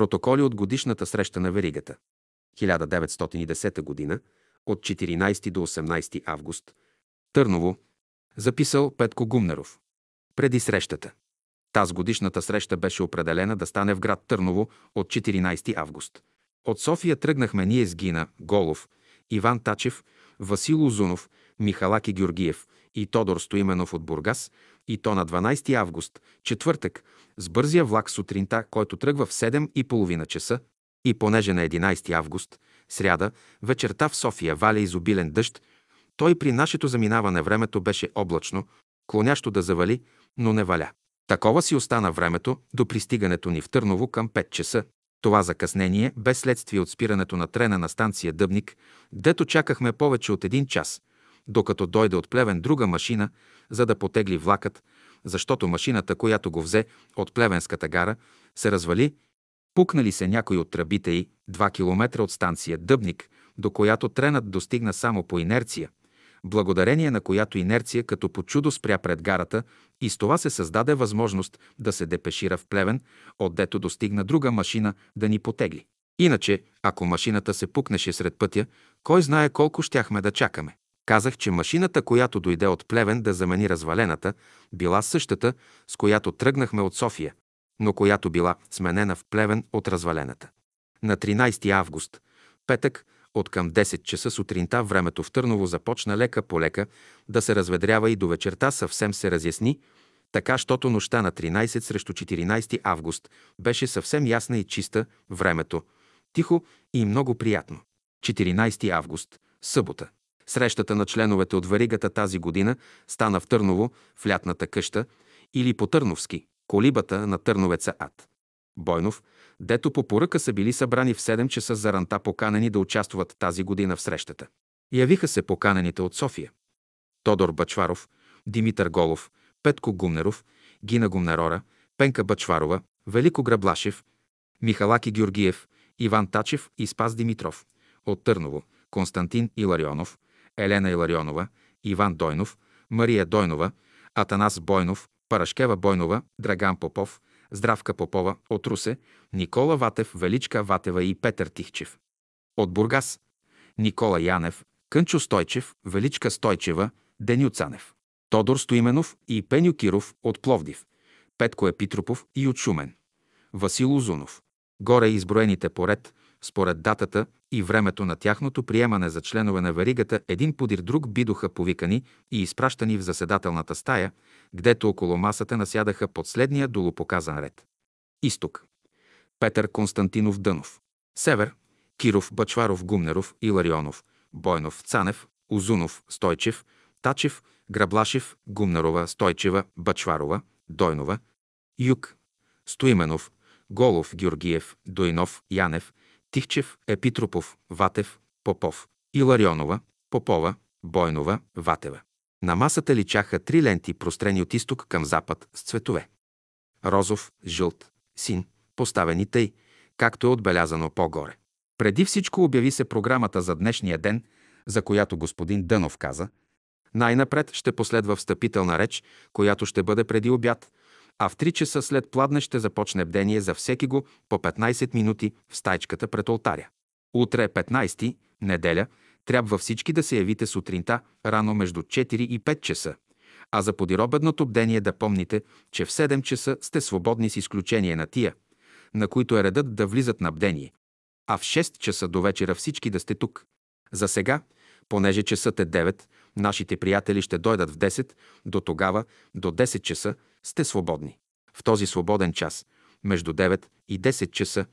Протоколи от годишната среща на Веригата. 1910 г. от 14 до 18 август. Търново. Записал Петко Гумнеров. Преди срещата. Таз годишната среща беше определена да стане в град Търново от 14 август. От София тръгнахме ние с Гина, Голов, Иван Тачев, Васил Озунов, Михалаки Георгиев и Тодор Стоименов от Бургас и то на 12 август, четвъртък, с бързия влак сутринта, който тръгва в 7 и половина часа и понеже на 11 август, сряда, вечерта в София валя изобилен дъжд, той при нашето заминаване времето беше облачно, клонящо да завали, но не валя. Такова си остана времето до пристигането ни в Търново към 5 часа. Това закъснение без следствие от спирането на трена на станция Дъбник, дето чакахме повече от един час, докато дойде от Плевен друга машина, за да потегли влакът, защото машината, която го взе от Плевенската гара, се развали, пукнали се някои от тръбите й 2 км от станция Дъбник, до която тренът достигна само по инерция, благодарение на която инерция като по чудо спря пред гарата и с това се създаде възможност да се депешира в Плевен, отдето достигна друга машина да ни потегли. Иначе, ако машината се пукнеше сред пътя, кой знае колко щяхме да чакаме. Казах, че машината, която дойде от Плевен да замени развалената, била същата, с която тръгнахме от София, но която била сменена в Плевен от развалената. На 13 август, петък, от към 10 часа сутринта времето в Търново започна лека по лека да се разведрява и до вечерта съвсем се разясни, така, щото нощта на 13 срещу 14 август беше съвсем ясна и чиста, времето, тихо и много приятно. 14 август, събота. Срещата на членовете от Варигата тази година стана в Търново, в лятната къща, или по Търновски, колибата на Търновеца Ад. Бойнов, дето по поръка са били събрани в 7 часа за ранта поканени да участват тази година в срещата. Явиха се поканените от София. Тодор Бачваров, Димитър Голов, Петко Гумнеров, Гина Гумнерора, Пенка Бачварова, Велико Граблашев, Михалаки Георгиев, Иван Тачев и Спас Димитров. От Търново, Константин Иларионов, Елена Иларионова, Иван Дойнов, Мария Дойнова, Атанас Бойнов, Парашкева Бойнова, Драган Попов, Здравка Попова от Русе, Никола Ватев, Величка Ватева и Петър Тихчев. От Бургас Никола Янев, Кънчо Стойчев, Величка Стойчева, Деню Цанев. Тодор Стоименов и Пеню Киров от Пловдив, Петко Епитропов и от Шумен. Васил Озунов. Горе изброените поред, според датата и времето на тяхното приемане за членове на веригата, един подир друг бидоха повикани и изпращани в заседателната стая, гдето около масата насядаха под следния долупоказан ред. Изток. Петър Константинов Дънов. Север. Киров, Бачваров, Гумнеров, Иларионов, Бойнов, Цанев, Озунов, Стойчев, Тачев, Граблашев, Гумнарова, Стойчева, Бачварова, Дойнова. Юг. Стоименов, Голов, Георгиев, Дойнов, Янев, Тихчев, Епитропов, Ватев, Попов, Иларионова, Попова, Бойнова, Ватева. На масата личаха три ленти, прострени от изток към запад с цветове. Розов, жълт, син, поставени тъй, както е отбелязано по-горе. Преди всичко обяви се програмата за днешния ден, за която господин Дънов каза. Най-напред ще последва встъпителна реч, която ще бъде преди обяд, а в 3 часа след пладне ще започне бдение за всеки го по 15 минути в стайчката пред алтаря. Утре 15, неделя, трябва всички да се явите сутринта, рано между 4 и 5 часа. А за подиробедното бдение да помните, че в 7 часа сте свободни с изключение на тия, на които е редът да влизат на бдение. А в 6 часа до вечера всички да сте тук. За сега, понеже часът е 9, нашите приятели ще дойдат в 10, до тогава, до 10 часа, сте свободни. В този свободен час, между 9 и 10 часа,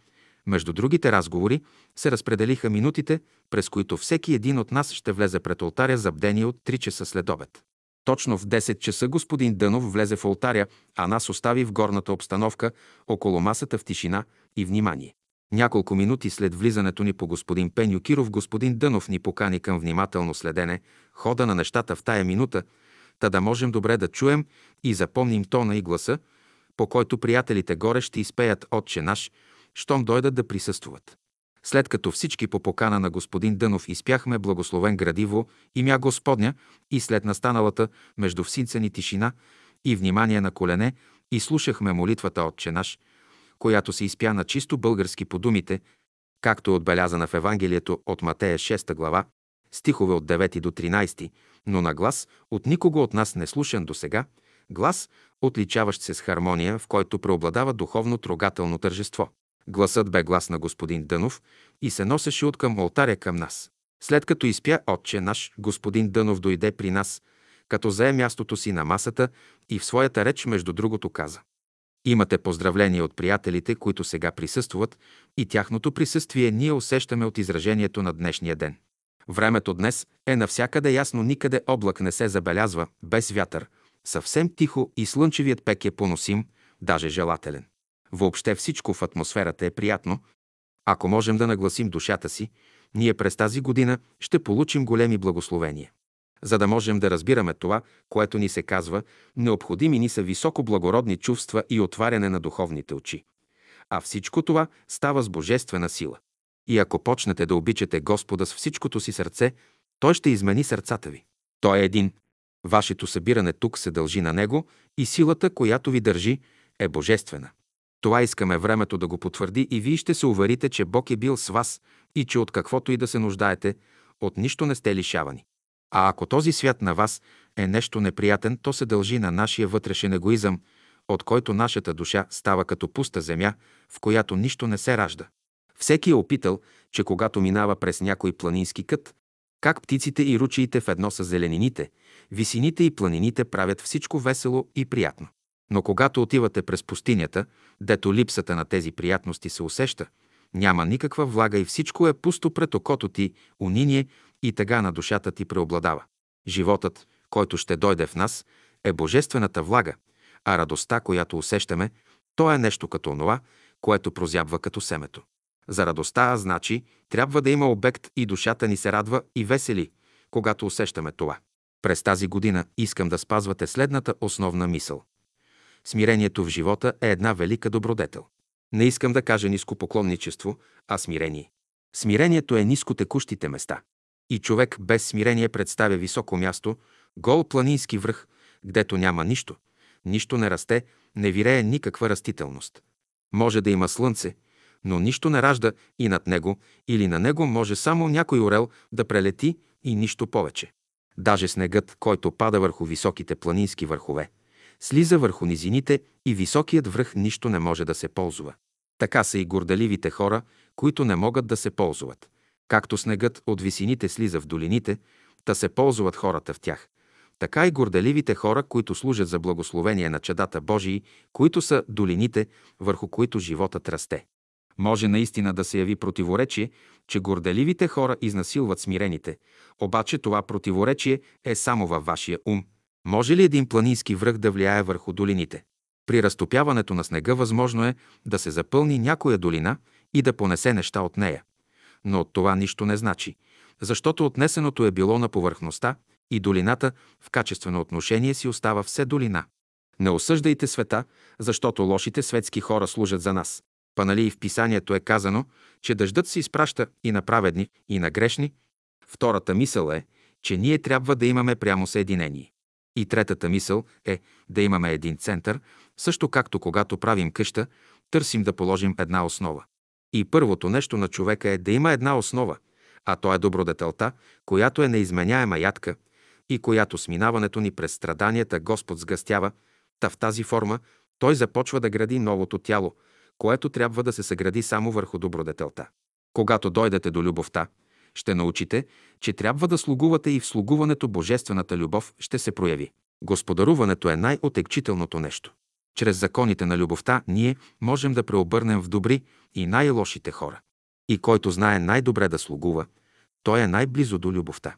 между другите разговори, се разпределиха минутите, през които всеки един от нас ще влезе пред алтаря за бдение от 3 часа след обед. Точно в 10 часа господин Дънов влезе в алтаря, а нас остави в горната обстановка, около масата в тишина и внимание. Няколко минути след влизането ни по господин Пеню Киров, господин Дънов ни покани към внимателно следене, хода на нещата в тая минута, та да можем добре да чуем и запомним тона и гласа, по който приятелите горе ще изпеят Отче наш, щом дойдат да присъствуват. След като всички по покана на господин Дънов изпяхме благословен градиво имя Господня и след настаналата между всинцени тишина и внимание на колене и слушахме молитвата Отче наш, която се изпя на чисто български по думите, както е отбелязана в Евангелието от Матея 6 глава, стихове от 9 до 13, но на глас от никого от нас не слушан до сега, глас, отличаващ се с хармония, в който преобладава духовно трогателно тържество. Гласът бе глас на господин Дънов и се носеше от към алтаря към нас. След като изпя Отче наш, господин Дънов дойде при нас, като зае мястото си на масата и в своята реч между другото каза. Имате поздравления от приятелите, които сега присъстват и тяхното присъствие ние усещаме от изражението на днешния ден. Времето днес е навсякъде ясно, никъде облак не се забелязва, без вятър, съвсем тихо и слънчевият пек е поносим, даже желателен. Въобще всичко в атмосферата е приятно. Ако можем да нагласим душата си, ние през тази година ще получим големи благословения. За да можем да разбираме това, което ни се казва, необходими ни са високо благородни чувства и отваряне на духовните очи. А всичко това става с божествена сила. И ако почнете да обичате Господа с всичкото си сърце, Той ще измени сърцата ви. Той е един. Вашето събиране тук се дължи на Него и силата, която ви държи, е божествена. Това искаме времето да го потвърди и вие ще се уверите, че Бог е бил с вас и че от каквото и да се нуждаете, от нищо не сте лишавани. А ако този свят на вас е нещо неприятен, то се дължи на нашия вътрешен егоизъм, от който нашата душа става като пуста земя, в която нищо не се ражда. Всеки е опитал, че когато минава през някой планински кът, как птиците и ручиите в едно са зеленините, висините и планините правят всичко весело и приятно. Но когато отивате през пустинята, дето липсата на тези приятности се усеща, няма никаква влага и всичко е пусто пред окото ти, униние и тъга на душата ти преобладава. Животът, който ще дойде в нас, е божествената влага, а радостта, която усещаме, то е нещо като онова, което прозябва като семето. За радостта, значи, трябва да има обект и душата ни се радва и весели, когато усещаме това. През тази година искам да спазвате следната основна мисъл. Смирението в живота е една велика добродетел. Не искам да кажа ниско поклонничество, а смирение. Смирението е ниско текущите места. И човек без смирение представя високо място, гол планински връх, гдето няма нищо, нищо не расте, не вирее никаква растителност. Може да има слънце, но нищо не ражда и над него, или на него може само някой орел да прелети и нищо повече. Даже снегът, който пада върху високите планински върхове, слиза върху низините и високият връх нищо не може да се ползва. Така са и горделивите хора, които не могат да се ползват. Както снегът от висините слиза в долините, та се ползват хората в тях. Така и горделивите хора, които служат за благословение на чадата Божии, които са долините, върху които животът расте. Може наистина да се яви противоречие, че горделивите хора изнасилват смирените, обаче това противоречие е само във вашия ум. Може ли един планински връх да влияе върху долините? При разтопяването на снега възможно е да се запълни някоя долина и да понесе неща от нея. Но от това нищо не значи, защото отнесеното е било на повърхността и долината в качествено отношение си остава все долина. Не осъждайте света, защото лошите светски хора служат за нас. Па нали и в писанието е казано, че дъждът се изпраща и на праведни, и на грешни? Втората мисъл е, че ние трябва да имаме прямо съединение. И третата мисъл е да имаме един център, също както когато правим къща, търсим да положим една основа. И първото нещо на човека е да има една основа, а то е добродетелта, която е неизменяема ядка и която с минаването ни през страданията Господ сгъстява, та в тази форма той започва да гради новото тяло, което трябва да се съгради само върху добродетелта. Когато дойдете до любовта, ще научите, че трябва да слугувате и в слугуването божествената любов ще се прояви. Господаруването е най-отекчителното нещо. Чрез законите на любовта ние можем да преобърнем в добри и най-лошите хора. И който знае най-добре да слугува, той е най-близо до любовта.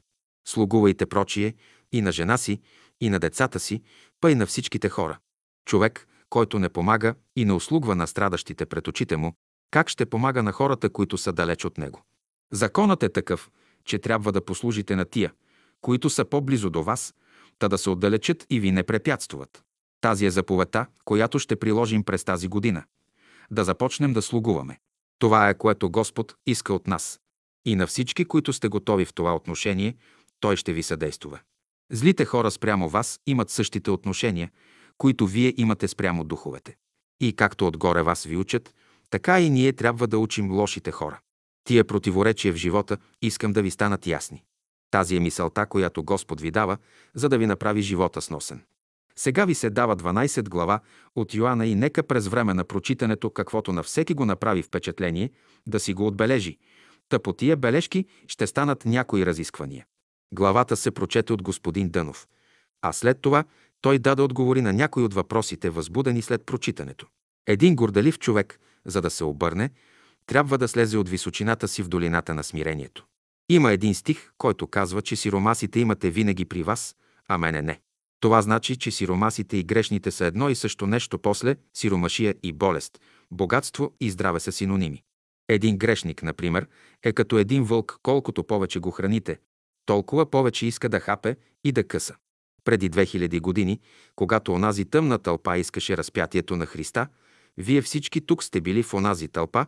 Слугувайте прочие и на жена си, и на децата си, па и на всичките хора. Човек, който не помага и не услугва на страдащите пред очите му, как ще помага на хората, които са далеч от него? Законът е такъв, че трябва да послужите на тия, които са по-близо до вас, та да се отдалечат и ви не препятстват. Тази е заповедта, която ще приложим през тази година. Да започнем да слугуваме. Това е което Господ иска от нас. И на всички, които сте готови в това отношение, Той ще ви съдействува. Злите хора спрямо вас имат същите отношения, които вие имате спрямо духовете. И както отгоре вас ви учат, така и ние трябва да учим лошите хора. Тия противоречия в живота искам да ви станат ясни. Тази е мисълта, която Господ ви дава, за да ви направи живота сносен. Сега ви се дава 12 глава от Йоанна и нека през време на прочитането, каквото на всеки го направи впечатление, да си го отбележи. Та по тия бележки ще станат някои разисквания. Главата се прочете от господин Дънов, а след това той даде отговори на някои от въпросите, възбудени след прочитането. Един горделив човек, за да се обърне, трябва да слезе от височината си в долината на смирението. Има един стих, който казва, че сиромасите имате винаги при вас, а мене не. Това значи, че сиромасите и грешните са едно и също нещо после сиромашия и болест, богатство и здраве са синоними. Един грешник, например, е като един вълк, колкото повече го храните, толкова повече иска да хапе и да къса. Преди 2000 години, когато онази тъмна тълпа искаше разпятието на Христа, вие всички тук сте били в онази тълпа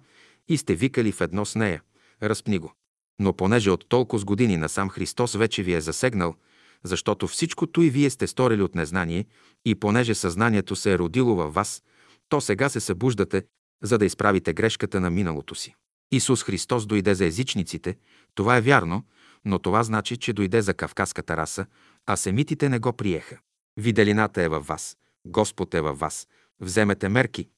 и сте викали в едно с нея – разпни го. Но понеже от толкова с години насам Христос вече ви е засегнал, защото всичкото и вие сте сторили от незнание и понеже съзнанието се е родило във вас, то сега се събуждате, за да изправите грешката на миналото си. Исус Христос дойде за езичниците, това е вярно, но това значи, че дойде за кавказската раса, а семитите не го приеха. Виделината е във вас, Господ е във вас. Вземете мерки,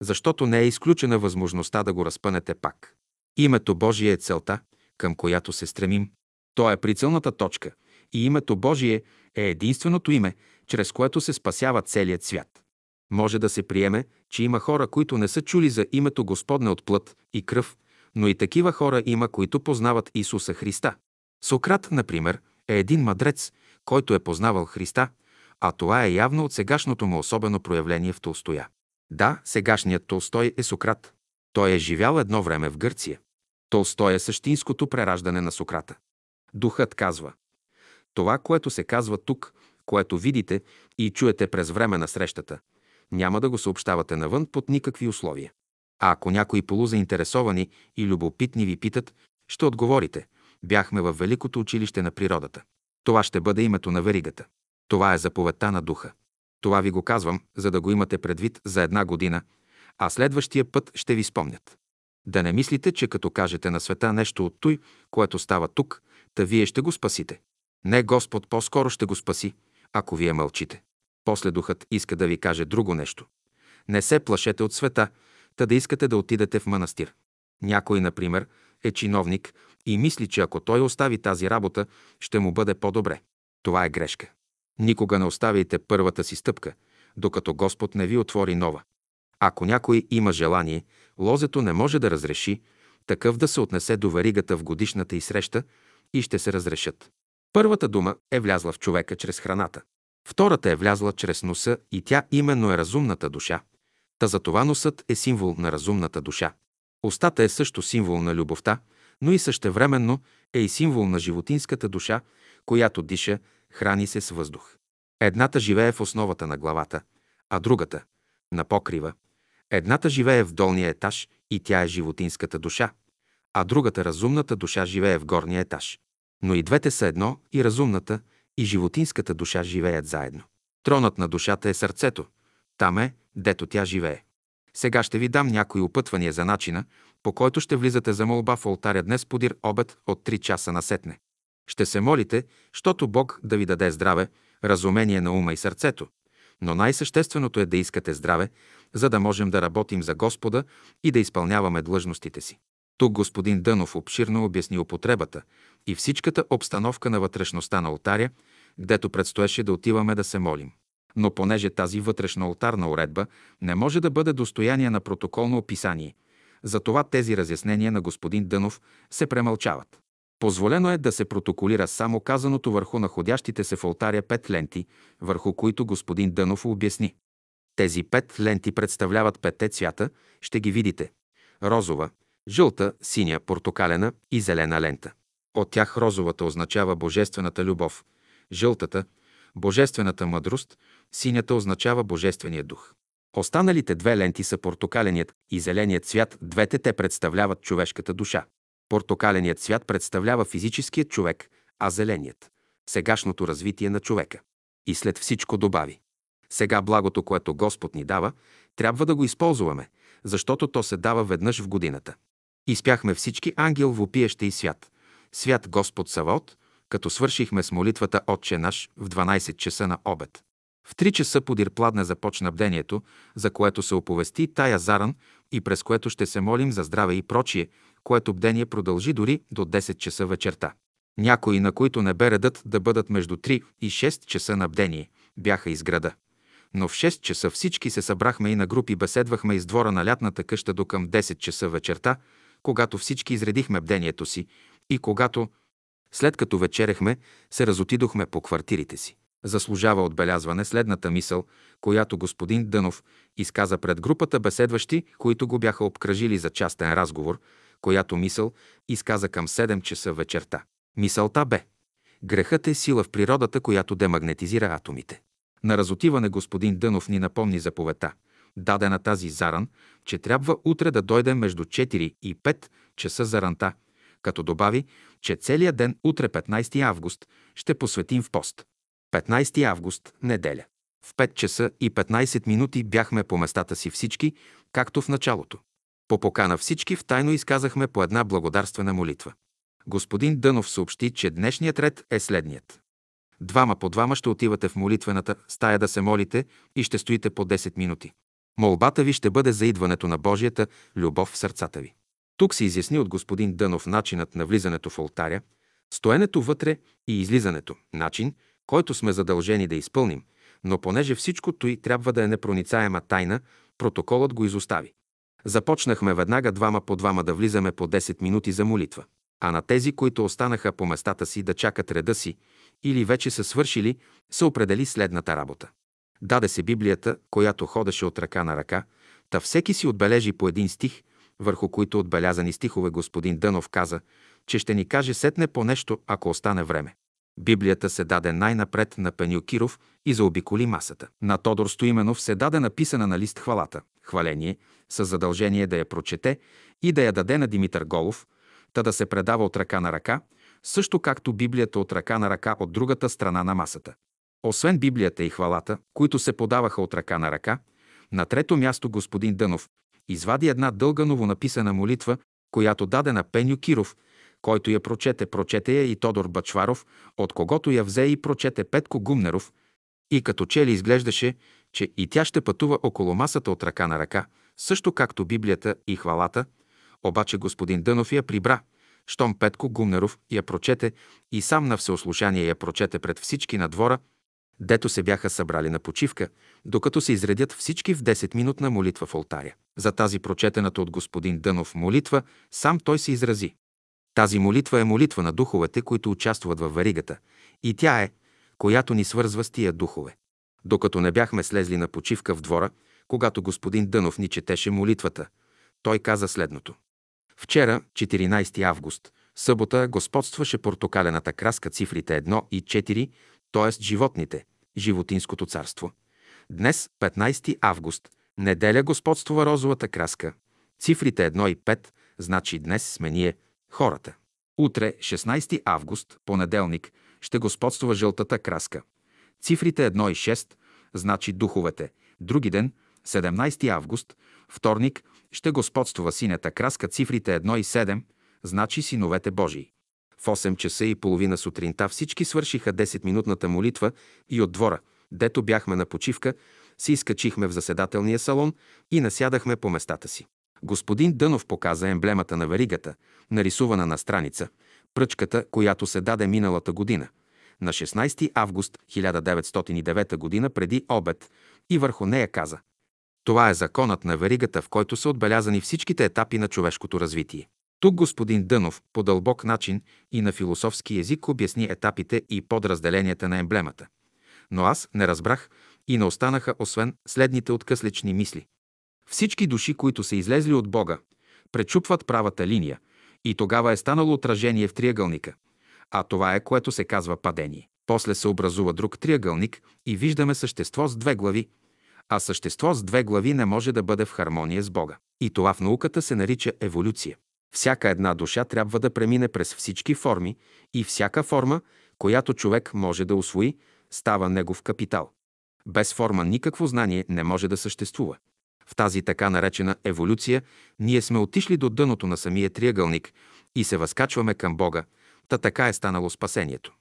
защото не е изключена възможността да го разпънете пак. Името Божие е целта, към която се стремим. То е прицелната точка и името Божие е единственото име, чрез което се спасява целият свят. Може да се приеме, че има хора, които не са чули за името Господне от плът и кръв, но и такива хора има, които познават Исуса Христа. Сократ, например, е един мъдрец, който е познавал Христа, а това е явно от сегашното му особено проявление в Толстоя. Да, сегашният Толстой е Сократ. Той е живял едно време в Гърция. Толстой е същинското прераждане на Сократа. Духът казва Това, което се казва тук, което видите и чуете през време на срещата, няма да го съобщавате навън под никакви условия. А ако някои полузаинтересовани и любопитни ви питат, ще отговорите – бяхме в Великото училище на природата. Това ще бъде името на веригата. Това е заповедта на духа. Това ви го казвам, за да го имате предвид за една година, а следващия път ще ви спомнят. Да не мислите, че като кажете на света нещо от той, което става тук, та вие ще го спасите. Не Господ по-скоро ще го спаси, ако вие мълчите. После духът иска да ви каже друго нещо. Не се плашете от света, та да искате да отидете в манастир. Някой, например, е чиновник и мисли, че ако той остави тази работа, ще му бъде по-добре. Това е грешка. Никога не оставяйте първата си стъпка, докато Господ не ви отвори нова. Ако някой има желание, лозето не може да разреши, такъв да се отнесе до варигата в годишната и среща и ще се разрешат. Първата дума е влязла в човека чрез храната. Втората е влязла чрез носа и тя именно е разумната душа. Та за това носът е символ на разумната душа. Остата е също символ на любовта, но и същевременно е и символ на животинската душа, която диша, храни се с въздух. Едната живее в основата на главата, а другата – на покрива. Едната живее в долния етаж и тя е животинската душа, а другата разумната душа живее в горния етаж. Но и двете са едно и разумната и животинската душа живеят заедно. Тронът на душата е сърцето. Там е, дето тя живее. Сега ще ви дам някои опътвания за начина, по който ще влизате за молба в алтаря днес подир обед от 3 часа на сетне. Ще се молите, щото Бог да ви даде здраве, разумение на ума и сърцето. Но най-същественото е да искате здраве, за да можем да работим за Господа и да изпълняваме длъжностите си. Тук господин Дънов обширно обясни употребата и всичката обстановка на вътрешността на алтаря, гдето предстоеше да отиваме да се молим. Но понеже тази вътрешна алтарна уредба не може да бъде достояние на протоколно описание, затова тези разяснения на господин Дънов се премълчават. Позволено е да се протоколира само казаното върху находящите се в алтаря пет ленти, върху които господин Дънов обясни. Тези пет ленти представляват петте цвята, ще ги видите. Розова, жълта, синя, портокалена и зелена лента. От тях розовата означава божествената любов, жълтата – божествената мъдрост, синята означава божествения дух. Останалите две ленти са портокаленият и зеленият цвят, двете те представляват човешката душа. Портокаленият цвят представлява физическият човек, а зеленият – сегашното развитие на човека. И след всичко добави. Сега благото, което Господ ни дава, трябва да го използваме, защото то се дава веднъж в годината. Изпяхме всички ангел вопиеща и свят. Свят Господ Саваот, като свършихме с молитвата Отче наш в 12 часа на обед. В 3 часа подир пладне започна бдението, за което се оповести тая заран и през което ще се молим за здраве и прочие, което бдение продължи дори до 10 часа вечерта. Някои, на които не бе редът да бъдат между 3 и 6 часа на бдение, бяха из града. Но в 6 часа всички се събрахме и на групи беседвахме из двора на лятната къща до към 10 часа вечерта, когато всички изредихме бдението си и когато, след като вечеряхме, се разотидохме по квартирите си. Заслужава отбелязване следната мисъл, която господин Дънов изказа пред групата беседващи, които го бяха обкръжили за частен разговор, която мисъл изказа към 7 часа вечерта. Мисълта бе Грехът е сила в природата, която демагнетизира атомите. На разотиване господин Дънов ни напомни заповедта, дадена тази заран, че трябва утре да дойде между 4 и 5 часа заранта, като добави, че целият ден утре 15 август ще посветим в пост. 15 август, неделя. В 5 часа и 15 минути бяхме по местата си всички, както в началото. По покана всички в тайно изказахме по една благодарствена молитва. Господин Дънов съобщи, че днешният ред е следният. Двама по двама ще отивате в молитвената стая да се молите и ще стоите по 10 минути. Молбата ви ще бъде за идването на Божията любов в сърцата ви. Тук се изясни от господин Дънов начинът на влизането в алтаря, стоенето вътре и излизането, начин, който сме задължени да изпълним, но понеже всичкото и трябва да е непроницаема тайна, протоколът го изостави. Започнахме веднага двама по двама да влизаме по 10 минути за молитва, а на тези, които останаха по местата си да чакат реда си или вече са свършили, се определи следната работа. Даде се Библията, която ходеше от ръка на ръка, та всеки си отбележи по един стих, върху които отбелязани стихове господин Дънов каза, че ще ни каже сетне по нещо, ако остане време. Библията се даде най-напред на Пеню Киров и заобиколи масата. На Тодор Стоименов се даде написана на лист хвалата, хваление, с задължение да я прочете и да я даде на Димитър Голов, та да се предава от ръка на ръка, също както Библията от ръка на ръка от другата страна на масата. Освен Библията и хвалата, които се подаваха от ръка на ръка, на трето място господин Дънов извади една дълга новонаписана молитва, която даде на Пеню Киров – който я прочете, прочете я и Тодор Бачваров, от когото я взе и прочете Петко Гумнеров, и като че ли изглеждаше, че и тя ще пътува около масата от ръка на ръка, също както Библията и хвалата, обаче господин Дънов я прибра, щом Петко Гумнеров я прочете и сам на всеослушание я прочете пред всички на двора, дето се бяха събрали на почивка, докато се изредят всички в 10-минутна молитва в алтаря. За тази прочетената от господин Дънов молитва сам той се изрази. Тази молитва е молитва на духовете, които участват във варигата, и тя е, която ни свързва с тия духове. Докато не бяхме слезли на почивка в двора, когато господин Дънов ни четеше молитвата, той каза следното. Вчера, 14 август, събота, господстваше портокалената краска цифрите 1 и 4, т.е. животните, животинското царство. Днес, 15 август, неделя господствува розовата краска, цифрите 1 и 5, значи днес сме ние, хората. Утре, 16 август, понеделник, ще господствува жълтата краска. Цифрите 1 и 6, значи духовете. Други ден, 17 август, вторник, ще господствува синята краска. Цифрите 1 и 7, значи синовете Божии. В 8 часа и половина сутринта всички свършиха 10-минутната молитва и от двора, дето бяхме на почивка, си изкачихме в заседателния салон и насядахме по местата си. Господин Дънов показа емблемата на варигата, нарисувана на страница, пръчката, която се даде миналата година, на 16 август 1909 г. преди обед, и върху нея каза Това е законът на варигата, в който са отбелязани всичките етапи на човешкото развитие. Тук господин Дънов по дълбок начин и на философски език обясни етапите и подразделенията на емблемата. Но аз не разбрах и не останаха освен следните откъслични мисли. Всички души, които са излезли от Бога, пречупват правата линия и тогава е станало отражение в триъгълника. А това е, което се казва падение. После се образува друг триъгълник и виждаме същество с две глави, а същество с две глави не може да бъде в хармония с Бога. И това в науката се нарича еволюция. Всяка една душа трябва да премине през всички форми и всяка форма, която човек може да освои, става негов капитал. Без форма никакво знание не може да съществува. В тази така наречена еволюция ние сме отишли до дъното на самия триъгълник и се възкачваме към Бога, та така е станало спасението.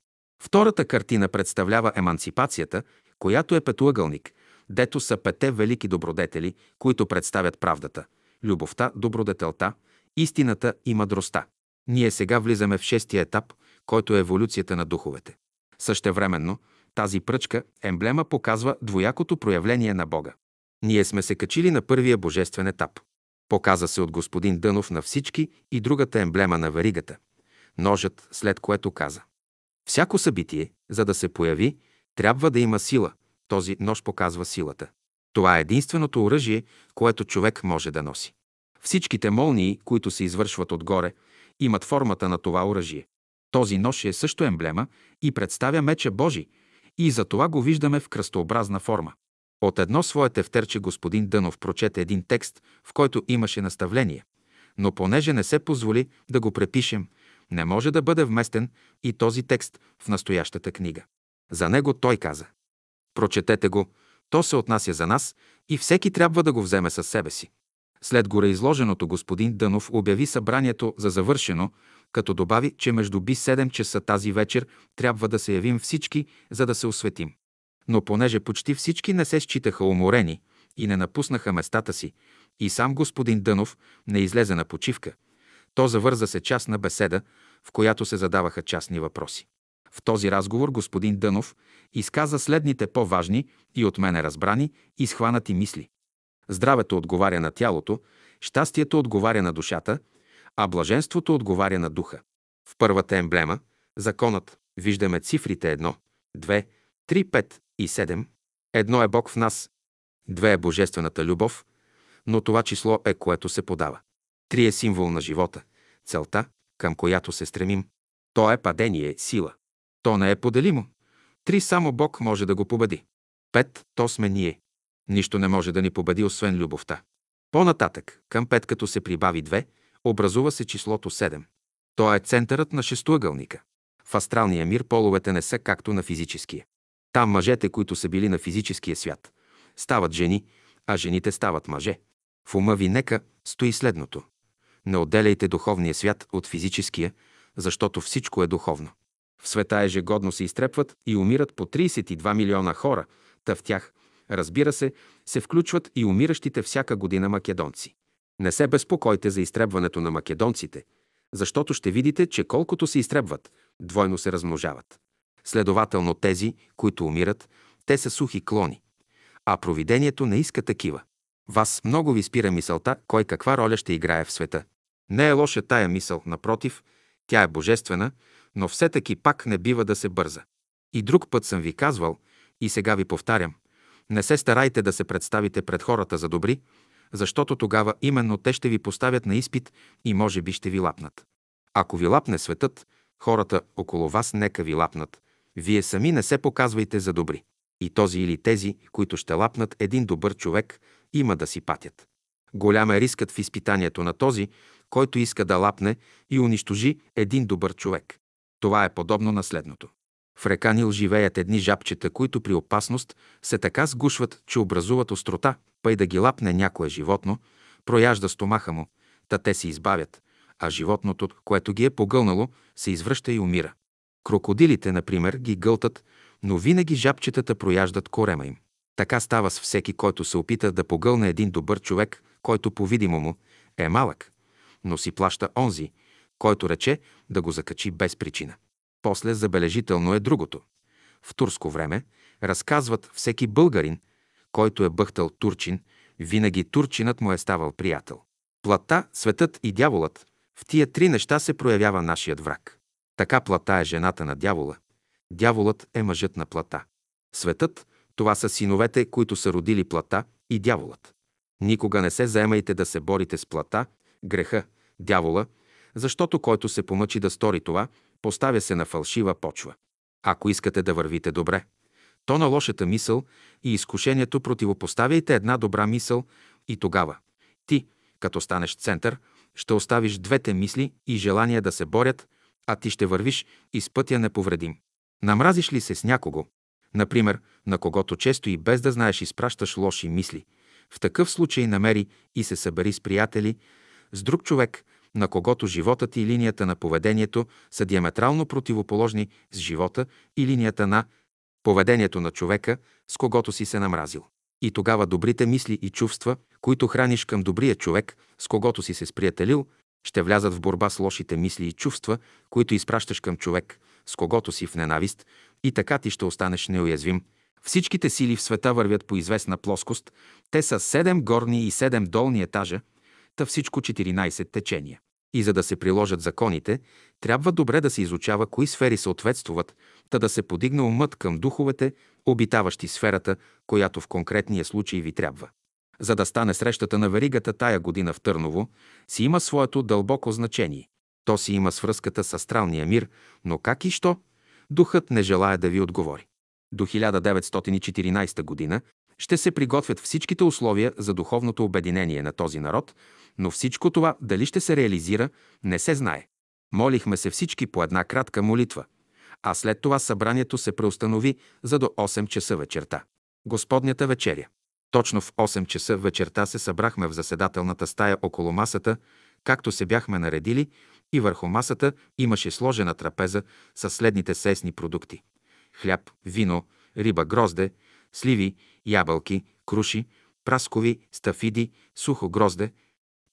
Втората картина представлява еманципацията, която е петоъгълник, дето са пете велики добродетели, които представят правдата – любовта, добродетелта, истината и мъдростта. Ние сега влизаме в шестия етап, който е еволюцията на духовете. Същевременно, тази пръчка, емблема показва двоякото проявление на Бога. Ние сме се качили на първия божествен етап. Показа се от господин Дънов на всички и другата емблема на варигата – ножът, след което каза. Всяко събитие, за да се появи, трябва да има сила. Този нож показва силата. Това е единственото оръжие, което човек може да носи. Всичките молнии, които се извършват отгоре, имат формата на това оръжие. Този нож е също емблема и представя меча Божи, и за това го виждаме в кръстообразна форма. От едно свое тефтерче господин Дънов прочете един текст, в който имаше наставление, но понеже не се позволи да го препишем, не може да бъде вместен и този текст в настоящата книга. За него той каза Прочетете го, то се отнася за нас и всеки трябва да го вземе със себе си. След горе изложеното господин Дънов обяви събранието за завършено, като добави, че между би 7 часа тази вечер трябва да се явим всички, за да се осветим. Но понеже почти всички не се считаха уморени и не напуснаха местата си, и сам господин Дънов не излезе на почивка, то завърза се частна беседа, в която се задаваха частни въпроси. В този разговор господин Дънов изказа следните по-важни и от мене разбрани и схванати мисли. Здравето отговаря на тялото, щастието отговаря на душата, а блаженството отговаря на духа. В първата емблема, законът, виждаме цифрите 1, 2, 3, 5 и 7. Едно е Бог в нас, две е божествената любов, но това число е което се подава. Три е символ на живота, целта, към която се стремим. То е падение, сила. То не е поделимо. Три само Бог може да го победи. Пет, то сме ние. Нищо не може да ни победи, освен любовта. По-нататък, към пет като се прибави две, образува се числото 7. То е центърът на шестоъгълника. В астралния мир половете не са както на физическия. Там мъжете, които са били на физическия свят, стават жени, а жените стават мъже. В ума ви нека стои следното. Не отделяйте духовния свят от физическия, защото всичко е духовно. В света ежегодно се изтрепват и умират по 32 милиона хора, та в тях, разбира се, се включват и умиращите всяка година македонци. Не се безпокойте за изтребването на македонците, защото ще видите, че колкото се изтребват, двойно се размножават. Следователно тези, които умират, те са сухи клони, а провидението не иска такива. Вас много ви спира мисълта, кой каква роля ще играе в света. Не е лоша тая мисъл, напротив, тя е божествена, но все таки пак не бива да се бърза. И друг път съм ви казвал, и сега ви повтарям, не се старайте да се представите пред хората за добри, защото тогава именно те ще ви поставят на изпит и може би ще ви лапнат. Ако ви лапне светът, хората около вас нека ви лапнат. Вие сами не се показвайте за добри. И този или тези, които ще лапнат един добър човек, има да си патят. Голям е рискът в изпитанието на този, който иска да лапне и унищожи един добър човек. Това е подобно на следното. В река Нил живеят едни жабчета, които при опасност се така сгушват, че образуват острота, пъй да ги лапне някое животно, прояжда стомаха му, та те се избавят, а животното, което ги е погълнало, се извръща и умира. Крокодилите, например, ги гълтат, но винаги жабчетата прояждат корема им. Така става с всеки, който се опита да погълне един добър човек, който по-видимо му е малък, но си плаща онзи, който рече да го закачи без причина. После забележително е другото. В турско време разказват всеки българин, който е бъхтал турчин, винаги турчинът му е ставал приятел. Плата, светът и дяволът – в тия три неща се проявява нашият враг. Така плата е жената на дявола. Дяволът е мъжът на плата. Светът – това са синовете, които са родили плата и дяволът. Никога не се заемайте да се борите с плата, греха, дявола, защото който се помъчи да стори това, поставя се на фалшива почва. Ако искате да вървите добре, то на лошата мисъл и изкушението противопоставяйте една добра мисъл и тогава ти, като станеш център, ще оставиш двете мисли и желания да се борят, а ти ще вървиш и с пътя неповредим. Намразиш ли се с някого, например, на когото често и без да знаеш изпращаш лоши мисли, В такъв случай намери и се събери с приятели, с друг човек, на когото животът и линията на поведението са диаметрално противоположни с живота и линията на поведението на човека, с когото си се намразил. И тогава добрите мисли и чувства, които храниш към добрия човек, с когото си се сприятелил, ще влязат в борба с лошите мисли и чувства, които изпращаш към човек, с когото си в ненавист, и така ти ще останеш неуязвим. Всичките сили в света вървят по известна плоскост. Те са 7 горни и 7 долни етажа, та всичко 14 течения. И за да се приложат законите, трябва добре да се изучава кои сфери съответствуват, та да се подигне умът към духовете, обитаващи сферата, която в конкретния случай ви трябва. За да стане срещата на веригата тая година в Търново, си има своето дълбоко значение. То си има свръзката с астралния мир, но как и що? Духът не желая да ви отговори. До 1914 година ще се приготвят всичките условия за духовното обединение на този народ, но всичко това дали ще се реализира, не се знае. Молихме се всички по една кратка молитва, а след това събранието се преустанови за до 8 часа вечерта. Господнята вечеря. Точно в 8 часа вечерта се събрахме в заседателната стая около масата, както се бяхме наредили, и върху масата имаше сложена трапеза с следните сесни продукти. Хляб, вино, риба, грозде, сливи, ябълки, круши, праскови, стафиди, сухо грозде,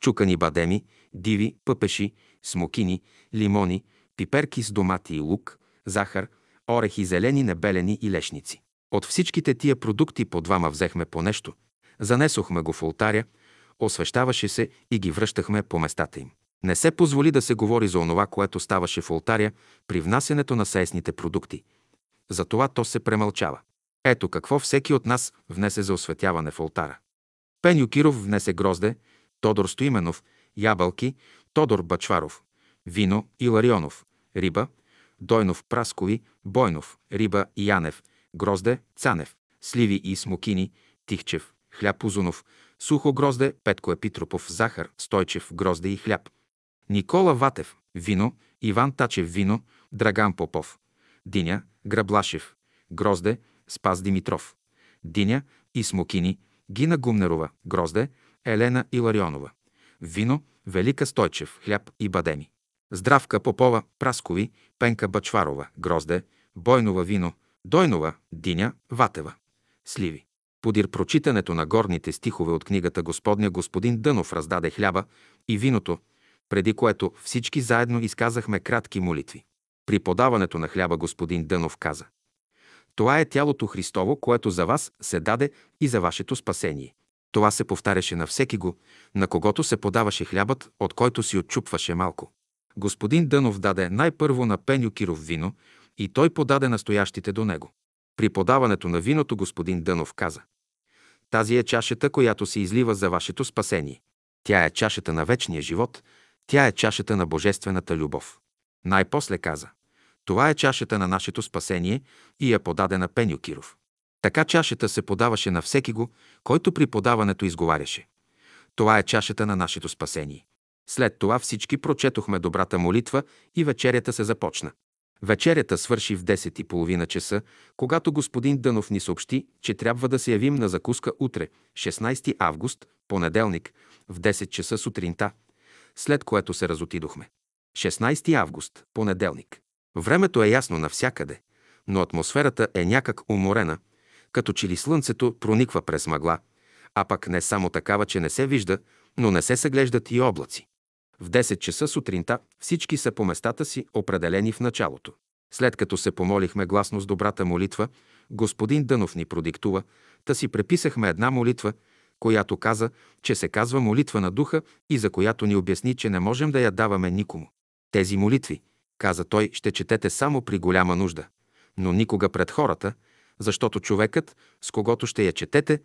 чукани бадеми, диви, пъпеши, смокини, лимони, пиперки с домати и лук, захар, орехи зелени, небелени и лешници. От всичките тия продукти по двама взехме по нещо, занесохме го в ултаря, освещаваше се и ги връщахме по местата им. Не се позволи да се говори за онова, което ставаше в ултаря при внасянето на сесните продукти. Затова то се премълчава. Ето какво всеки от нас внесе за осветяване в ултара. Пеню Киров внесе грозде, Тодор Стоименов, ябълки, Тодор Бачваров, вино Иларионов, риба, Дойнов Праскови, Бойнов, риба Янев, грозде Цанев, сливи и смокини, Тихчев, хляб Узунов, сухо грозде Петко Епитропов, захар, Стойчев, грозде и хляб. Никола Ватев, вино, Иван Тачев, вино, Драган Попов, Диня, Граблашев, грозде, Спас Димитров, Диня и смокини, Гина Гумнерова, грозде, Елена Иларионова. Вино, Велика Стойчев, хляб и бадеми. Здравка Попова, Праскови, Пенка Бачварова, Грозде, Бойнова вино, Дойнова, Диня, Ватева. Сливи. Подир прочитането на горните стихове от книгата Господня господин Дънов раздаде хляба и виното, преди което всички заедно изказахме кратки молитви. При подаването на хляба господин Дънов каза Това е тялото Христово, което за вас се даде и за вашето спасение. Това се повтаряше на всеки го, на когото се подаваше хлябът, от който си отчупваше малко. Господин Дънов даде най-първо на Пеню Киров вино и той подаде настоящите до него. При подаването на виното господин Дънов каза Тази е чашата, която се излива за вашето спасение. Тя е чашата на вечния живот, тя е чашата на божествената любов. Най-после каза Това е чашата на нашето спасение и я подаде на Пеню Киров. Така чашата се подаваше на всеки го, който при подаването изговаряше. Това е чашата на нашето спасение. След това всички прочетохме добрата молитва и вечерята се започна. Вечерята свърши в 10.30 часа, когато господин Дънов ни съобщи, че трябва да се явим на закуска утре, 16 август, понеделник, в 10 часа сутринта, след което се разотидохме. 16 август, понеделник. Времето е ясно навсякъде, но атмосферата е някак уморена, като че ли слънцето прониква през мъгла, а пък не само такава, че не се вижда, но не се съглеждат и облаци. В 10 часа сутринта всички са по местата си, определени в началото. След като се помолихме гласно с добрата молитва, господин Дънов ни продиктува, та си преписахме една молитва, която каза, че се казва молитва на духа и за която ни обясни, че не можем да я даваме никому. Тези молитви, каза той, ще четете само при голяма нужда, но никога пред хората, защото човекът, с когото ще я четете,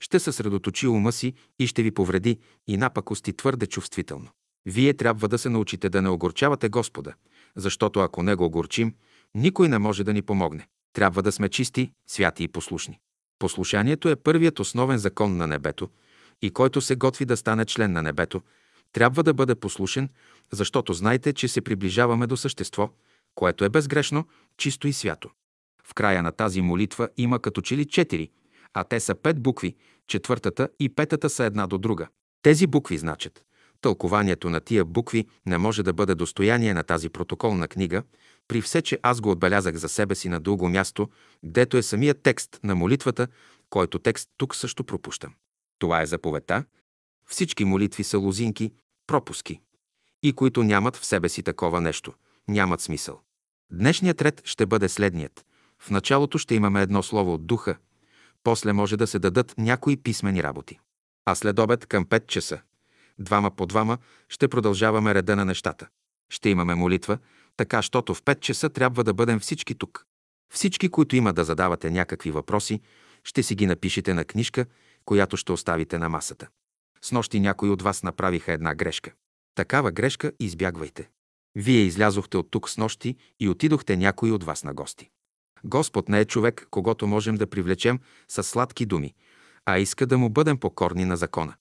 ще съсредоточи ума си и ще ви повреди и напакости твърде чувствително. Вие трябва да се научите да не огорчавате Господа, защото ако не го огорчим, никой не може да ни помогне. Трябва да сме чисти, святи и послушни. Послушанието е първият основен закон на небето и който се готви да стане член на небето, трябва да бъде послушен, защото знайте, че се приближаваме до същество, което е безгрешно, чисто и свято. В края на тази молитва има като че ли четири, а те са пет букви, четвъртата и петата са една до друга. Тези букви значат. Тълкованието на тия букви не може да бъде достояние на тази протоколна книга, при все, че аз го отбелязах за себе си на дълго място, гдето е самият текст на молитвата, който текст тук също пропущам. Това е заповедта. Всички молитви са лозинки, пропуски. И които нямат в себе си такова нещо, нямат смисъл. Днешният ред ще бъде следният. В началото ще имаме едно слово от духа, после може да се дадат някои писмени работи. А след обед към 5 часа, двама по двама, ще продължаваме реда на нещата. Ще имаме молитва, така, щото в 5 часа трябва да бъдем всички тук. Всички, които има да задавате някакви въпроси, ще си ги напишете на книжка, която ще оставите на масата. С нощи някои от вас направиха една грешка. Такава грешка избягвайте. Вие излязохте от тук с нощи и отидохте някои от вас на гости. Господ не е човек, когато можем да привлечем с сладки думи, а иска да му бъдем покорни на закона.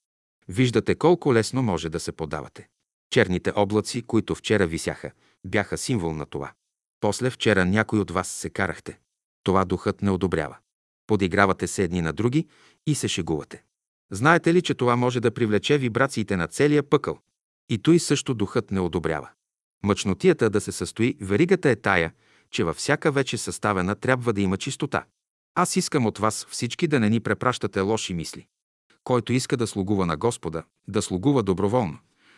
Виждате колко лесно може да се подавате. Черните облаци, които вчера висяха, бяха символ на това. После вчера някой от вас се карахте. Това духът не одобрява. Подигравате се едни на други и се шегувате. Знаете ли, че това може да привлече вибрациите на целия пъкъл? И той също духът не одобрява. Мъчнотията да се състои, веригата е тая, че във всяка вече съставена трябва да има чистота. Аз искам от вас всички да не ни препращате лоши мисли. Който иска да слугува на Господа, да слугува доброволно,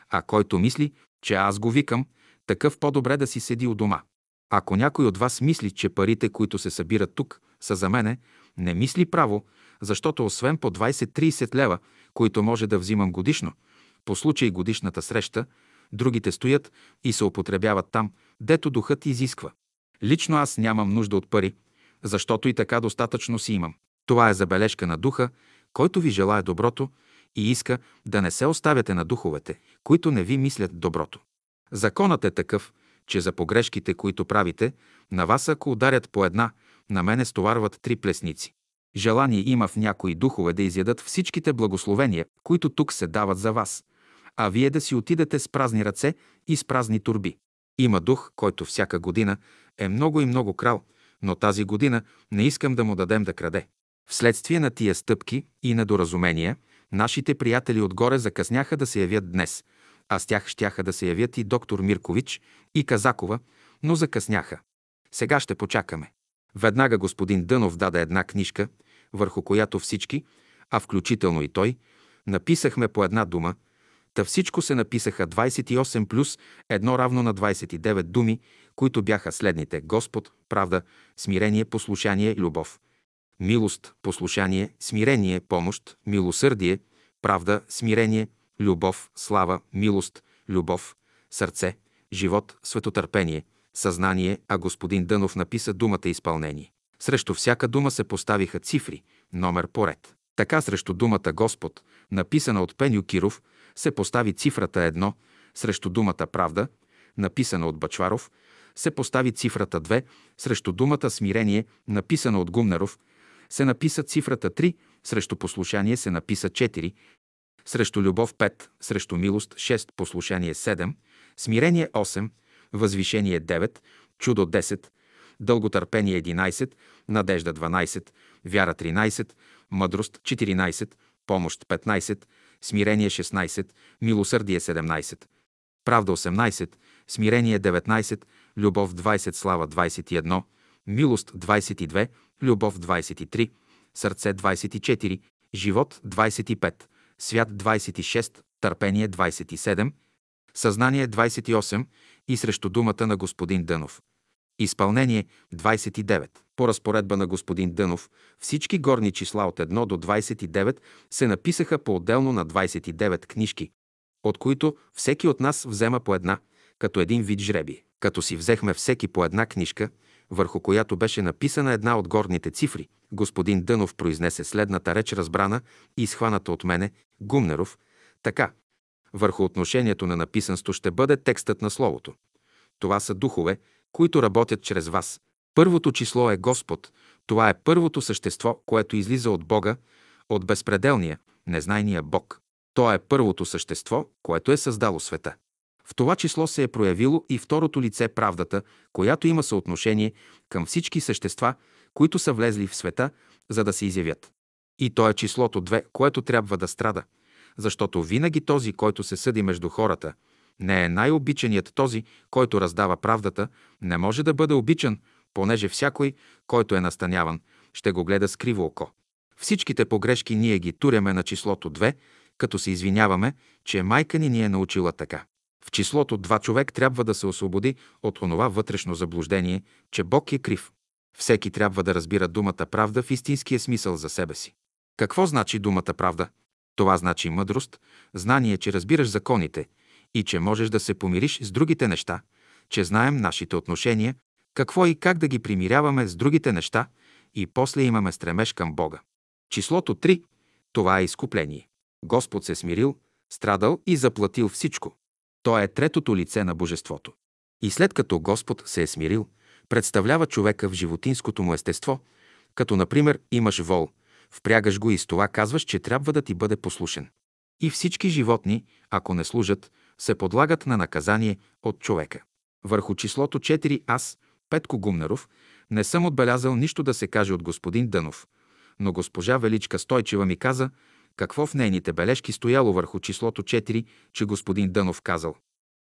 а който мисли, че аз го викам, такъв по-добре да си седи у дома. Ако някой от вас мисли, че парите, които се събират тук, са за мене, не мисли право, защото освен по 20-30 лева, които може да взимам годишно, по случай годишната среща, другите стоят и се употребяват там, дето духът изисква. Лично аз нямам нужда от пари, защото и така достатъчно си имам. Това е забележка на духа, който ви желая доброто и иска да не се оставяте на духовете, които не ви мислят доброто. Законът е такъв, че за погрешките, които правите, на вас ако ударят по една, на мене стоварват три плесници. Желание има в някои духове да изядат всичките благословения, които тук се дават за вас, а вие да си отидете с празни ръце и с празни турби. Има дух, който всяка година е много и много крал, но тази година не искам да му дадем да краде. Вследствие на тия стъпки и недоразумения, нашите приятели отгоре закъсняха да се явят днес, а с тях щяха да се явят и доктор Миркович и Казакова, но закъсняха. Сега ще почакаме. Веднага господин Дънов даде една книжка, върху която всички, а включително и той, написахме по една дума, та всичко се написаха 28 плюс едно равно на 29 думи, които бяха следните – Господ, правда, смирение, послушание, любов. Милост, послушание, смирение, помощ, милосърдие, правда, смирение, любов, слава, милост, любов, сърце, живот, светотърпение, съзнание, а господин Дънов написа думата изпълнение. Срещу всяка дума се поставиха цифри, номер поред. Така срещу думата Господ, написана от Пеню Киров, се постави цифрата едно, срещу думата правда, написана от Бачваров, се постави цифрата 2, срещу думата смирение, написана от Гумнеров, се написа цифрата 3, срещу послушание се написа 4, срещу любов 5, срещу милост 6, послушание 7, смирение 8, възвишение 9, чудо 10, дълготърпение 11, надежда 12, вяра 13, мъдрост 14, помощ 15, смирение 16, милосърдие 17, правда 18, смирение 19, любов 20, слава 21, милост 22, любов 23, сърце 24, живот 25, свят 26, търпение 27, съзнание 28 и срещу думата на господин Дънов. Изпълнение 29. По разпоредба на господин Дънов, всички горни числа от 1 до 29 се написаха по-отделно на 29 книжки, от които всеки от нас взема по една, като един вид жреби. Като си взехме всеки по една книжка, върху която беше написана една от горните цифри, господин Дънов произнесе следната реч разбрана и изхваната от мене, Гумнеров, така. Върху отношението на написанство ще бъде текстът на Словото. Това са духове, които работят чрез вас. Първото число е Господ. Това е първото същество, което излиза от Бога, от безпределния, незнайния Бог. То е първото същество, което е създало света. В това число се е проявило и второто лице правдата, която има съотношение към всички същества, които са влезли в света, за да се изявят. И то е числото 2, което трябва да страда, защото винаги този, който се съди между хората, не е най-обичаният този, който раздава правдата, не може да бъде обичан, понеже всякой, който е настаняван, ще го гледа с криво око. Всичките погрешки ние ги туряме на числото 2, като се извиняваме, че майка ни ни е научила така. В числото два човек трябва да се освободи от онова вътрешно заблуждение, че Бог е крив. Всеки трябва да разбира думата правда в истинския смисъл за себе си. Какво значи думата правда? Това значи мъдрост, знание, че разбираш законите и че можеш да се помириш с другите неща, че знаем нашите отношения, какво и как да ги примиряваме с другите неща и после имаме стремеж към Бога. Числото 3 – това е изкупление. Господ се смирил, страдал и заплатил всичко. То е третото лице на Божеството. И след като Господ се е смирил, представлява човека в животинското му естество, като например имаш вол, впрягаш го и с това казваш, че трябва да ти бъде послушен. И всички животни, ако не служат, се подлагат на наказание от човека. Върху числото 4 аз, Петко Гумнаров, не съм отбелязал нищо да се каже от господин Дънов, но госпожа Величка Стойчева ми каза, какво в нейните бележки стояло върху числото 4, че господин Дънов казал.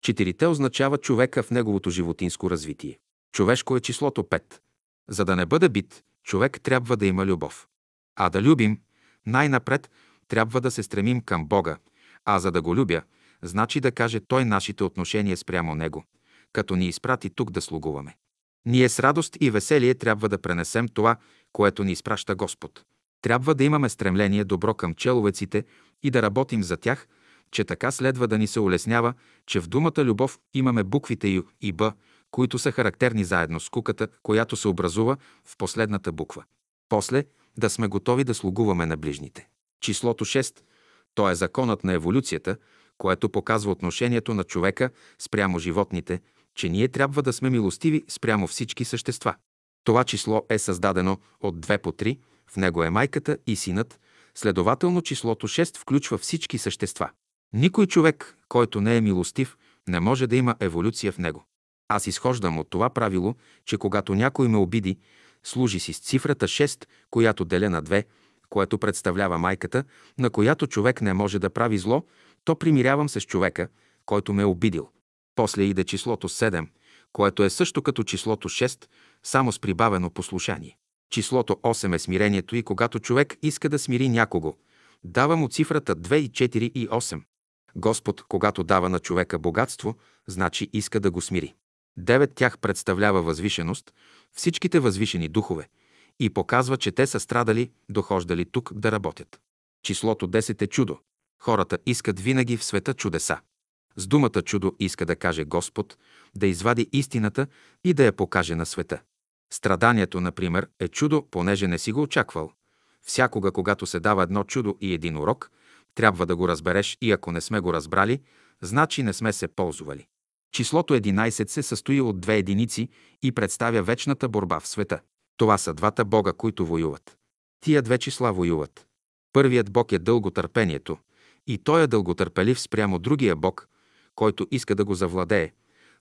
Четирите означава човека в неговото животинско развитие. Човешко е числото 5. За да не бъде бит, човек трябва да има любов. А да любим, най-напред трябва да се стремим към Бога, а за да го любя, значи да каже Той нашите отношения спрямо Него, като ни изпрати тук да слугуваме. Ние с радост и веселие трябва да пренесем това, което ни изпраща Господ. Трябва да имаме стремление добро към человеците и да работим за тях, че така следва да ни се улеснява, че в думата любов имаме буквите Ю и Б, които са характерни заедно с куката, която се образува в последната буква. После да сме готови да слугуваме на ближните. Числото 6 – то е законът на еволюцията, което показва отношението на човека спрямо животните, че ние трябва да сме милостиви спрямо всички същества. Това число е създадено от 2 по 3, в него е майката и синът, следователно числото 6 включва всички същества. Никой човек, който не е милостив, не може да има еволюция в него. Аз изхождам от това правило, че когато някой ме обиди, служи си с цифрата 6, която деля на 2, което представлява майката, на която човек не може да прави зло, то примирявам се с човека, който ме е обидил. После иде числото 7, което е също като числото 6, само с прибавено послушание. Числото 8 е смирението и когато човек иска да смири някого, дава му цифрата 2 и 4 и 8. Господ, когато дава на човека богатство, значи иска да го смири. Девет тях представлява възвишеност, всичките възвишени духове, и показва, че те са страдали, дохождали тук да работят. Числото 10 е чудо. Хората искат винаги в света чудеса. С думата чудо иска да каже Господ, да извади истината и да я покаже на света. Страданието, например, е чудо, понеже не си го очаквал. Всякога, когато се дава едно чудо и един урок, трябва да го разбереш и ако не сме го разбрали, значи не сме се ползвали. Числото 11 се състои от две единици и представя вечната борба в света. Това са двата бога, които воюват. Тия две числа воюват. Първият бог е дълготърпението и той е дълготърпелив спрямо другия бог, който иска да го завладее.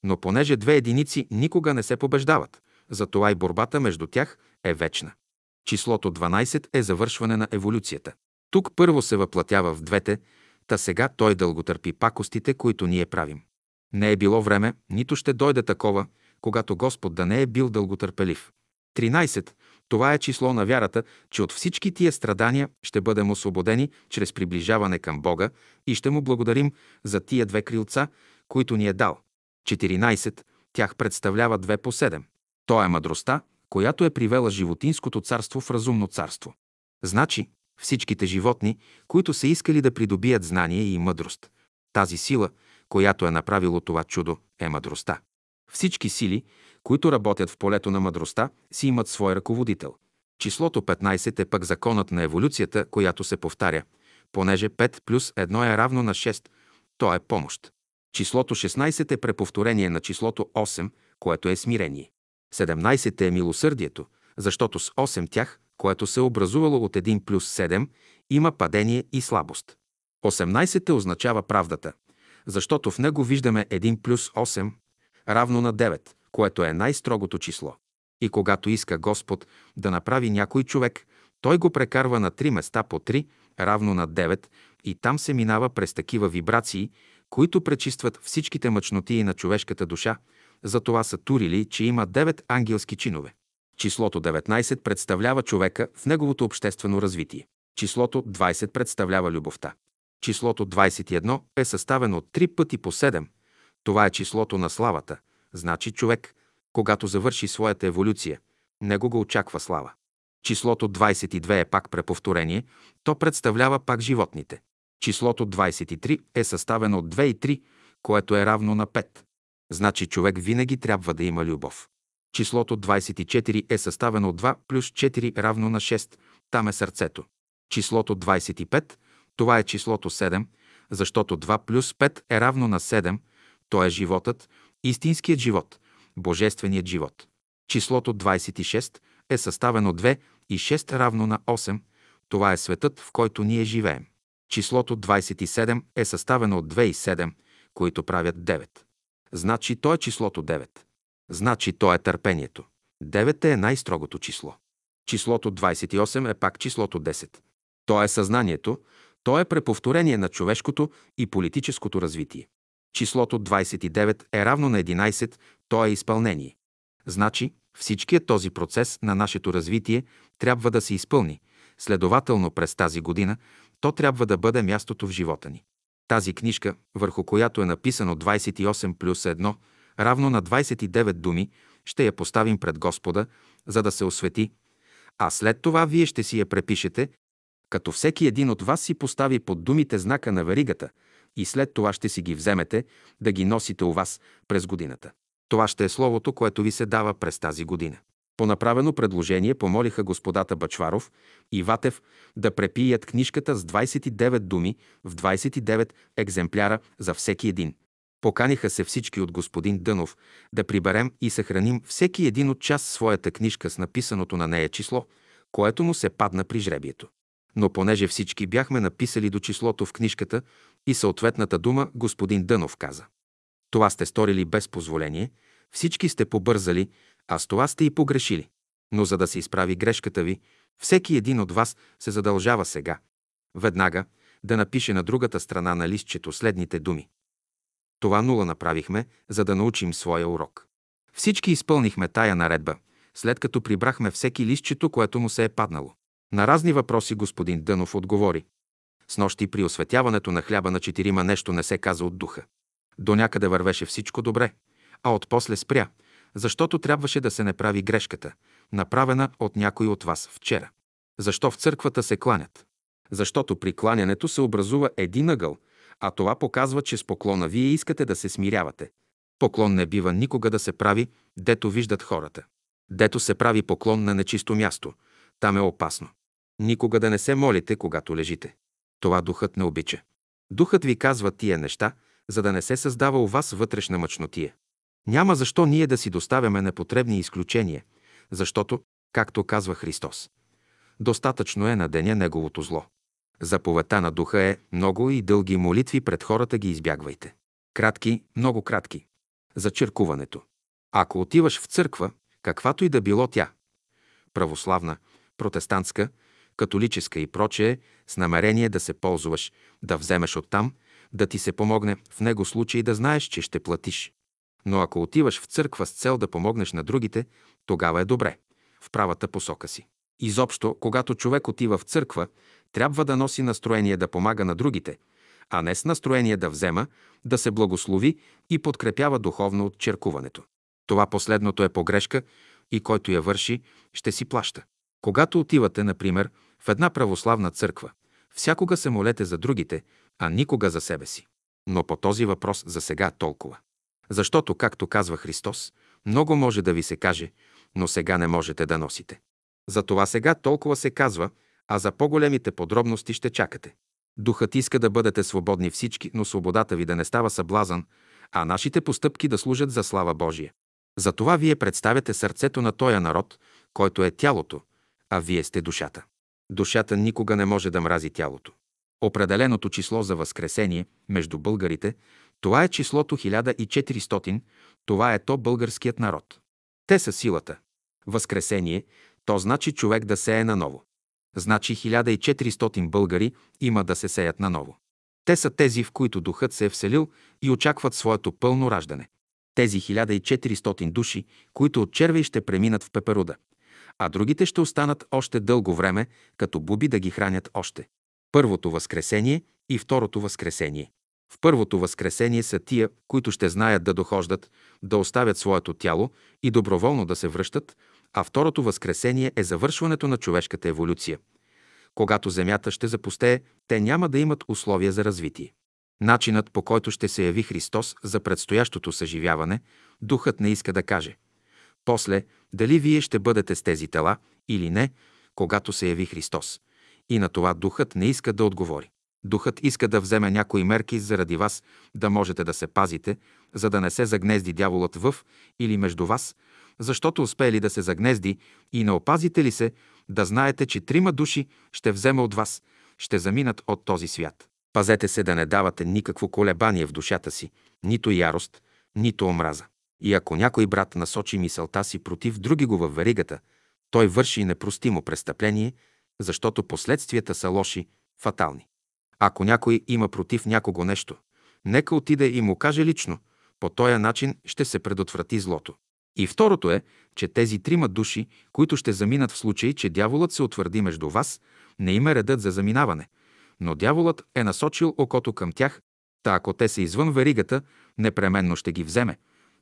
Но понеже две единици никога не се побеждават, затова и борбата между тях е вечна. Числото 12 е завършване на еволюцията. Тук първо се въплатява в двете, та сега той дълготърпи пакостите, които ние правим. Не е било време, нито ще дойде такова, когато Господ да не е бил дълготърпелив. 13. Това е число на вярата, че от всички тия страдания ще бъдем освободени чрез приближаване към Бога и ще му благодарим за тия две крилца, които ни е дал. 14. Тях представлява две по седем. То е мъдростта, която е привела животинското царство в разумно царство. Значи, всичките животни, които са искали да придобият знание и мъдрост, тази сила, която е направило това чудо, е мъдростта. Всички сили, които работят в полето на мъдростта, си имат свой ръководител. Числото 15 е пък законът на еволюцията, която се повтаря, понеже 5 плюс 1 е равно на 6, то е помощ. Числото 16 е преповторение на числото 8, което е смирение. 17 е милосърдието, защото с 8 тях, което се е образувало от 1 плюс 7, има падение и слабост. 18 означава правдата, защото в него виждаме 1 плюс 8, равно на 9, което е най-строгото число. И когато иска Господ да направи някой човек, Той го прекарва на три места по три, равно на 9, и там се минава през такива вибрации, които пречистват всичките мъчнотии на човешката душа, затова са турили, че има 9 ангелски чинове. Числото 19 представлява човека в неговото обществено развитие. Числото 20 представлява любовта. Числото 21 е съставено от 3 пъти по 7. Това е числото на славата. Значи човек, когато завърши своята еволюция, него го очаква слава. Числото 22 е пак преповторение, то представлява пак животните. Числото 23 е съставено от 2 и 3, което е равно на 5. Значи човек винаги трябва да има любов. Числото 24 е съставено от 2 плюс 4 равно на 6. Там е сърцето. Числото 25, това е числото 7, защото 2 плюс 5 е равно на 7. То е животът, истинският живот, божественият живот. Числото 26 е съставено от 2 и 6 равно на 8. Това е светът, в който ние живеем. Числото 27 е съставено от 2 и 7, които правят 9. Значи то е числото 9. Значи то е търпението. 9 е най-строгото число. Числото 28 е пак числото 10. То е съзнанието, то е преповторение на човешкото и политическото развитие. Числото 29 е равно на 11, то е изпълнение. Значи, всичкият този процес на нашето развитие трябва да се изпълни. Следователно, през тази година то трябва да бъде мястото в живота ни. Тази книжка, върху която е написано 28 плюс 1, равно на 29 думи, ще я поставим пред Господа, за да се освети, а след това вие ще си я препишете, като всеки един от вас си постави под думите знака на веригата и след това ще си ги вземете да ги носите у вас през годината. Това ще е словото, което ви се дава през тази година. По направено предложение помолиха господата Бачваров и Ватев да препият книжката с 29 думи в 29 екземпляра за всеки един. Поканиха се всички от господин Дънов да приберем и съхраним всеки един от час своята книжка с написаното на нея число, което му се падна при жребието. Но понеже всички бяхме написали до числото в книжката и съответната дума, господин Дънов каза. Това сте сторили без позволение, всички сте побързали, а с това сте и погрешили. Но за да се изправи грешката ви, всеки един от вас се задължава сега, веднага, да напише на другата страна на листчето следните думи. Това нула направихме, за да научим своя урок. Всички изпълнихме тая наредба, след като прибрахме всеки листчето, което му се е паднало. На разни въпроси господин Дънов отговори. С нощи при осветяването на хляба на четирима нещо не се каза от духа. До някъде вървеше всичко добре, а отпосле спря, защото трябваше да се не прави грешката, направена от някой от вас вчера. Защо в църквата се кланят? Защото при кланянето се образува един ъгъл, а това показва, че с поклона вие искате да се смирявате. Поклон не бива никога да се прави, дето виждат хората. Дето се прави поклон на нечисто място, там е опасно. Никога да не се молите, когато лежите. Това духът не обича. Духът ви казва тия неща, за да не се създава у вас вътрешна мъчнотия. Няма защо ние да си доставяме непотребни изключения, защото, както казва Христос, достатъчно е на деня Неговото зло. Заповедта на духа е много и дълги молитви пред хората ги избягвайте. Кратки, много кратки. За черкуването. Ако отиваш в църква, каквато и да било тя, православна, протестантска, католическа и прочее, с намерение да се ползваш, да вземеш оттам, да ти се помогне, в него случай да знаеш, че ще платиш. Но ако отиваш в църква с цел да помогнеш на другите, тогава е добре, в правата посока си. Изобщо, когато човек отива в църква, трябва да носи настроение да помага на другите, а не с настроение да взема, да се благослови и подкрепява духовно от черкуването. Това последното е погрешка и който я върши, ще си плаща. Когато отивате, например, в една православна църква, всякога се молете за другите, а никога за себе си. Но по този въпрос за сега толкова. Защото, както казва Христос, много може да ви се каже, но сега не можете да носите. Затова сега толкова се казва, а за по-големите подробности ще чакате. Духът иска да бъдете свободни всички, но свободата ви да не става съблазън, а нашите постъпки да служат за слава Божия. Затова вие представяте сърцето на тоя народ, който е тялото, а вие сте душата. Душата никога не може да мрази тялото. Определеното число за възкресение между българите, това е числото 1400, това е то българският народ. Те са силата. Възкресение, то значи човек да се е наново. Значи 1400 българи има да се сеят наново. Те са тези, в които духът се е вселил и очакват своето пълно раждане. Тези 1400 души, които от червей ще преминат в пеперуда, а другите ще останат още дълго време, като буби да ги хранят още. Първото възкресение и второто възкресение. В първото възкресение са тия, които ще знаят да дохождат, да оставят своето тяло и доброволно да се връщат, а второто възкресение е завършването на човешката еволюция. Когато Земята ще запустее, те няма да имат условия за развитие. Начинът по който ще се яви Христос за предстоящото съживяване, Духът не иска да каже. После, дали вие ще бъдете с тези тела или не, когато се яви Христос. И на това Духът не иска да отговори. Духът иска да вземе някои мерки заради вас, да можете да се пазите, за да не се загнезди дяволът в или между вас, защото успели да се загнезди и не опазите ли се, да знаете, че трима души ще взема от вас, ще заминат от този свят. Пазете се да не давате никакво колебание в душата си, нито ярост, нито омраза. И ако някой брат насочи мисълта си против други го във веригата, той върши непростимо престъпление, защото последствията са лоши, фатални. Ако някой има против някого нещо, нека отиде и му каже лично. По този начин ще се предотврати злото. И второто е, че тези трима души, които ще заминат в случай, че дяволът се утвърди между вас, не има редът за заминаване, но дяволът е насочил окото към тях, та ако те са извън веригата, непременно ще ги вземе,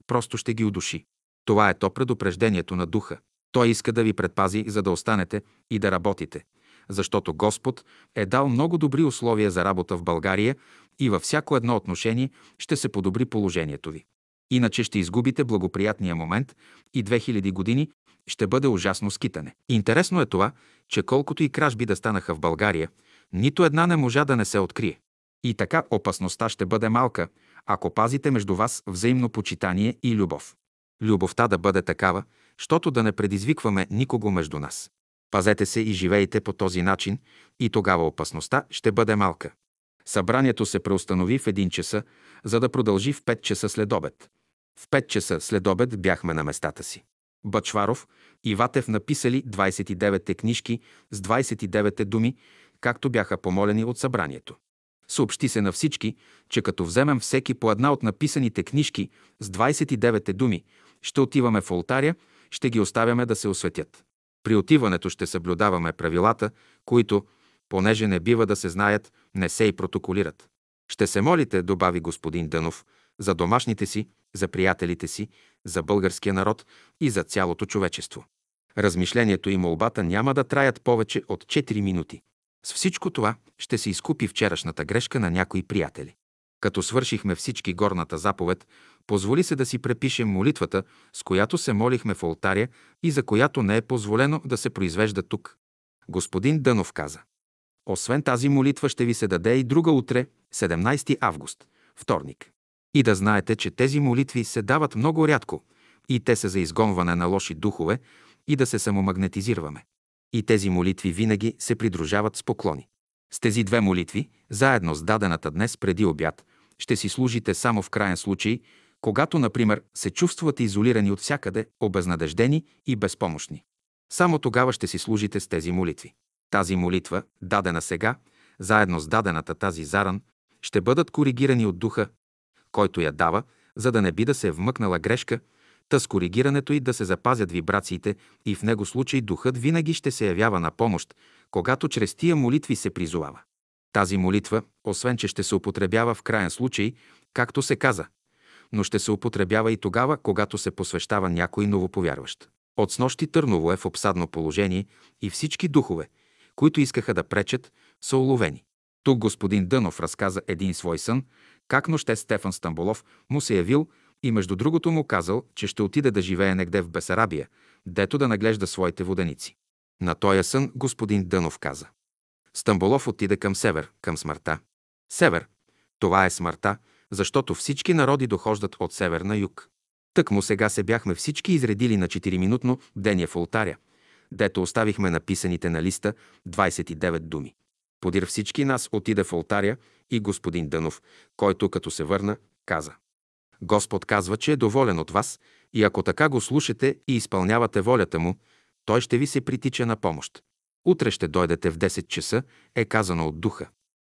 просто ще ги удуши. Това е то предупреждението на духа. Той иска да ви предпази, за да останете и да работите – защото Господ е дал много добри условия за работа в България и във всяко едно отношение ще се подобри положението ви. Иначе ще изгубите благоприятния момент и 2000 години ще бъде ужасно скитане. Интересно е това, че колкото и кражби да станаха в България, нито една не можа да не се открие. И така опасността ще бъде малка, ако пазите между вас взаимно почитание и любов. Любовта да бъде такава, щото да не предизвикваме никого между нас. Пазете се и живейте по този начин и тогава опасността ще бъде малка. Събранието се преустанови в един часа, за да продължи в 5 часа след обед. В 5 часа след обед бяхме на местата си. Бачваров и Ватев написали 29-те книжки с 29-те думи, както бяха помолени от събранието. Съобщи се на всички, че като вземем всеки по една от написаните книжки с 29-те думи, ще отиваме в алтаря, ще ги оставяме да се осветят. При отиването ще съблюдаваме правилата, които, понеже не бива да се знаят, не се и протоколират. Ще се молите, добави господин Дънов, за домашните си, за приятелите си, за българския народ и за цялото човечество. Размишлението и молбата няма да траят повече от 4 минути. С всичко това ще се изкупи вчерашната грешка на някои приятели. Като свършихме всички горната заповед, позволи се да си препишем молитвата, с която се молихме в алтаря и за която не е позволено да се произвежда тук. Господин Дънов каза. Освен тази молитва ще ви се даде и друга утре, 17 август, вторник. И да знаете, че тези молитви се дават много рядко и те са за изгонване на лоши духове и да се самомагнетизираме. И тези молитви винаги се придружават с поклони. С тези две молитви, заедно с дадената днес преди обяд, ще си служите само в крайен случай, когато, например, се чувствате изолирани от всякъде, обезнадеждени и безпомощни. Само тогава ще си служите с тези молитви. Тази молитва, дадена сега, заедно с дадената тази заран, ще бъдат коригирани от духа, който я дава, за да не би да се е вмъкнала грешка, та с коригирането и да се запазят вибрациите и в него случай духът винаги ще се явява на помощ, когато чрез тия молитви се призовава. Тази молитва, освен че ще се употребява в крайен случай, както се каза, но ще се употребява и тогава, когато се посвещава някой новоповярващ. От снощи Търново е в обсадно положение и всички духове, които искаха да пречат, са уловени. Тук господин Дънов разказа един свой сън, как ноще Стефан Стамболов му се явил и между другото му казал, че ще отиде да живее негде в Бесарабия, дето да наглежда своите воденици. На тоя сън господин Дънов каза. Стамболов отиде към север, към смъртта. Север. Това е смъртта, защото всички народи дохождат от север на юг. Тък му сега се бяхме всички изредили на 4-минутно деня в алтаря, дето оставихме написаните на листа 29 думи. Подир всички нас отида в алтаря и господин Дънов, който като се върна, каза Господ казва, че е доволен от вас и ако така го слушате и изпълнявате волята му, той ще ви се притича на помощ. Утре ще дойдете в 10 часа, е казано от духа.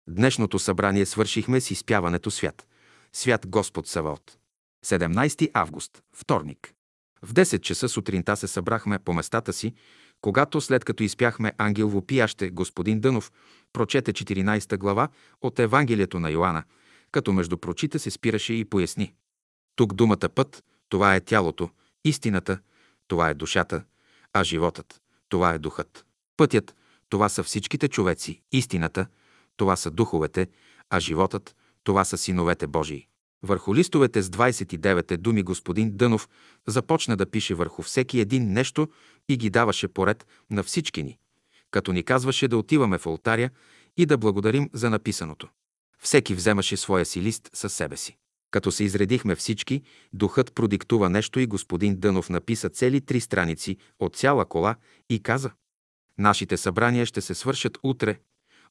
Днешното събрание свършихме с изпяването свят. Свят Господ Саваот. 17 август, вторник. В 10 часа сутринта се събрахме по местата си, когато след като изпяхме Ангел Вопияще, господин Дънов прочете 14 глава от Евангелието на Йоанна, като между прочита се спираше и поясни. Тук думата път, това е тялото, истината, това е душата, а животът, това е духът. Пътят, това са всичките човеци, истината, това са духовете, а животът, това са синовете Божии. Върху листовете с 29 думи господин Дънов започна да пише върху всеки един нещо и ги даваше поред на всички ни, като ни казваше да отиваме в алтаря и да благодарим за написаното. Всеки вземаше своя си лист със себе си. Като се изредихме всички, духът продиктува нещо и господин Дънов написа цели три страници от цяла кола и каза Нашите събрания ще се свършат утре,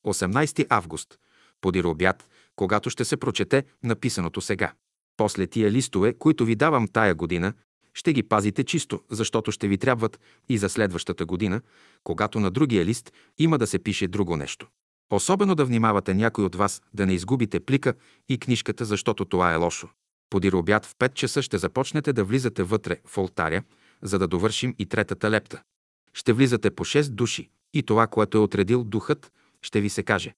18 август, подир обяд, когато ще се прочете написаното сега. После тия листове, които ви давам тая година, ще ги пазите чисто, защото ще ви трябват и за следващата година, когато на другия лист има да се пише друго нещо. Особено да внимавате някой от вас да не изгубите плика и книжката, защото това е лошо. Подир обяд в 5 часа ще започнете да влизате вътре в алтаря, за да довършим и третата лепта. Ще влизате по 6 души и това, което е отредил духът, ще ви се каже.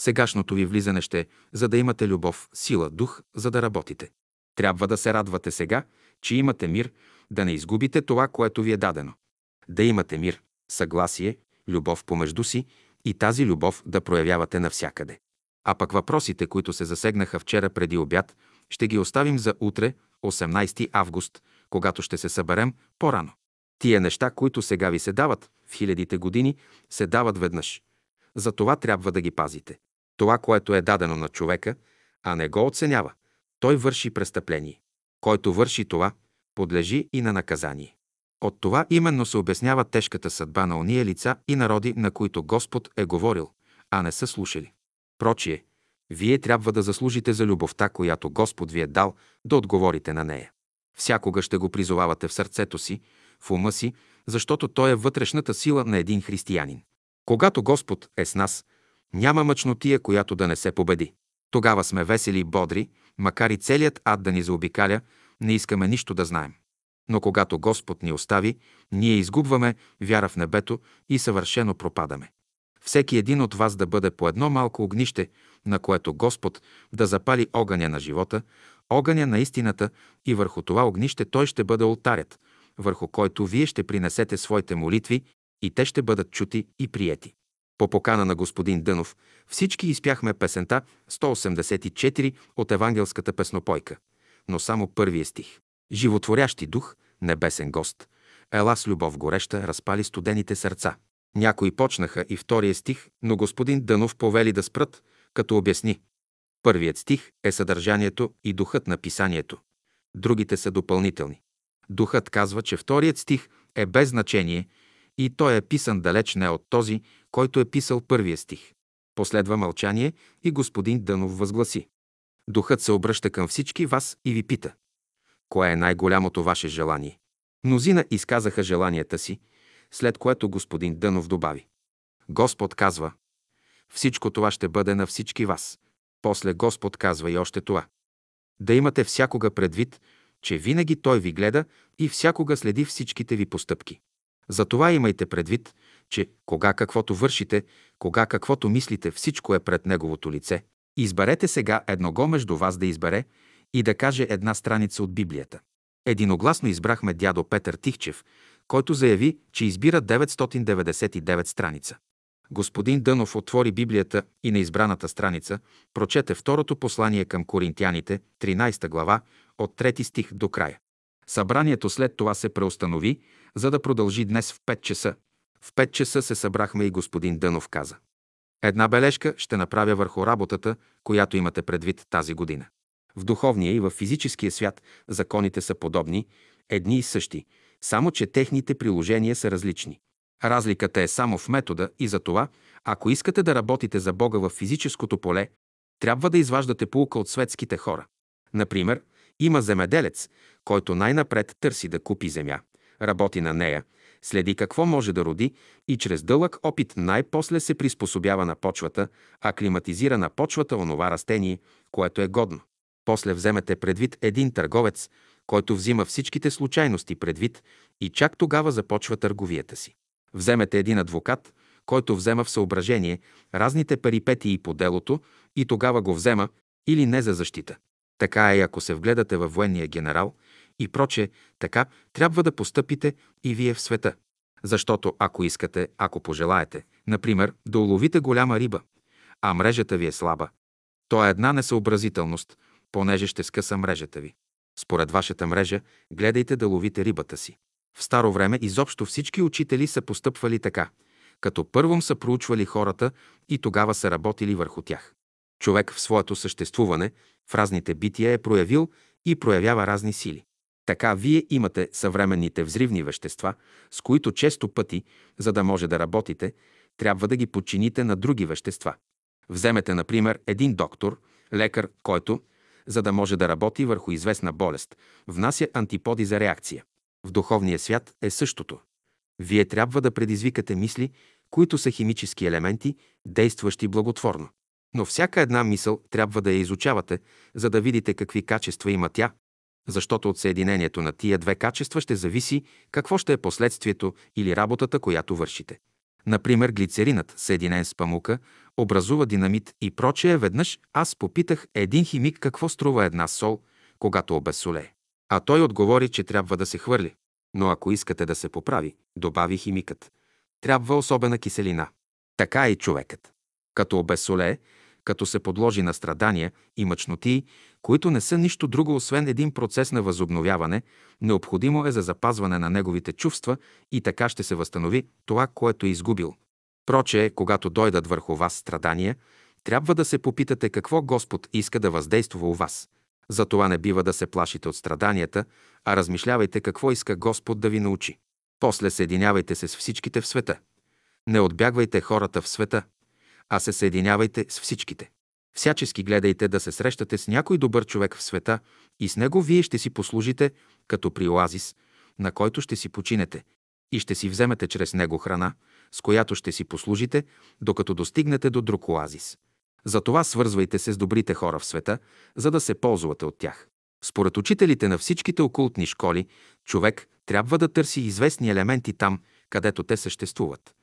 Сегашното ви влизане ще за да имате любов, сила, дух, за да работите. Трябва да се радвате сега, че имате мир, да не изгубите това, което ви е дадено. Да имате мир, съгласие, любов помежду си и тази любов да проявявате навсякъде. А пък въпросите, които се засегнаха вчера преди обяд, ще ги оставим за утре, 18 август, когато ще се съберем по-рано. Тия неща, които сега ви се дават в хилядите години, се дават веднъж. За това трябва да ги пазите. Това, което е дадено на човека, а не го оценява, той върши престъпление. Който върши това, подлежи и на наказание. От това именно се обяснява тежката съдба на ония лица и народи, на които Господ е говорил, а не са слушали. Прочие, вие трябва да заслужите за любовта, която Господ ви е дал, да отговорите на нея. Всякога ще го призовавате в сърцето си, в ума си, защото той е вътрешната сила на един християнин. Когато Господ е с нас, няма мъчнотия, която да не се победи. Тогава сме весели и бодри, макар и целият ад да ни заобикаля, не искаме нищо да знаем. Но когато Господ ни остави, ние изгубваме вяра в небето и съвършено пропадаме. Всеки един от вас да бъде по едно малко огнище, на което Господ да запали огъня на живота, огъня на истината и върху това огнище той ще бъде алтарят, върху който вие ще принесете своите молитви и те ще бъдат чути и приети. По покана на господин Дънов всички изпяхме песента 184 от евангелската песнопойка, но само първия стих. Животворящи дух, небесен гост, ела с любов гореща, разпали студените сърца. Някои почнаха и втория стих, но господин Дънов повели да спрат, като обясни. Първият стих е съдържанието и духът на писанието. Другите са допълнителни. Духът казва, че вторият стих е без значение и той е писан далеч не от този, който е писал първия стих. Последва мълчание и господин Дънов възгласи. Духът се обръща към всички вас и ви пита. Кое е най-голямото ваше желание? Мнозина изказаха желанията си, след което господин Дънов добави. Господ казва, всичко това ще бъде на всички вас. После Господ казва и още това. Да имате всякога предвид, че винаги Той ви гледа и всякога следи всичките ви постъпки. Затова имайте предвид, че кога каквото вършите, кога каквото мислите, всичко е пред Неговото лице. Изберете сега едного между вас да избере и да каже една страница от Библията. Единогласно избрахме дядо Петър Тихчев, който заяви, че избира 999 страница. Господин Дънов отвори Библията и на избраната страница прочете второто послание към коринтияните, 13 глава, от 3 стих до края. Събранието след това се преустанови, за да продължи днес в 5 часа. В 5 часа се събрахме и господин Дънов каза. Една бележка ще направя върху работата, която имате предвид тази година. В духовния и в физическия свят законите са подобни, едни и същи, само че техните приложения са различни. Разликата е само в метода и за това, ако искате да работите за Бога в физическото поле, трябва да изваждате полука от светските хора. Например, има земеделец, който най-напред търси да купи земя, работи на нея, следи какво може да роди и чрез дълъг опит най-после се приспособява на почвата, аклиматизира на почвата онова растение, което е годно. После вземете предвид един търговец, който взима всичките случайности предвид и чак тогава започва търговията си. Вземете един адвокат, който взема в съображение разните перипетии по делото и тогава го взема или не за защита. Така е, ако се вгледате във военния генерал и проче, така трябва да постъпите и вие в света. Защото ако искате, ако пожелаете, например, да уловите голяма риба, а мрежата ви е слаба, то е една несъобразителност, понеже ще скъса мрежата ви. Според вашата мрежа, гледайте да ловите рибата си. В старо време изобщо всички учители са постъпвали така, като първом са проучвали хората и тогава са работили върху тях. Човек в своето съществуване, в разните бития е проявил и проявява разни сили. Така вие имате съвременните взривни вещества, с които често пъти, за да може да работите, трябва да ги подчините на други вещества. Вземете, например, един доктор, лекар, който, за да може да работи върху известна болест, внася антиподи за реакция. В духовния свят е същото. Вие трябва да предизвикате мисли, които са химически елементи, действащи благотворно. Но всяка една мисъл трябва да я изучавате, за да видите какви качества има тя, защото от съединението на тия две качества ще зависи какво ще е последствието или работата, която вършите. Например, глицеринът, съединен с памука, образува динамит и прочее. Веднъж аз попитах един химик какво струва една сол, когато обезсолее. А той отговори, че трябва да се хвърли. Но ако искате да се поправи, добави химикът, трябва особена киселина. Така е и човекът. Като обезсолее, като се подложи на страдания и мъчноти, които не са нищо друго, освен един процес на възобновяване, необходимо е за запазване на неговите чувства и така ще се възстанови това, което е изгубил. Проче, когато дойдат върху вас страдания, трябва да се попитате какво Господ иска да въздейства у вас. Затова не бива да се плашите от страданията, а размишлявайте какво иска Господ да ви научи. После съединявайте се с всичките в света. Не отбягвайте хората в света, а се съединявайте с всичките. Всячески гледайте да се срещате с някой добър човек в света и с него вие ще си послужите като при оазис, на който ще си починете и ще си вземете чрез него храна, с която ще си послужите, докато достигнете до друг оазис. Затова свързвайте се с добрите хора в света, за да се ползвате от тях. Според учителите на всичките окултни школи, човек трябва да търси известни елементи там, където те съществуват.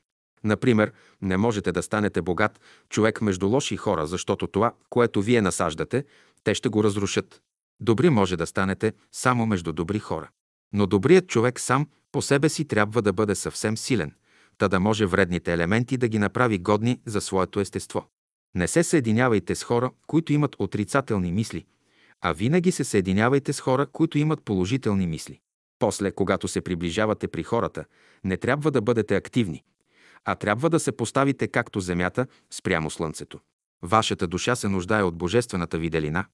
Например, не можете да станете богат човек между лоши хора, защото това, което вие насаждате, те ще го разрушат. Добри може да станете само между добри хора. Но добрият човек сам по себе си трябва да бъде съвсем силен, та да може вредните елементи да ги направи годни за своето естество. Не се съединявайте с хора, които имат отрицателни мисли, а винаги се съединявайте с хора, които имат положителни мисли. После, когато се приближавате при хората, не трябва да бъдете активни, а трябва да се поставите както земята спрямо слънцето. Вашата душа се нуждае от божествената виделина,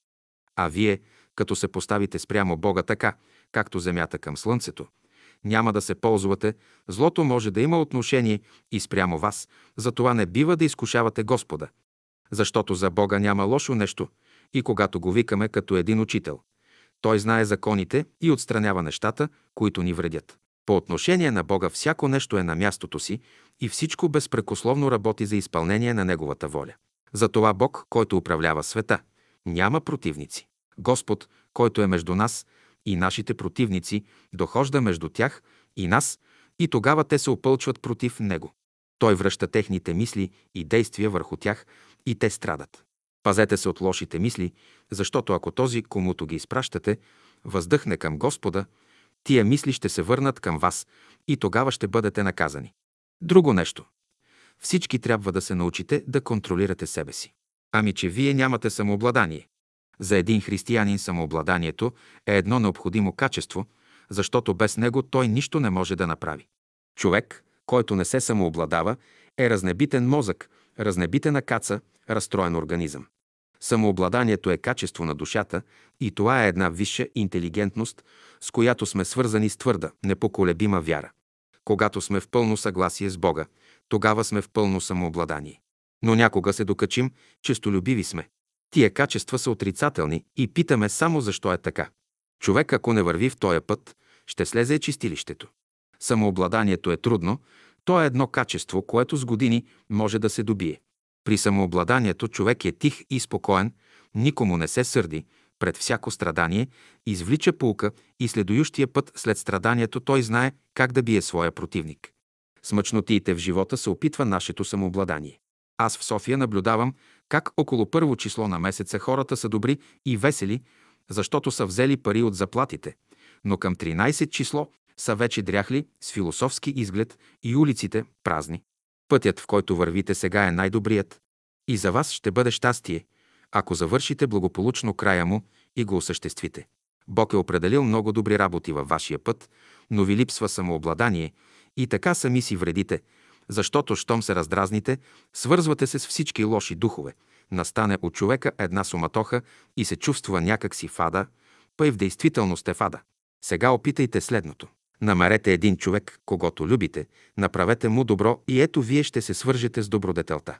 а вие, като се поставите спрямо Бога така, както земята към слънцето, няма да се ползвате, злото може да има отношение и спрямо вас, затова не бива да изкушавате Господа. Защото за Бога няма лошо нещо и когато го викаме като един учител, той знае законите и отстранява нещата, които ни вредят. По отношение на Бога всяко нещо е на мястото си и всичко безпрекословно работи за изпълнение на Неговата воля. Затова Бог, който управлява света, няма противници. Господ, който е между нас и нашите противници, дохожда между тях и нас и тогава те се опълчват против Него. Той връща техните мисли и действия върху тях и те страдат. Пазете се от лошите мисли, защото ако този, комуто ги изпращате, въздъхне към Господа, тия мисли ще се върнат към вас и тогава ще бъдете наказани. Друго нещо. Всички трябва да се научите да контролирате себе си. Ами, че вие нямате самообладание. За един християнин самообладанието е едно необходимо качество, защото без него той нищо не може да направи. Човек, който не се самообладава, е разнебитен мозък, разнебитена каца, разстроен организъм. Самообладанието е качество на душата и това е една висша интелигентност, с която сме свързани с твърда, непоколебима вяра. Когато сме в пълно съгласие с Бога, тогава сме в пълно самообладание. Но някога се докачим, честолюбиви сме. Тия качества са отрицателни и питаме само защо е така. Човек, ако не върви в този път, ще слезе чистилището. Самообладанието е трудно, то е едно качество, което с години може да се добие. При самообладанието човек е тих и спокоен, никому не се сърди, пред всяко страдание, извлича полка и следующия път след страданието той знае как да бие своя противник. С мъчнотиите в живота се опитва нашето самообладание. Аз в София наблюдавам как около първо число на месеца хората са добри и весели, защото са взели пари от заплатите, но към 13 число са вече дряхли с философски изглед и улиците празни. Пътят, в който вървите сега е най-добрият. И за вас ще бъде щастие, ако завършите благополучно края му и го осъществите. Бог е определил много добри работи във вашия път, но ви липсва самообладание и така сами си вредите, защото щом се раздразните, свързвате се с всички лоши духове, настане от човека една суматоха и се чувства някак си фада, и в действителност е фада. Сега опитайте следното. Намерете един човек, когато любите, направете му добро и ето вие ще се свържете с добродетелта.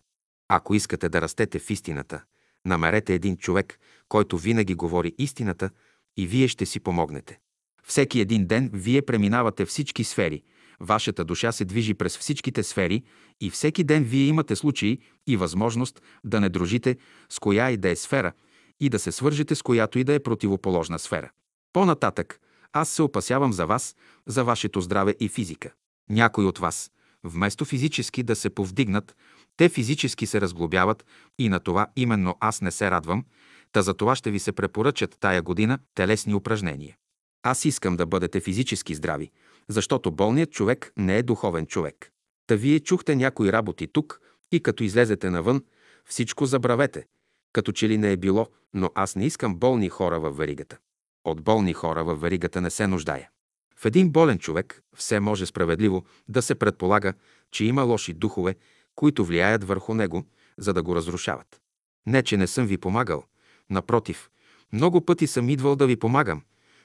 Ако искате да растете в истината, намерете един човек, който винаги говори истината и вие ще си помогнете. Всеки един ден вие преминавате всички сфери, вашата душа се движи през всичките сфери и всеки ден вие имате случаи и възможност да не дружите с коя и да е сфера и да се свържете с която и да е противоположна сфера. По-нататък, аз се опасявам за вас, за вашето здраве и физика. Някои от вас, вместо физически да се повдигнат, те физически се разглобяват и на това именно аз не се радвам, та за това ще ви се препоръчат тая година телесни упражнения. Аз искам да бъдете физически здрави, защото болният човек не е духовен човек. Та вие чухте някои работи тук и като излезете навън, всичко забравете, като че ли не е било, но аз не искам болни хора във веригата. От болни хора във веригата не се нуждая. В един болен човек все може справедливо да се предполага, че има лоши духове, които влияят върху него, за да го разрушават. Не, че не съм ви помагал. Напротив, много пъти съм идвал да ви помагам,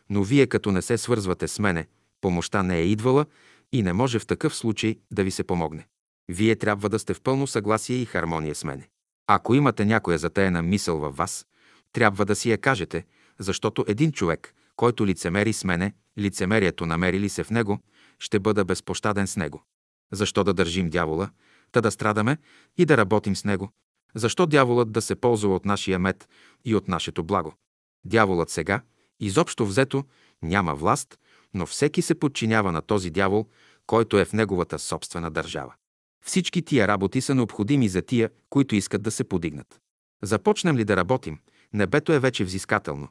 но вие като не се свързвате с мене, помощта не е идвала и не може в такъв случай да ви се помогне. Вие трябва да сте в пълно съгласие и хармония с мене. Ако имате някоя затеяна мисъл във вас, трябва да си я кажете, защото един човек, който лицемери с мене, лицемерието намери ли се в него, ще бъда безпощаден с него. Защо да държим дявола, та да страдаме и да работим с него? Защо дяволът да се ползва от нашия мед и от нашето благо? Дяволът сега, изобщо взето, няма власт, но всеки се подчинява на този дявол, който е в неговата собствена държава. Всички тия работи са необходими за тия, които искат да се подигнат. Започнем ли да работим, небето е вече взискателно,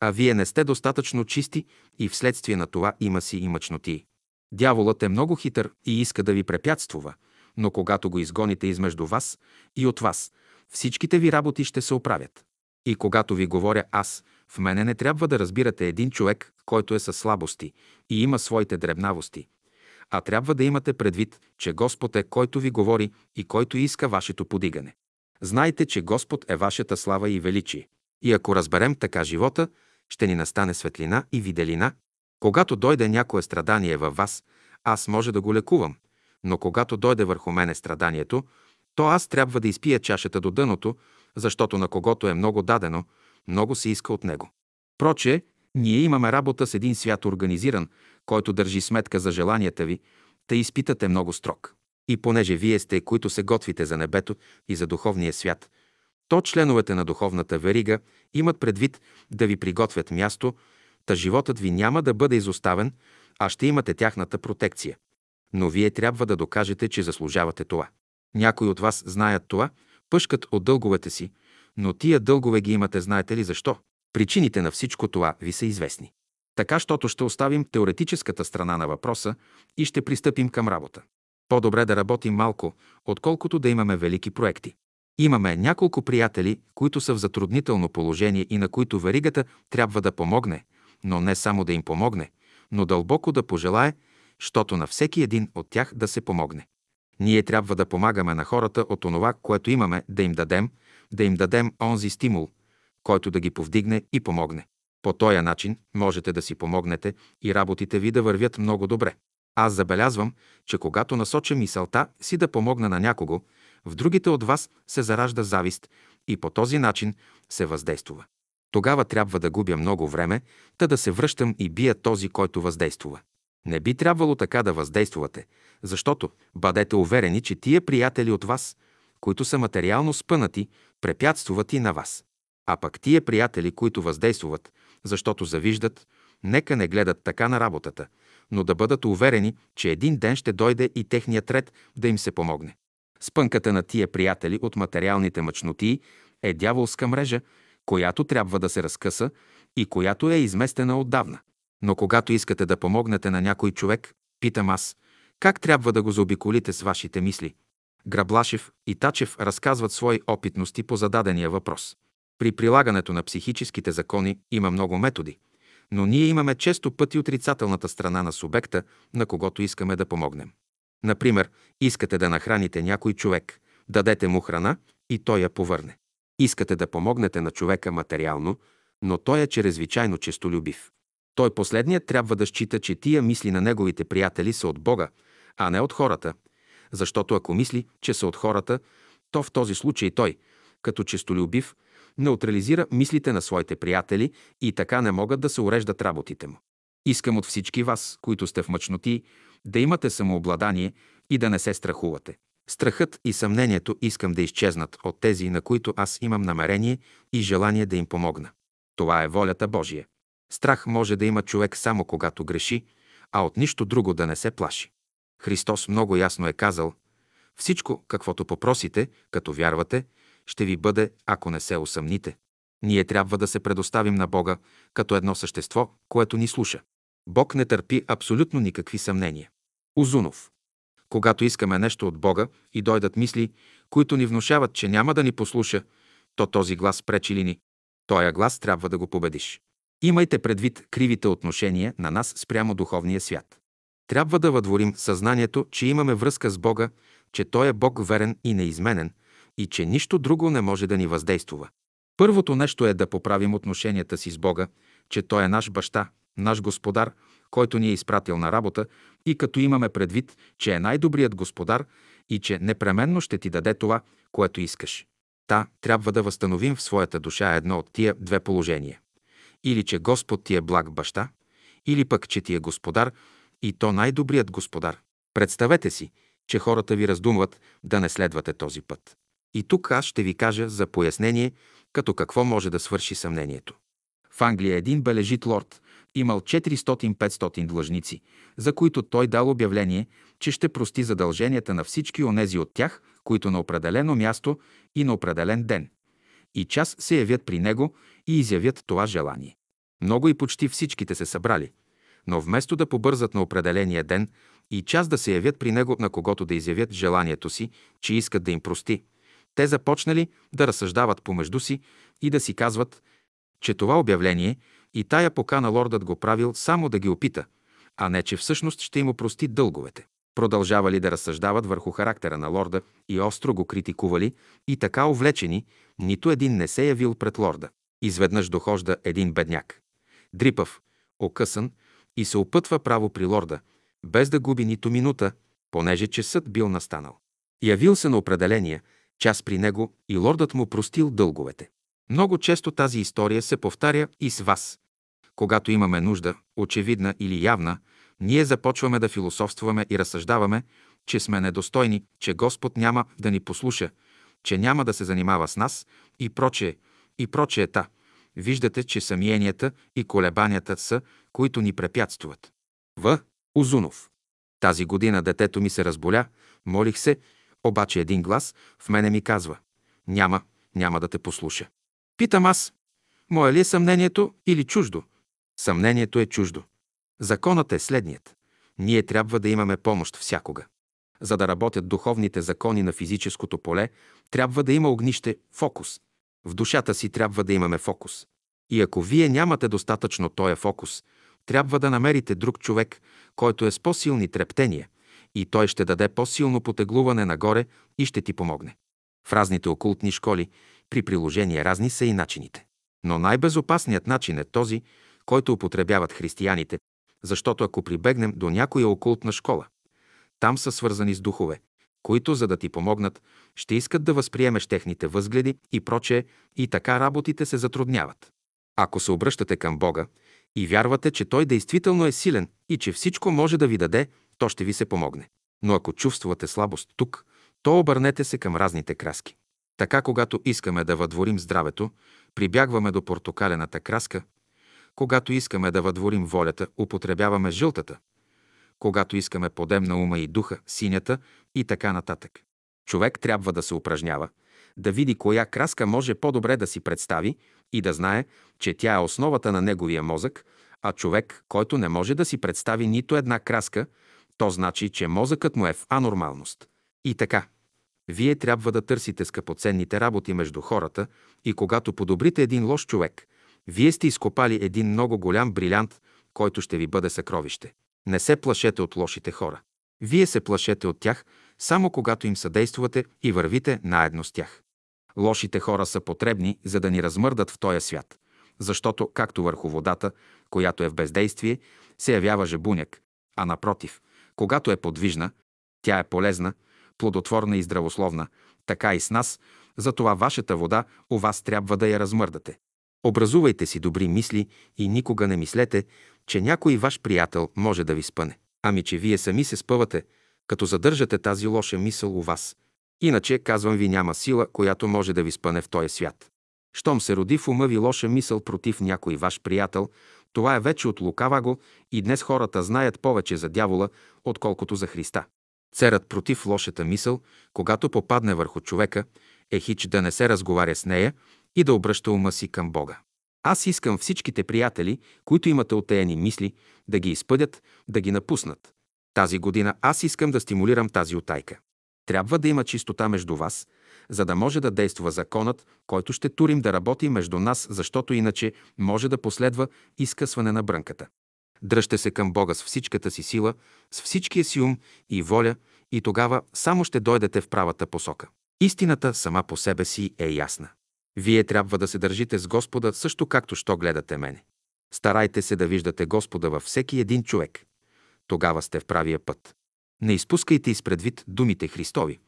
а вие не сте достатъчно чисти и вследствие на това има си и мъчноти. Дяволът е много хитър и иска да ви препятствува, но когато го изгоните измежду вас и от вас, всичките ви работи ще се оправят. И когато ви говоря аз, в мене не трябва да разбирате един човек, който е със слабости и има своите дребнавости, а трябва да имате предвид, че Господ е който ви говори и който иска вашето подигане. Знайте, че Господ е вашата слава и величие. И ако разберем така живота, ще ни настане светлина и виделина. Когато дойде някое страдание във вас, аз може да го лекувам, но когато дойде върху мене страданието, то аз трябва да изпия чашата до дъното, защото на когото е много дадено, много се иска от него. Проче, ние имаме работа с един свят организиран, който държи сметка за желанията ви, те изпитате много строг. И понеже вие сте, които се готвите за небето и за духовния свят, то членовете на духовната верига имат предвид да ви приготвят място, та животът ви няма да бъде изоставен, а ще имате тяхната протекция. Но вие трябва да докажете, че заслужавате това. Някои от вас знаят това, пъшкат от дълговете си, но тия дългове ги имате, знаете ли защо? Причините на всичко това ви са известни. Така, щото ще оставим теоретическата страна на въпроса и ще пристъпим към работа. По-добре да работим малко, отколкото да имаме велики проекти. Имаме няколко приятели, които са в затруднително положение и на които веригата трябва да помогне, но не само да им помогне, но дълбоко да пожелае, щото на всеки един от тях да се помогне. Ние трябва да помагаме на хората от онова, което имаме, да им дадем, да им дадем онзи стимул, който да ги повдигне и помогне. По този начин можете да си помогнете и работите ви да вървят много добре. Аз забелязвам, че когато насоча мисълта си да помогна на някого, в другите от вас се заражда завист и по този начин се въздействува. Тогава трябва да губя много време, та да се връщам и бия този, който въздействува. Не би трябвало така да въздействувате, защото бъдете уверени, че тия приятели от вас, които са материално спънати, препятствуват и на вас. А пък тия приятели, които въздействуват, защото завиждат, нека не гледат така на работата, но да бъдат уверени, че един ден ще дойде и техният ред да им се помогне. Спънката на тия приятели от материалните мъчноти е дяволска мрежа, която трябва да се разкъса и която е изместена отдавна. Но когато искате да помогнете на някой човек, питам аз, как трябва да го заобиколите с вашите мисли? Граблашев и Тачев разказват свои опитности по зададения въпрос. При прилагането на психическите закони има много методи, но ние имаме често пъти отрицателната страна на субекта, на когото искаме да помогнем. Например, искате да нахраните някой човек, дадете му храна и той я повърне. Искате да помогнете на човека материално, но той е чрезвичайно честолюбив. Той последният трябва да счита, че тия мисли на неговите приятели са от Бога, а не от хората, защото ако мисли, че са от хората, то в този случай той, като честолюбив, неутрализира мислите на своите приятели и така не могат да се уреждат работите му. Искам от всички вас, които сте в мъчноти, да имате самообладание и да не се страхувате. Страхът и съмнението искам да изчезнат от тези, на които аз имам намерение и желание да им помогна. Това е волята Божия. Страх може да има човек само когато греши, а от нищо друго да не се плаши. Христос много ясно е казал, всичко, каквото попросите, като вярвате, ще ви бъде, ако не се усъмните. Ние трябва да се предоставим на Бога като едно същество, което ни слуша. Бог не търпи абсолютно никакви съмнения. Озунов. Когато искаме нещо от Бога и дойдат мисли, които ни внушават, че няма да ни послуша, то този глас пречи ли ни? Тоя глас трябва да го победиш. Имайте предвид кривите отношения на нас спрямо духовния свят. Трябва да въдворим съзнанието, че имаме връзка с Бога, че Той е Бог верен и неизменен и че нищо друго не може да ни въздействува. Първото нещо е да поправим отношенията си с Бога, че Той е наш баща, наш господар, който ни е изпратил на работа и като имаме предвид, че е най-добрият господар и че непременно ще ти даде това, което искаш. Та трябва да възстановим в своята душа едно от тия две положения. Или че Господ ти е благ баща, или пък, че ти е господар и то най-добрият господар. Представете си, че хората ви раздумват да не следвате този път. И тук аз ще ви кажа за пояснение, като какво може да свърши съмнението. В Англия един бележит лорд имал 400-500 длъжници, за които той дал обявление, че ще прости задълженията на всички онези от тях, които на определено място и на определен ден и час се явят при него и изявят това желание. Много и почти всичките се събрали, но вместо да побързат на определения ден и час да се явят при него, на когото да изявят желанието си, че искат да им прости, те започнали да разсъждават помежду си и да си казват, че това обявление и тая покана лордът го правил само да ги опита, а не че всъщност ще им опрости дълговете. Продължавали да разсъждават върху характера на лорда и остро го критикували и така увлечени, нито един не се явил пред лорда. Изведнъж дохожда един бедняк. Дрипав, окъсан и се опътва право при лорда, без да губи нито минута, понеже часът бил настанал. Явил се на определения, час при него и лордът му простил дълговете. Много често тази история се повтаря и с вас. Когато имаме нужда, очевидна или явна, ние започваме да философстваме и разсъждаваме, че сме недостойни, че Господ няма да ни послуша, че няма да се занимава с нас и прочее, и прочеета. Виждате, че самиенията и колебанията са, които ни препятстват. В. Узунов. Тази година детето ми се разболя, молих се, обаче един глас в мене ми казва «Няма, няма да те послуша». Питам аз, мое ли е съмнението или чуждо? Съмнението е чуждо. Законът е следният. Ние трябва да имаме помощ всякога. За да работят духовните закони на физическото поле, трябва да има огнище, фокус. В душата си трябва да имаме фокус. И ако вие нямате достатъчно този фокус, трябва да намерите друг човек, който е с по-силни трептения, и той ще даде по-силно потеглуване нагоре и ще ти помогне. В разните окултни школи при приложение разни са и начините. Но най-безопасният начин е този, който употребяват християните, защото ако прибегнем до някоя окултна школа, там са свързани с духове, които, за да ти помогнат, ще искат да възприемеш техните възгледи и прочее, и така работите се затрудняват. Ако се обръщате към Бога, и вярвате, че той действително е силен и че всичко може да ви даде, то ще ви се помогне. Но ако чувствате слабост тук, то обърнете се към разните краски. Така, когато искаме да въдворим здравето, прибягваме до портокалената краска, когато искаме да въдворим волята, употребяваме жълтата, когато искаме подем на ума и духа, синята и така нататък. Човек трябва да се упражнява, да види коя краска може по-добре да си представи и да знае, че тя е основата на неговия мозък, а човек, който не може да си представи нито една краска, то значи, че мозъкът му е в анормалност. И така, вие трябва да търсите скъпоценните работи между хората и когато подобрите един лош човек, вие сте изкопали един много голям брилянт, който ще ви бъде съкровище. Не се плашете от лошите хора. Вие се плашете от тях, само когато им съдействате и вървите наедно с тях. Лошите хора са потребни, за да ни размърдат в този свят, защото, както върху водата, която е в бездействие, се явява жабуняк, а напротив, когато е подвижна, тя е полезна, плодотворна и здравословна, така и с нас, затова вашата вода у вас трябва да я размърдате. Образувайте си добри мисли и никога не мислете, че някой ваш приятел може да ви спъне. Ами, че вие сами се спъвате, като задържате тази лоша мисъл у вас. Иначе, казвам ви, няма сила, която може да ви спъне в този свят. Щом се роди в ума ви лоша мисъл против някой ваш приятел, това е вече от лукава го и днес хората знаят повече за дявола, отколкото за Христа. Церът против лошата мисъл, когато попадне върху човека, е хич да не се разговаря с нея и да обръща ума си към Бога. Аз искам всичките приятели, които имате отеяни мисли, да ги изпъдят, да ги напуснат. Тази година аз искам да стимулирам тази отайка. Трябва да има чистота между вас, за да може да действа законът, който ще турим да работи между нас, защото иначе може да последва изкъсване на брънката. Дръжте се към Бога с всичката си сила, с всичкия си ум и воля и тогава само ще дойдете в правата посока. Истината сама по себе си е ясна. Вие трябва да се държите с Господа също както що гледате мене. Старайте се да виждате Господа във всеки един човек. Тогава сте в правия път. Не изпускайте изпредвид думите Христови.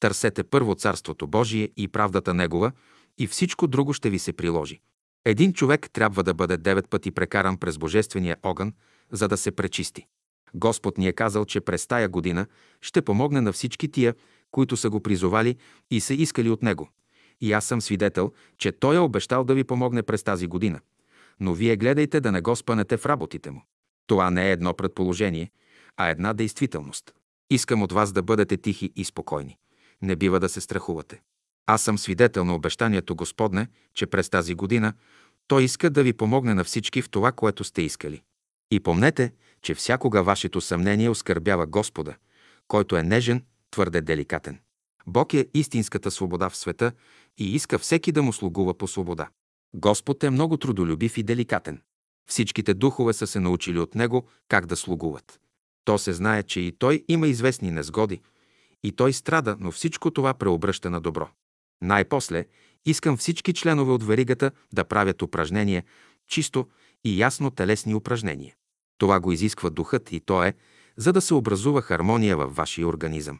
Търсете първо Царството Божие и правдата Негова и всичко друго ще ви се приложи. Един човек трябва да бъде девет пъти прекаран през Божествения огън, за да се пречисти. Господ ни е казал, че през тая година ще помогне на всички тия, които са го призовали и са искали от Него. И аз съм свидетел, че Той е обещал да ви помогне през тази година. Но вие гледайте да не го спънете в работите му. Това не е едно предположение, а една действителност. Искам от вас да бъдете тихи и спокойни. Не бива да се страхувате. Аз съм свидетел на обещанието Господне, че през тази година Той иска да ви помогне на всички в това, което сте искали. И помнете, че всякога вашето съмнение оскърбява Господа, който е нежен, твърде деликатен. Бог е истинската свобода в света и иска всеки да му слугува по свобода. Господ е много трудолюбив и деликатен. Всичките духове са се научили от Него как да слугуват. То се знае, че и Той има известни незгоди, и Той страда, но всичко това преобръща на добро. Най-после искам всички членове от веригата да правят упражнения, чисто и ясно телесни упражнения. Това го изисква духът и то е, за да се образува хармония във вашия организъм.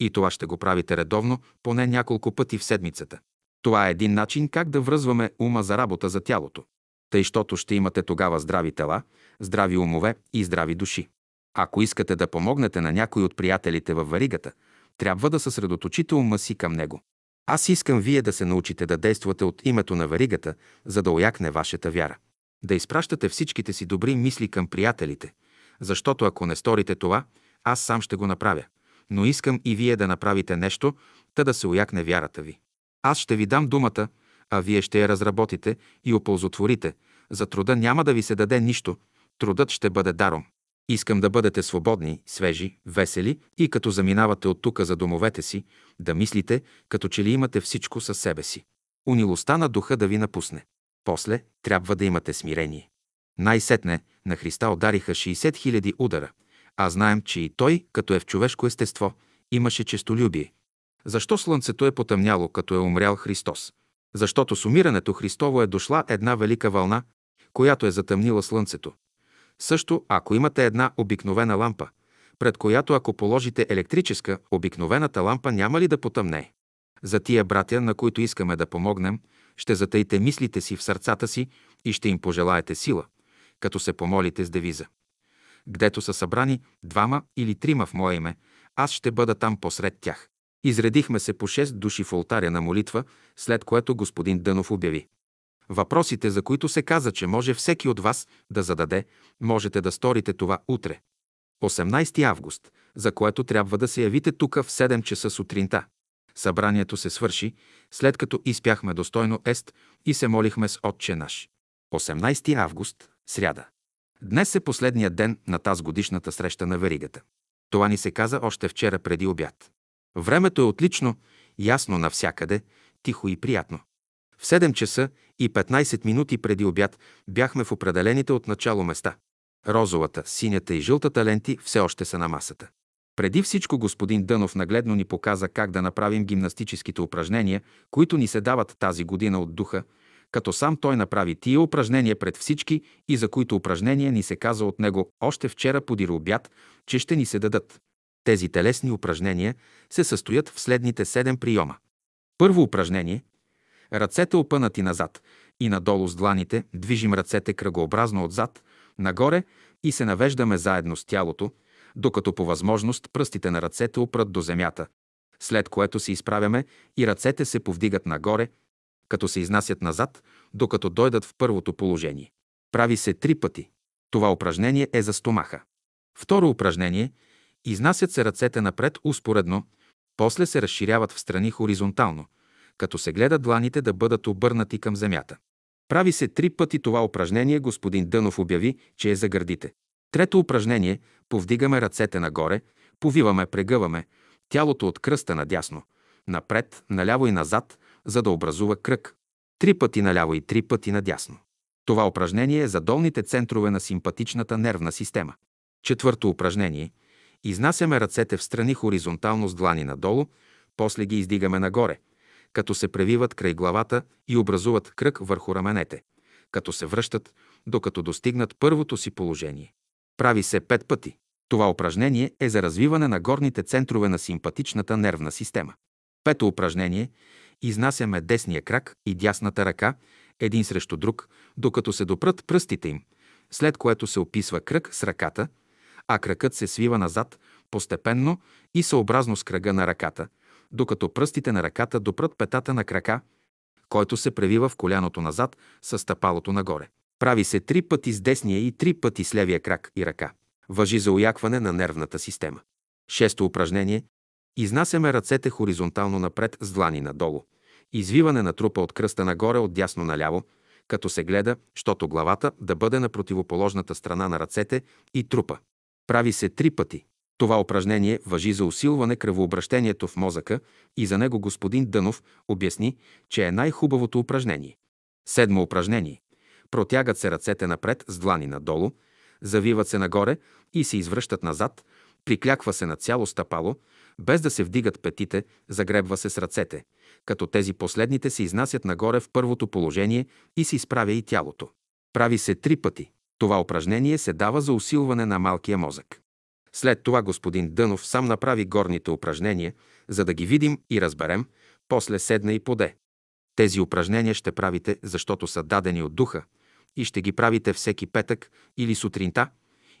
И това ще го правите редовно, поне няколко пъти в седмицата. Това е един начин как да връзваме ума за работа за тялото. Тъй, щото ще имате тогава здрави тела, здрави умове и здрави души. Ако искате да помогнете на някой от приятелите във варигата, трябва да съсредоточите ума си към него. Аз искам вие да се научите да действате от името на варигата, за да оякне вашата вяра. Да изпращате всичките си добри мисли към приятелите, защото ако не сторите това, аз сам ще го направя. Но искам и вие да направите нещо, та да се оякне вярата ви. Аз ще ви дам думата, а вие ще я разработите и оползотворите. За труда няма да ви се даде нищо, трудът ще бъде даром. Искам да бъдете свободни, свежи, весели и като заминавате от тука за домовете си, да мислите, като че ли имате всичко със себе си. Унилостта на духа да ви напусне. После трябва да имате смирение. Най-сетне на Христа удариха 60 000 удара, а знаем, че и Той, като е в човешко естество, имаше честолюбие. Защо слънцето е потъмняло, като е умрял Христос? Защото с умирането Христово е дошла една велика вълна, която е затъмнила слънцето. Също, ако имате една обикновена лампа, пред която ако положите електрическа, обикновената лампа няма ли да потъмне? За тия братя, на които искаме да помогнем, ще затаите мислите си в сърцата си и ще им пожелаете сила, като се помолите с девиза. Гдето са събрани двама или трима в мое име, аз ще бъда там посред тях. Изредихме се по шест души в алтаря на молитва, след което господин Дънов обяви. Въпросите, за които се каза, че може всеки от вас да зададе, можете да сторите това утре. 18 август, за което трябва да се явите тук в 7 часа сутринта. Събранието се свърши, след като изпяхме достойно ест и се молихме с Отче наш. 18 август, сряда. Днес е последният ден на тази годишната среща на веригата. Това ни се каза още вчера преди обяд. Времето е отлично, ясно навсякъде, тихо и приятно. В 7 часа и 15 минути преди обяд бяхме в определените от начало места. Розовата, синята и жълтата ленти все още са на масата. Преди всичко господин Дънов нагледно ни показа как да направим гимнастическите упражнения, които ни се дават тази година от духа, като сам той направи тия упражнения пред всички и за които упражнения ни се каза от него още вчера подир обяд, че ще ни се дадат. Тези телесни упражнения се състоят в следните седем приема. Първо упражнение – ръцете опънати назад и надолу с дланите, движим ръцете кръгообразно отзад, нагоре и се навеждаме заедно с тялото, докато по възможност пръстите на ръцете опрат до земята, след което се изправяме и ръцете се повдигат нагоре, като се изнасят назад, докато дойдат в първото положение. Прави се три пъти. Това упражнение е за стомаха. Второ упражнение – Изнасят се ръцете напред успоредно, после се разширяват в страни хоризонтално, като се гледа дланите да бъдат обърнати към земята. Прави се три пъти това упражнение, господин Дънов обяви, че е за гърдите. Трето упражнение – повдигаме ръцете нагоре, повиваме, прегъваме, тялото от кръста надясно, напред, наляво и назад, за да образува кръг. Три пъти наляво и три пъти надясно. Това упражнение е за долните центрове на симпатичната нервна система. Четвърто упражнение – Изнасяме ръцете в страни хоризонтално с длани надолу, после ги издигаме нагоре, като се превиват край главата и образуват кръг върху раменете, като се връщат, докато достигнат първото си положение. Прави се пет пъти. Това упражнение е за развиване на горните центрове на симпатичната нервна система. Пето упражнение – изнасяме десния крак и дясната ръка един срещу друг, докато се допрат пръстите им, след което се описва кръг с ръката – а кракът се свива назад постепенно и съобразно с кръга на ръката, докато пръстите на ръката допрат петата на крака, който се превива в коляното назад с стъпалото нагоре. Прави се три пъти с десния и три пъти с левия крак и ръка. Въжи за уякване на нервната система. Шесто упражнение. Изнасяме ръцете хоризонтално напред с длани надолу. Извиване на трупа от кръста нагоре от дясно наляво, като се гледа, щото главата да бъде на противоположната страна на ръцете и трупа. Прави се три пъти. Това упражнение въжи за усилване кръвообращението в мозъка и за него господин Дънов обясни, че е най-хубавото упражнение. Седмо упражнение. Протягат се ръцете напред с длани надолу, завиват се нагоре и се извръщат назад, прикляква се на цяло стъпало, без да се вдигат петите, загребва се с ръцете, като тези последните се изнасят нагоре в първото положение и се изправя и тялото. Прави се три пъти. Това упражнение се дава за усилване на малкия мозък. След това господин Дънов сам направи горните упражнения, за да ги видим и разберем, после седна и поде. Тези упражнения ще правите, защото са дадени от духа и ще ги правите всеки петък или сутринта,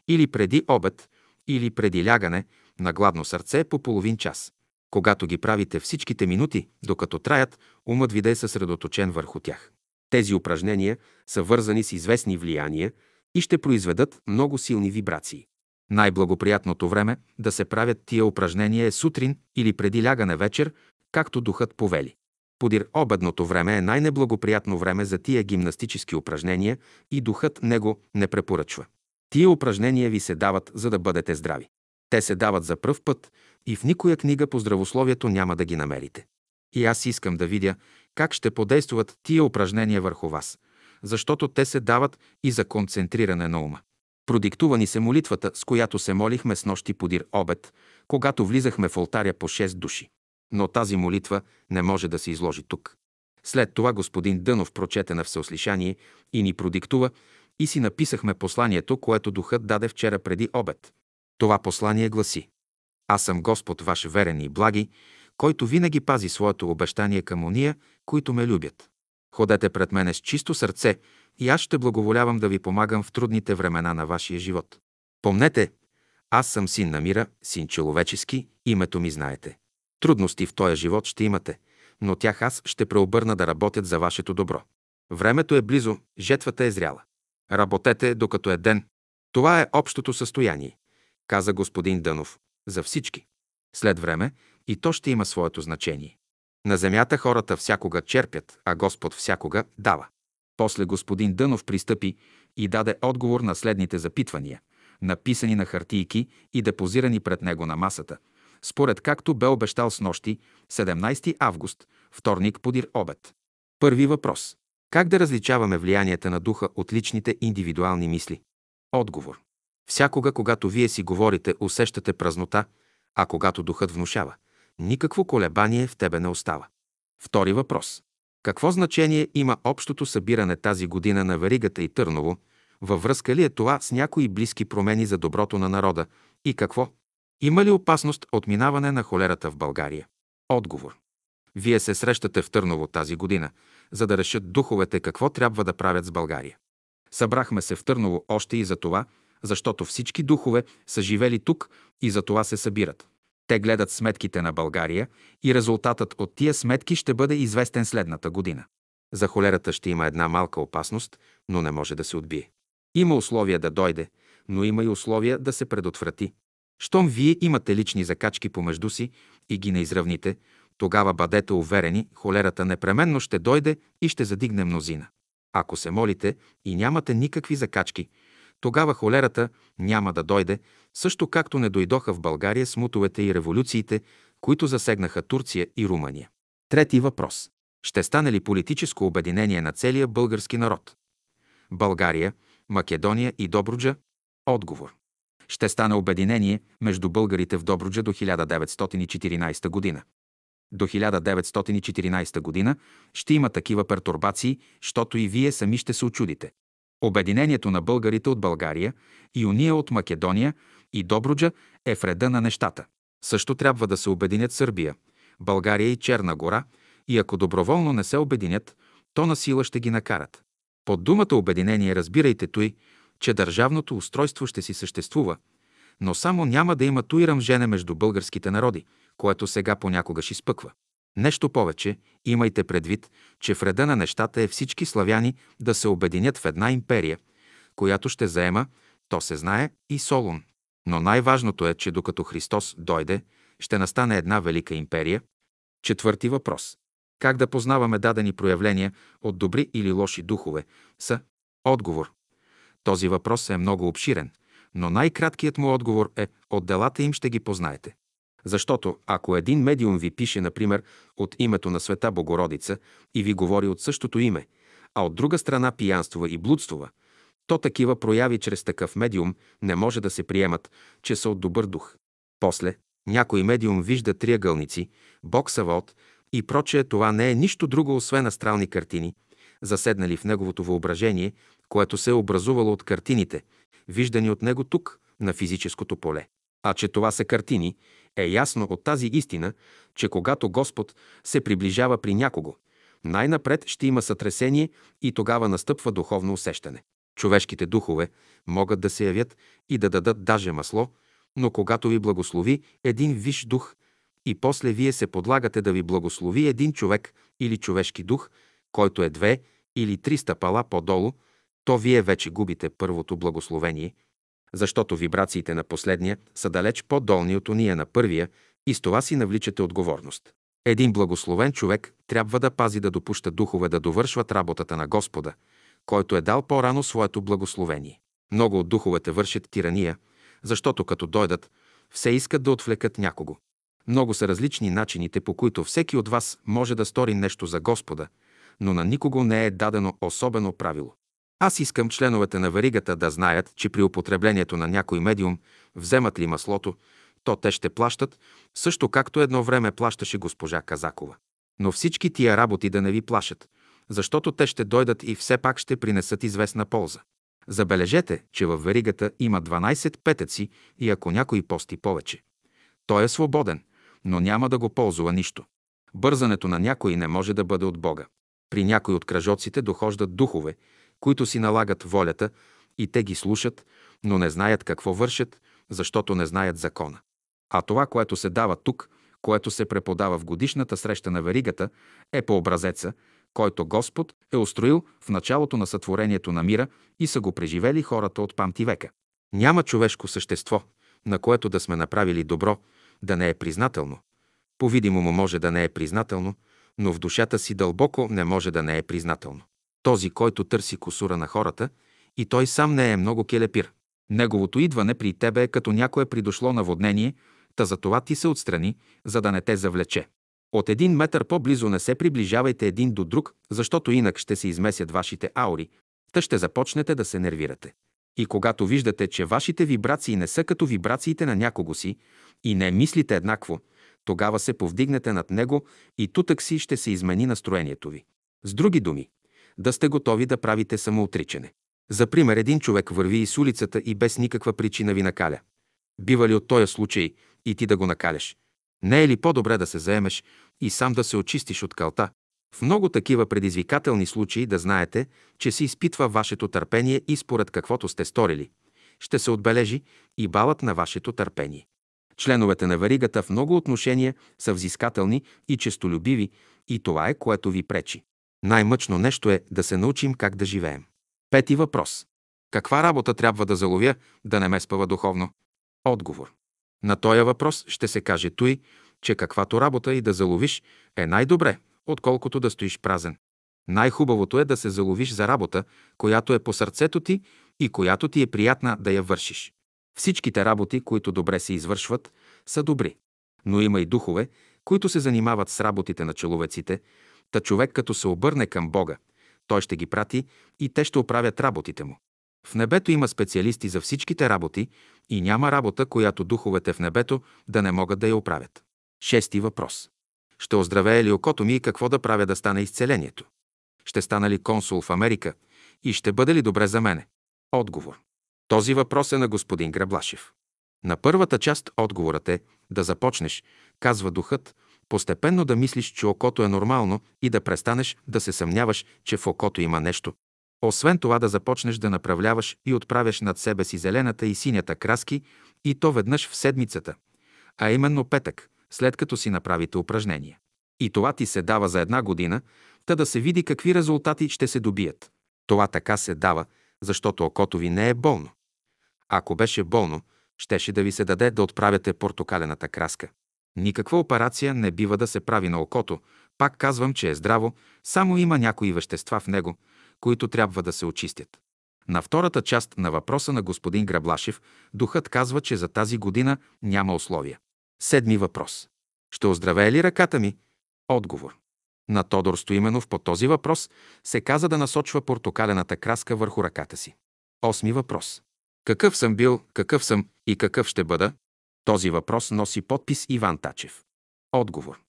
или преди обед, или преди лягане на гладно сърце по половин час. Когато ги правите всичките минути, докато траят, умът ви да е съсредоточен върху тях. Тези упражнения са вързани с известни влияния, и ще произведат много силни вибрации. Най-благоприятното време да се правят тия упражнения е сутрин или преди лягане вечер, както духът повели. Подир обедното време е най-неблагоприятно време за тия гимнастически упражнения и духът него не препоръчва. Тия упражнения ви се дават, за да бъдете здрави. Те се дават за пръв път и в никоя книга по здравословието няма да ги намерите. И аз искам да видя как ще подействуват тия упражнения върху вас, защото те се дават и за концентриране на ума. Продиктувани се молитвата, с която се молихме с нощи подир обед, когато влизахме в алтаря по 6 души. Но тази молитва не може да се изложи тук. След това господин Дънов прочете на всеослишание и ни продиктува и си написахме посланието, което духът даде вчера преди обед. Това послание гласи Аз съм Господ ваш верен и благи, който винаги пази своето обещание към уния, които ме любят. Ходете пред мене с чисто сърце и аз ще благоволявам да ви помагам в трудните времена на вашия живот. Помнете, аз съм син на мира, син човечески, името ми знаете. Трудности в този живот ще имате, но тях аз ще преобърна да работят за вашето добро. Времето е близо, жетвата е зряла. Работете, докато е ден. Това е общото състояние, каза господин Дънов, за всички. След време и то ще има своето значение. На земята хората всякога черпят, а Господ всякога дава. После господин Дънов пристъпи и даде отговор на следните запитвания, написани на хартийки и депозирани пред него на масата, според както бе обещал с нощи 17 август, вторник подир обед. Първи въпрос. Как да различаваме влиянията на духа от личните индивидуални мисли? Отговор. Всякога, когато вие си говорите, усещате празнота, а когато духът внушава, никакво колебание в тебе не остава. Втори въпрос. Какво значение има общото събиране тази година на Веригата и Търново? Във връзка ли е това с някои близки промени за доброто на народа? И какво? Има ли опасност от минаване на холерата в България? Отговор. Вие се срещате в Търново тази година, за да решат духовете какво трябва да правят с България. Събрахме се в Търново още и за това, защото всички духове са живели тук и за това се събират. Те гледат сметките на България и резултатът от тия сметки ще бъде известен следната година. За холерата ще има една малка опасност, но не може да се отбие. Има условия да дойде, но има и условия да се предотврати. Щом вие имате лични закачки помежду си и ги не изравните, тогава бъдете уверени, холерата непременно ще дойде и ще задигне мнозина. Ако се молите и нямате никакви закачки, тогава холерата няма да дойде, също както не дойдоха в България смутовете и революциите, които засегнаха Турция и Румъния. Трети въпрос. Ще стане ли политическо обединение на целия български народ? България, Македония и Добруджа? Отговор. Ще стане обединение между българите в Добруджа до 1914 година. До 1914 година ще има такива пертурбации, щото и вие сами ще се очудите. Обединението на българите от България и уния от Македония и Добруджа е в реда на нещата. Също трябва да се обединят Сърбия, България и Черна гора и ако доброволно не се обединят, то на сила ще ги накарат. Под думата обединение разбирайте той, че държавното устройство ще си съществува, но само няма да има той ръмжене между българските народи, което сега понякога ще изпъква. Нещо повече, имайте предвид, че в реда на нещата е всички славяни да се обединят в една империя, която ще заема, то се знае, и Солун. Но най-важното е, че докато Христос дойде, ще настане една велика империя. Четвърти въпрос. Как да познаваме дадени проявления от добри или лоши духове? Са отговор. Този въпрос е много обширен, но най-краткият му отговор е от делата им ще ги познаете. Защото ако един медиум ви пише, например, от името на Света Богородица и ви говори от същото име, а от друга страна пиянствува и блудствува, то такива прояви чрез такъв медиум не може да се приемат, че са от добър дух. После, някой медиум вижда триъгълници, бог Савот и прочее, това не е нищо друго, освен астрални картини, заседнали в неговото въображение, което се е образувало от картините, виждани от него тук, на физическото поле. А че това са картини, е ясно от тази истина, че когато Господ се приближава при някого, най-напред ще има сътресение и тогава настъпва духовно усещане. Човешките духове могат да се явят и да дадат даже масло, но когато ви благослови един виш дух и после вие се подлагате да ви благослови един човек или човешки дух, който е две или три стъпала по-долу, то вие вече губите първото благословение – защото вибрациите на последния са далеч по-долни от уния на първия и с това си навличате отговорност. Един благословен човек трябва да пази да допуща духове да довършват работата на Господа, който е дал по-рано своето благословение. Много от духовете вършат тирания, защото като дойдат, все искат да отвлекат някого. Много са различни начините, по които всеки от вас може да стори нещо за Господа, но на никого не е дадено особено правило. Аз искам членовете на варигата да знаят, че при употреблението на някой медиум вземат ли маслото, то те ще плащат, също както едно време плащаше госпожа Казакова. Но всички тия работи да не ви плашат, защото те ще дойдат и все пак ще принесат известна полза. Забележете, че във веригата има 12 петъци и ако някой пости повече. Той е свободен, но няма да го ползва нищо. Бързането на някой не може да бъде от Бога. При някои от кръжоците дохождат духове, които си налагат волята и те ги слушат, но не знаят какво вършат, защото не знаят закона. А това, което се дава тук, което се преподава в годишната среща на веригата, е по образеца, който Господ е устроил в началото на сътворението на мира и са го преживели хората от памти века. Няма човешко същество, на което да сме направили добро, да не е признателно. По-видимо му може да не е признателно, но в душата си дълбоко не може да не е признателно. Този, който търси косура на хората, и той сам не е много келепир. Неговото идване при тебе е като някое придошло наводнение, та за това ти се отстрани, за да не те завлече. От един метър по-близо не се приближавайте един до друг, защото инак ще се измесят вашите аури, та ще започнете да се нервирате. И когато виждате, че вашите вибрации не са като вибрациите на някого си и не мислите еднакво, тогава се повдигнете над него и тутък си ще се измени настроението ви. С други думи, да сте готови да правите самоотричане. За пример, един човек върви из улицата и без никаква причина ви накаля. Бива ли от този случай и ти да го накаляш? Не е ли по-добре да се заемеш и сам да се очистиш от калта? В много такива предизвикателни случаи да знаете, че се изпитва вашето търпение и според каквото сте сторили. Ще се отбележи и балът на вашето търпение. Членовете на варигата в много отношения са взискателни и честолюбиви и това е, което ви пречи. Най-мъчно нещо е да се научим как да живеем. Пети въпрос. Каква работа трябва да заловя, да не ме спъва духовно? Отговор. На този въпрос ще се каже той, че каквато работа и да заловиш е най-добре, отколкото да стоиш празен. Най-хубавото е да се заловиш за работа, която е по сърцето ти и която ти е приятна да я вършиш. Всичките работи, които добре се извършват, са добри. Но има и духове, които се занимават с работите на човеците, та човек като се обърне към Бога, той ще ги прати и те ще оправят работите му. В небето има специалисти за всичките работи и няма работа, която духовете в небето да не могат да я оправят. Шести въпрос. Ще оздравее ли окото ми и какво да правя да стане изцелението? Ще стана ли консул в Америка и ще бъде ли добре за мене? Отговор. Този въпрос е на господин Граблашев. На първата част отговорът е да започнеш, казва духът, постепенно да мислиш, че окото е нормално и да престанеш да се съмняваш, че в окото има нещо. Освен това да започнеш да направляваш и отправяш над себе си зелената и синята краски и то веднъж в седмицата, а именно петък, след като си направите упражнения. И това ти се дава за една година, та да се види какви резултати ще се добият. Това така се дава, защото окото ви не е болно. Ако беше болно, щеше да ви се даде да отправяте портокалената краска. Никаква операция не бива да се прави на окото. Пак казвам, че е здраво, само има някои вещества в него, които трябва да се очистят. На втората част на въпроса на господин Граблашев, духът казва, че за тази година няма условия. Седми въпрос. Ще оздравее ли ръката ми? Отговор. На Тодор Стоименов по този въпрос се каза да насочва портокалената краска върху ръката си. Осми въпрос. Какъв съм бил, какъв съм и какъв ще бъда? Този въпрос носи подпис Иван Тачев. Отговор.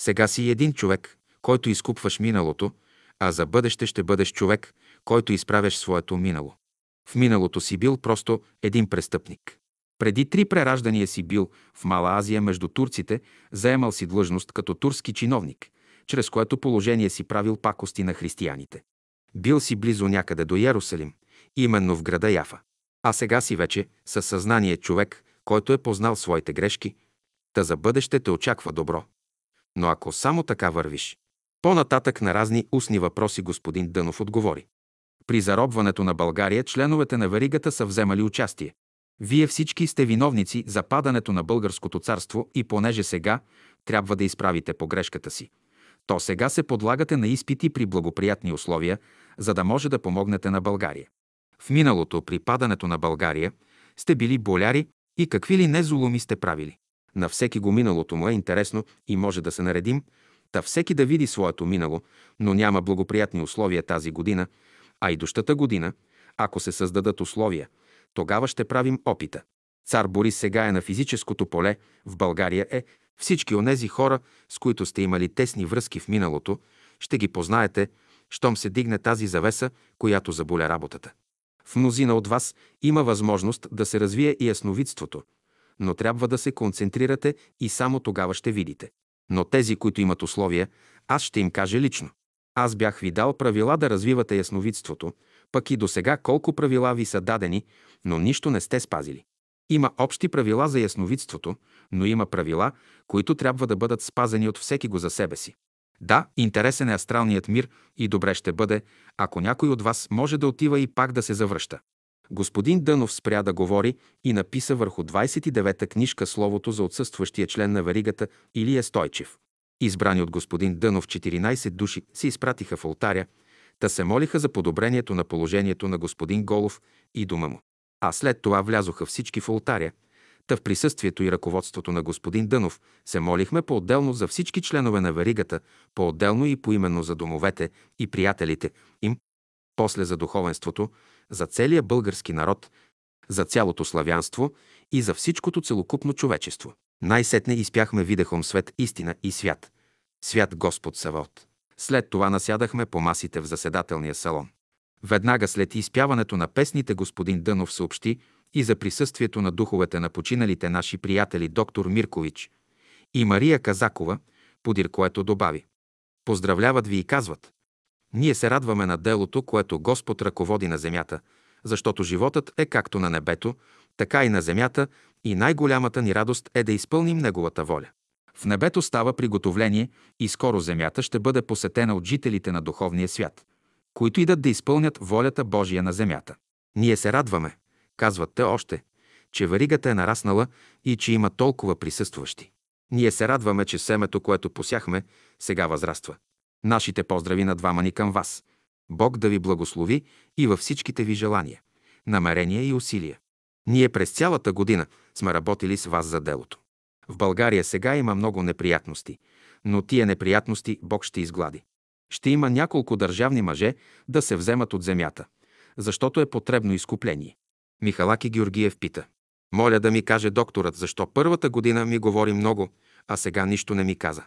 Сега си един човек, който изкупваш миналото, а за бъдеще ще бъдеш човек, който изправяш своето минало. В миналото си бил просто един престъпник. Преди три прераждания си бил в Мала Азия между турците, заемал си длъжност като турски чиновник, чрез което положение си правил пакости на християните. Бил си близо някъде до Ярусалим, именно в града Яфа. А сега си вече със съзнание човек, който е познал своите грешки, та за бъдеще те очаква добро. Но ако само така вървиш. По-нататък на разни устни въпроси господин Дънов отговори. При заробването на България членовете на Веригата са вземали участие. Вие всички сте виновници за падането на българското царство и понеже сега трябва да изправите погрешката си, то сега се подлагате на изпити при благоприятни условия, за да може да помогнете на България. В миналото, при падането на България, сте били боляри и какви ли не зулуми сте правили. На всеки го миналото му е интересно и може да се наредим, та всеки да види своето минало, но няма благоприятни условия тази година, а и дощата година, ако се създадат условия, тогава ще правим опита. Цар Борис сега е на физическото поле, в България е, всички онези хора, с които сте имали тесни връзки в миналото, ще ги познаете, щом се дигне тази завеса, която заболя работата. В мнозина от вас има възможност да се развие и ясновидството, но трябва да се концентрирате и само тогава ще видите. Но тези, които имат условия, аз ще им кажа лично. Аз бях ви дал правила да развивате ясновидството, пък и до сега колко правила ви са дадени, но нищо не сте спазили. Има общи правила за ясновидството, но има правила, които трябва да бъдат спазени от всеки го за себе си. Да, интересен е астралният мир и добре ще бъде, ако някой от вас може да отива и пак да се завръща. Господин Дънов спря да говори и написа върху 29-та книжка словото за отсъстващия член на веригата Илия Стойчев. Избрани от господин Дънов 14 души се изпратиха в алтаря, та се молиха за подобрението на положението на господин Голов и дома му. А след това влязоха всички в алтаря, та в присъствието и ръководството на господин Дънов се молихме по-отделно за всички членове на веригата, по-отделно и поименно за домовете и приятелите им, после за духовенството, за целия български народ, за цялото славянство и за всичкото целокупно човечество. Най-сетне изпяхме Видехом свет, истина и свят. Свят Господ Савот. След това насядахме по масите в заседателния салон. Веднага след изпяването на песните господин Дънов съобщи и за присъствието на духовете на починалите наши приятели доктор Миркович и Мария Казакова, подир което добави. Поздравляват ви и казват. Ние се радваме на делото, което Господ ръководи на земята, защото животът е както на небето, така и на земята и най-голямата ни радост е да изпълним Неговата воля. В небето става приготовление и скоро земята ще бъде посетена от жителите на духовния свят, които идат да изпълнят волята Божия на земята. Ние се радваме, казват те още, че варигата е нараснала и че има толкова присъстващи. Ние се радваме, че семето, което посяхме, сега възраства. Нашите поздрави на двама ни към вас. Бог да ви благослови и във всичките ви желания, намерения и усилия. Ние през цялата година сме работили с вас за делото. В България сега има много неприятности, но тия неприятности Бог ще изглади. Ще има няколко държавни мъже да се вземат от земята, защото е потребно изкупление. Михалаки Георгиев пита. Моля да ми каже докторът, защо първата година ми говори много, а сега нищо не ми каза.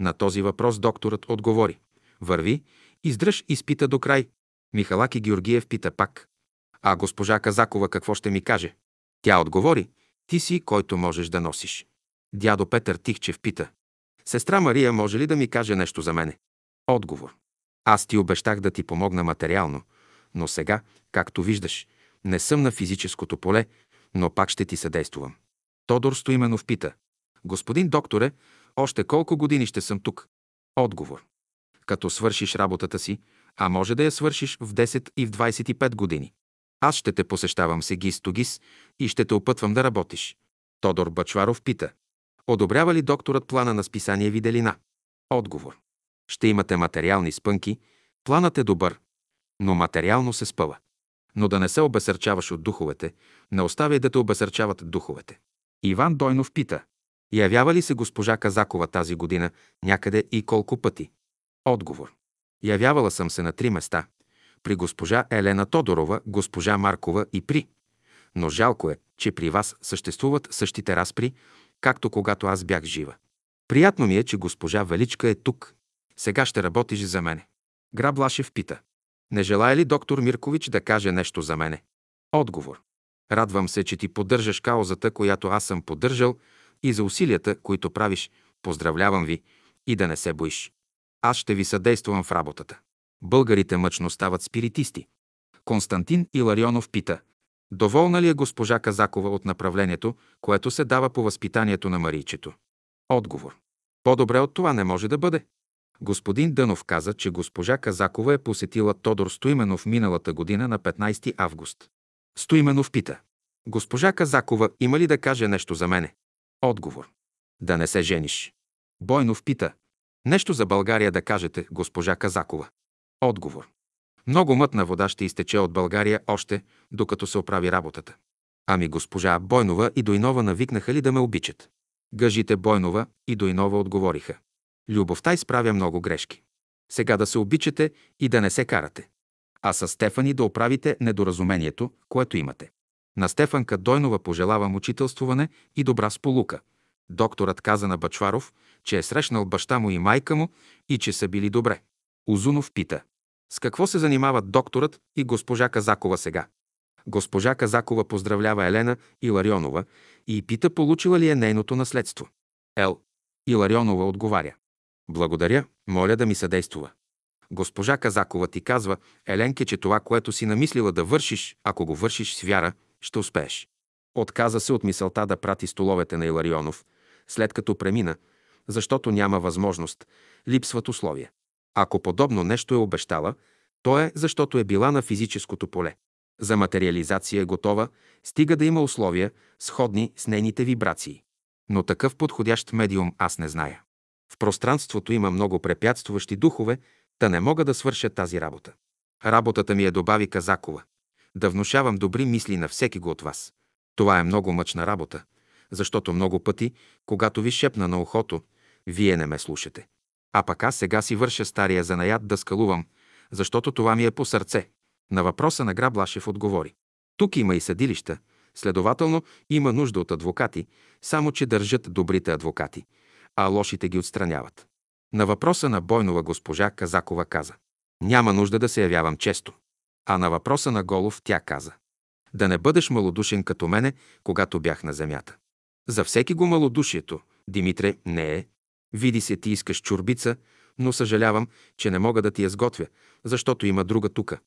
На този въпрос докторът отговори. Върви, издръж изпита до край. Михалаки Георгиев пита пак. А госпожа Казакова какво ще ми каже? Тя отговори. Ти си, който можеш да носиш. Дядо Петър Тихчев пита. Сестра Мария може ли да ми каже нещо за мене? Отговор. Аз ти обещах да ти помогна материално, но сега, както виждаш, не съм на физическото поле, но пак ще ти съдействувам. Тодор Стоименов пита. Господин докторе, още колко години ще съм тук? Отговор. Като свършиш работата си, а може да я свършиш в 10 и в 25 години. Аз ще те посещавам сегис тогис и ще те опътвам да работиш. Тодор Бачваров пита. Одобрява ли докторът плана на списание Виделина? Отговор. Ще имате материални спънки, планът е добър, но материално се спъва. Но да не се обесърчаваш от духовете, не оставяй да те обесърчават духовете. Иван Дойнов пита. Явява ли се госпожа Казакова тази година някъде и колко пъти? Отговор. Явявала съм се на три места. При госпожа Елена Тодорова, госпожа Маркова и при. Но жалко е, че при вас съществуват същите разпри, както когато аз бях жива. Приятно ми е, че госпожа Величка е тук. Сега ще работиш за мене. Граблашев пита. Не желая ли доктор Миркович да каже нещо за мене? Отговор. Радвам се, че ти поддържаш каузата, която аз съм поддържал и за усилията, които правиш. Поздравлявам ви и да не се боиш. Аз ще ви съдействам в работата. Българите мъчно стават спиритисти. Константин Иларионов пита. Доволна ли е госпожа Казакова от направлението, което се дава по възпитанието на Марийчето? Отговор. По-добре от това не може да бъде. Господин Дънов каза, че госпожа Казакова е посетила Тодор Стоименов миналата година на 15 август. Стоименов пита. Госпожа Казакова има ли да каже нещо за мене? Отговор. Да не се жениш. Бойнов пита. Нещо за България да кажете, госпожа Казакова. Отговор. Много мътна вода ще изтече от България още, докато се оправи работата. Ами госпожа Бойнова и Дойнова навикнаха ли да ме обичат? Гъжите Бойнова и Дойнова отговориха. Любовта изправя много грешки. Сега да се обичате и да не се карате. А с Стефани да оправите недоразумението, което имате. На Стефанка Дойнова пожелавам учителствуване и добра сполука. Докторът каза на Бачваров, че е срещнал баща му и майка му и че са били добре. Озунов пита. С какво се занимават докторът и госпожа Казакова сега? Госпожа Казакова поздравлява Елена Иларионова и пита получила ли е нейното наследство. Ел. Иларионова отговаря. Благодаря, моля да ми съдействува. Госпожа Казакова ти казва, Еленке, че това, което си намислила да вършиш, ако го вършиш с вяра, ще успееш. Отказа се от мисълта да прати столовете на Иларионов, след като премина, защото няма възможност, липсват условия. Ако подобно нещо е обещала, то е защото е била на физическото поле. За материализация е готова, стига да има условия, сходни с нейните вибрации. Но такъв подходящ медиум аз не зная. В пространството има много препятствуващи духове, да не мога да свърша тази работа. Работата ми е, добави Казакова, да внушавам добри мисли на всеки го от вас. Това е много мъчна работа, защото много пъти, когато ви шепна на ухото, вие не ме слушате. А пък аз сега си върша стария занаят да скалувам, защото това ми е по сърце. На въпроса на Граблашев отговори. Тук има и съдилища, следователно има нужда от адвокати, само че държат добрите адвокати, а лошите ги отстраняват. На въпроса на Бойнова госпожа Казакова каза. Няма нужда да се явявам често. А на въпроса на Голов тя каза. Да не бъдеш малодушен като мене, когато бях на земята. За всеки го малодушието, Димитре, не е. Види се, ти искаш чурбица, но съжалявам, че не мога да ти я сготвя, защото има друга тука.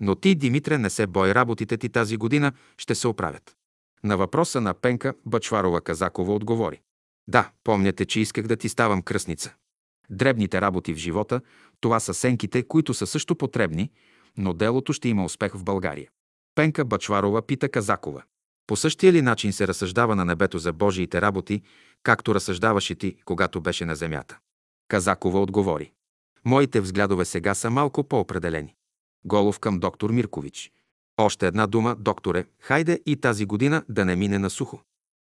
Но ти, Димитре, не се бой, работите ти тази година ще се оправят. На въпроса на Пенка Бачварова Казакова отговори. Да, помняте, че исках да ти ставам кръсница. Дребните работи в живота, това са сенките, които са също потребни, но делото ще има успех в България. Пенка Бачварова пита Казакова. По същия ли начин се разсъждава на небето за Божиите работи, както разсъждаваше ти, когато беше на земята? Казакова отговори. Моите взглядове сега са малко по-определени. Голов към доктор Миркович. Още една дума, докторе, хайде и тази година да не мине на сухо.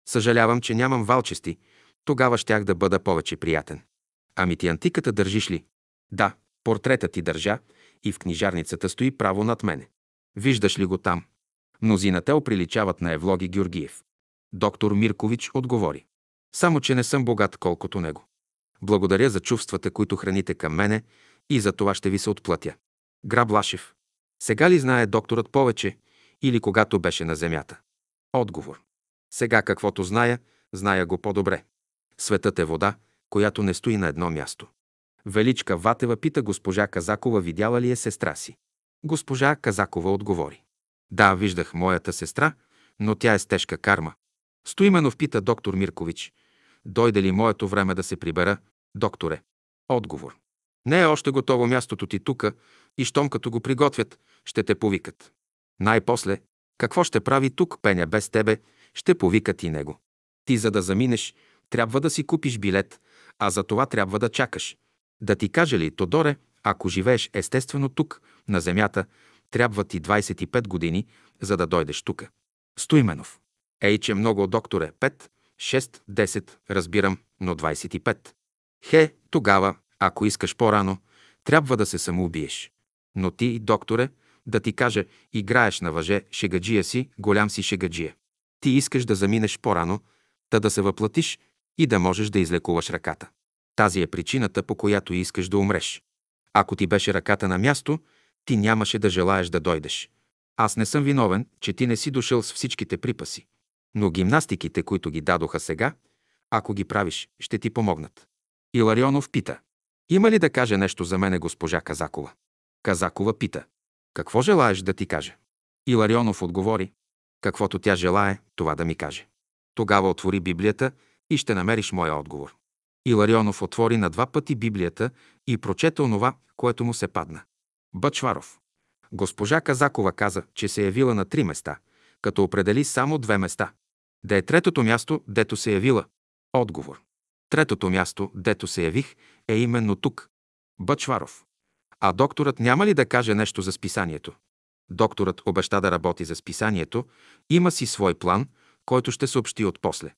Съжалявам, че нямам валчести, тогава щях да бъда повече приятен. Ами ти антиката държиш ли? Да, портретът ти държа и в книжарницата стои право над мене. Виждаш ли го там? Мнозина те оприличават на Евлоги Георгиев. Доктор Миркович отговори. Само, че не съм богат колкото него. Благодаря за чувствата, които храните към мене и за това ще ви се отплатя. Граб Лашев. Сега ли знае докторът повече или когато беше на земята? Отговор. Сега каквото зная, зная го по-добре. Светът е вода, която не стои на едно място. Величка Ватева пита госпожа Казакова, видяла ли е сестра си. Госпожа Казакова отговори. Да, виждах моята сестра, но тя е с тежка карма. Стоименов пита доктор Миркович. Дойде ли моето време да се прибера, докторе? Отговор. Не е още готово мястото ти тука и щом като го приготвят, ще те повикат. Най-после, какво ще прави тук Пеня без тебе, ще повикат и него. Ти за да заминеш, трябва да си купиш билет, а за това трябва да чакаш. Да ти каже ли, Тодоре, ако живееш естествено тук, на земята, трябва ти 25 години, за да дойдеш тук. Стоименов. Ей, че много, докторе, 5, 6, 10, разбирам, но 25. Хе, тогава, ако искаш по-рано, трябва да се самоубиеш. Но ти, докторе, да ти кажа, играеш на въже, шегаджия си, голям си шегаджия. Ти искаш да заминеш по-рано, та да се въплатиш и да можеш да излекуваш ръката. Тази е причината, по която искаш да умреш. Ако ти беше ръката на място, ти нямаше да желаеш да дойдеш. Аз не съм виновен, че ти не си дошъл с всичките припаси. Но гимнастиките, които ги дадоха сега, ако ги правиш, ще ти помогнат. Иларионов пита. Има ли да каже нещо за мене госпожа Казакова? Казакова пита. Какво желаеш да ти каже? Иларионов отговори. Каквото тя желае, това да ми каже. Тогава отвори Библията и ще намериш моя отговор. Иларионов отвори на два пъти Библията и прочете онова, което му се падна. Бъчваров. Госпожа Казакова каза, че се е явила на три места, като определи само две места. Да е третото място, дето се явила. Отговор. Третото място, дето се явих, е именно тук. Бъчваров. А докторът няма ли да каже нещо за списанието? Докторът обеща да работи за списанието, има си свой план, който ще съобщи от после.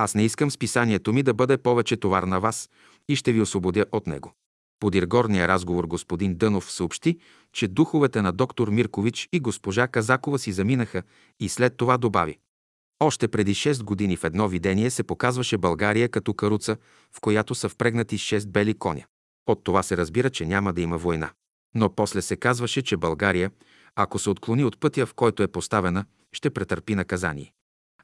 Аз не искам списанието ми да бъде повече товар на вас и ще ви освободя от него. Подир горния разговор господин Дънов съобщи, че духовете на доктор Миркович и госпожа Казакова си заминаха и след това добави. Още преди 6 години в едно видение се показваше България като каруца, в която са впрегнати 6 бели коня. От това се разбира, че няма да има война. Но после се казваше, че България, ако се отклони от пътя, в който е поставена, ще претърпи наказание.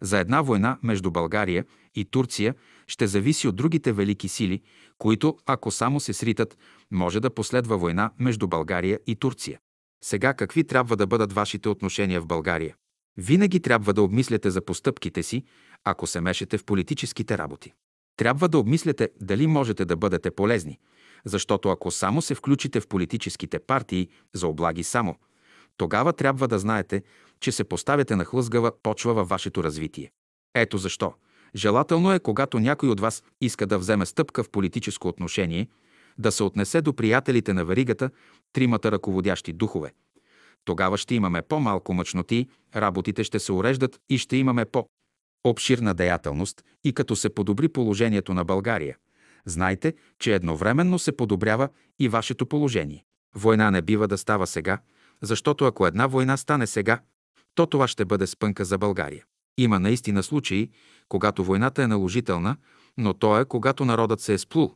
За една война между България и Турция ще зависи от другите велики сили, които, ако само се сритат, може да последва война между България и Турция. Сега какви трябва да бъдат вашите отношения в България? Винаги трябва да обмисляте за постъпките си, ако се мешете в политическите работи. Трябва да обмисляте дали можете да бъдете полезни, защото ако само се включите в политическите партии за облаги само, тогава трябва да знаете, че се поставяте на хлъзгава почва във вашето развитие. Ето защо. Желателно е, когато някой от вас иска да вземе стъпка в политическо отношение, да се отнесе до приятелите на веригата, тримата ръководящи духове. Тогава ще имаме по-малко мъчноти, работите ще се уреждат и ще имаме по-обширна деятелност и като се подобри положението на България. Знайте, че едновременно се подобрява и вашето положение. Война не бива да става сега, защото ако една война стане сега, то това ще бъде спънка за България. Има наистина случаи, когато войната е наложителна, но то е когато народът се е сплул.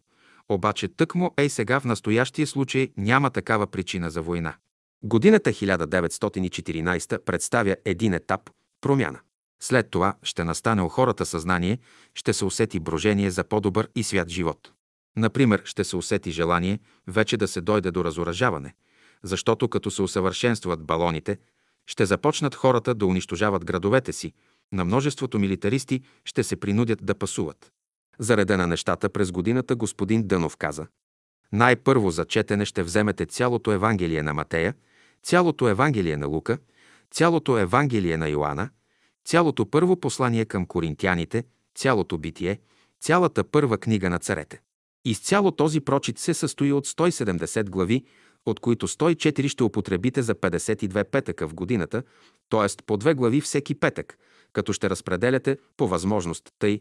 Обаче тъкмо ей сега в настоящия случай няма такава причина за война. Годината 1914 представя един етап – промяна. След това ще настане у хората съзнание, ще се усети брожение за по-добър и свят живот. Например, ще се усети желание вече да се дойде до разоръжаване, защото като се усъвършенстват балоните, ще започнат хората да унищожават градовете си, на множеството милитаристи ще се принудят да пасуват. За реда на нещата през годината господин Дънов каза най-първо за четене ще вземете цялото Евангелие на Матея, цялото Евангелие на Лука, цялото Евангелие на Йоанна, цялото първо послание към коринтяните, цялото битие, цялата първа книга на царете. Изцяло този прочит се състои от 170 глави, от които 104 ще употребите за 52 петъка в годината, т.е. по две глави всеки петък, като ще разпределяте по възможност тъй,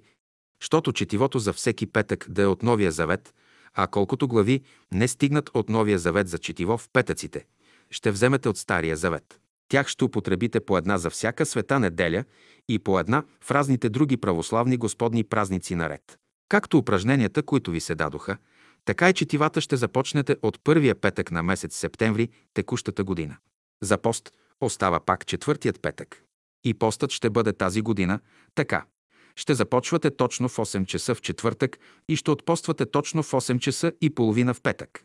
щото четивото за всеки петък да е от Новия завет, а колкото глави не стигнат от Новия завет за четиво в петъците, ще вземете от Стария завет. Тях ще употребите по една за всяка света неделя и по една в разните други православни господни празници наред. Както упражненията, които ви се дадоха, така и четивата ще започнете от първия петък на месец септември текущата година. За пост остава пак четвъртият петък. И постът ще бъде тази година така. Ще започвате точно в 8 часа в четвъртък и ще отпоствате точно в 8 часа и половина в петък.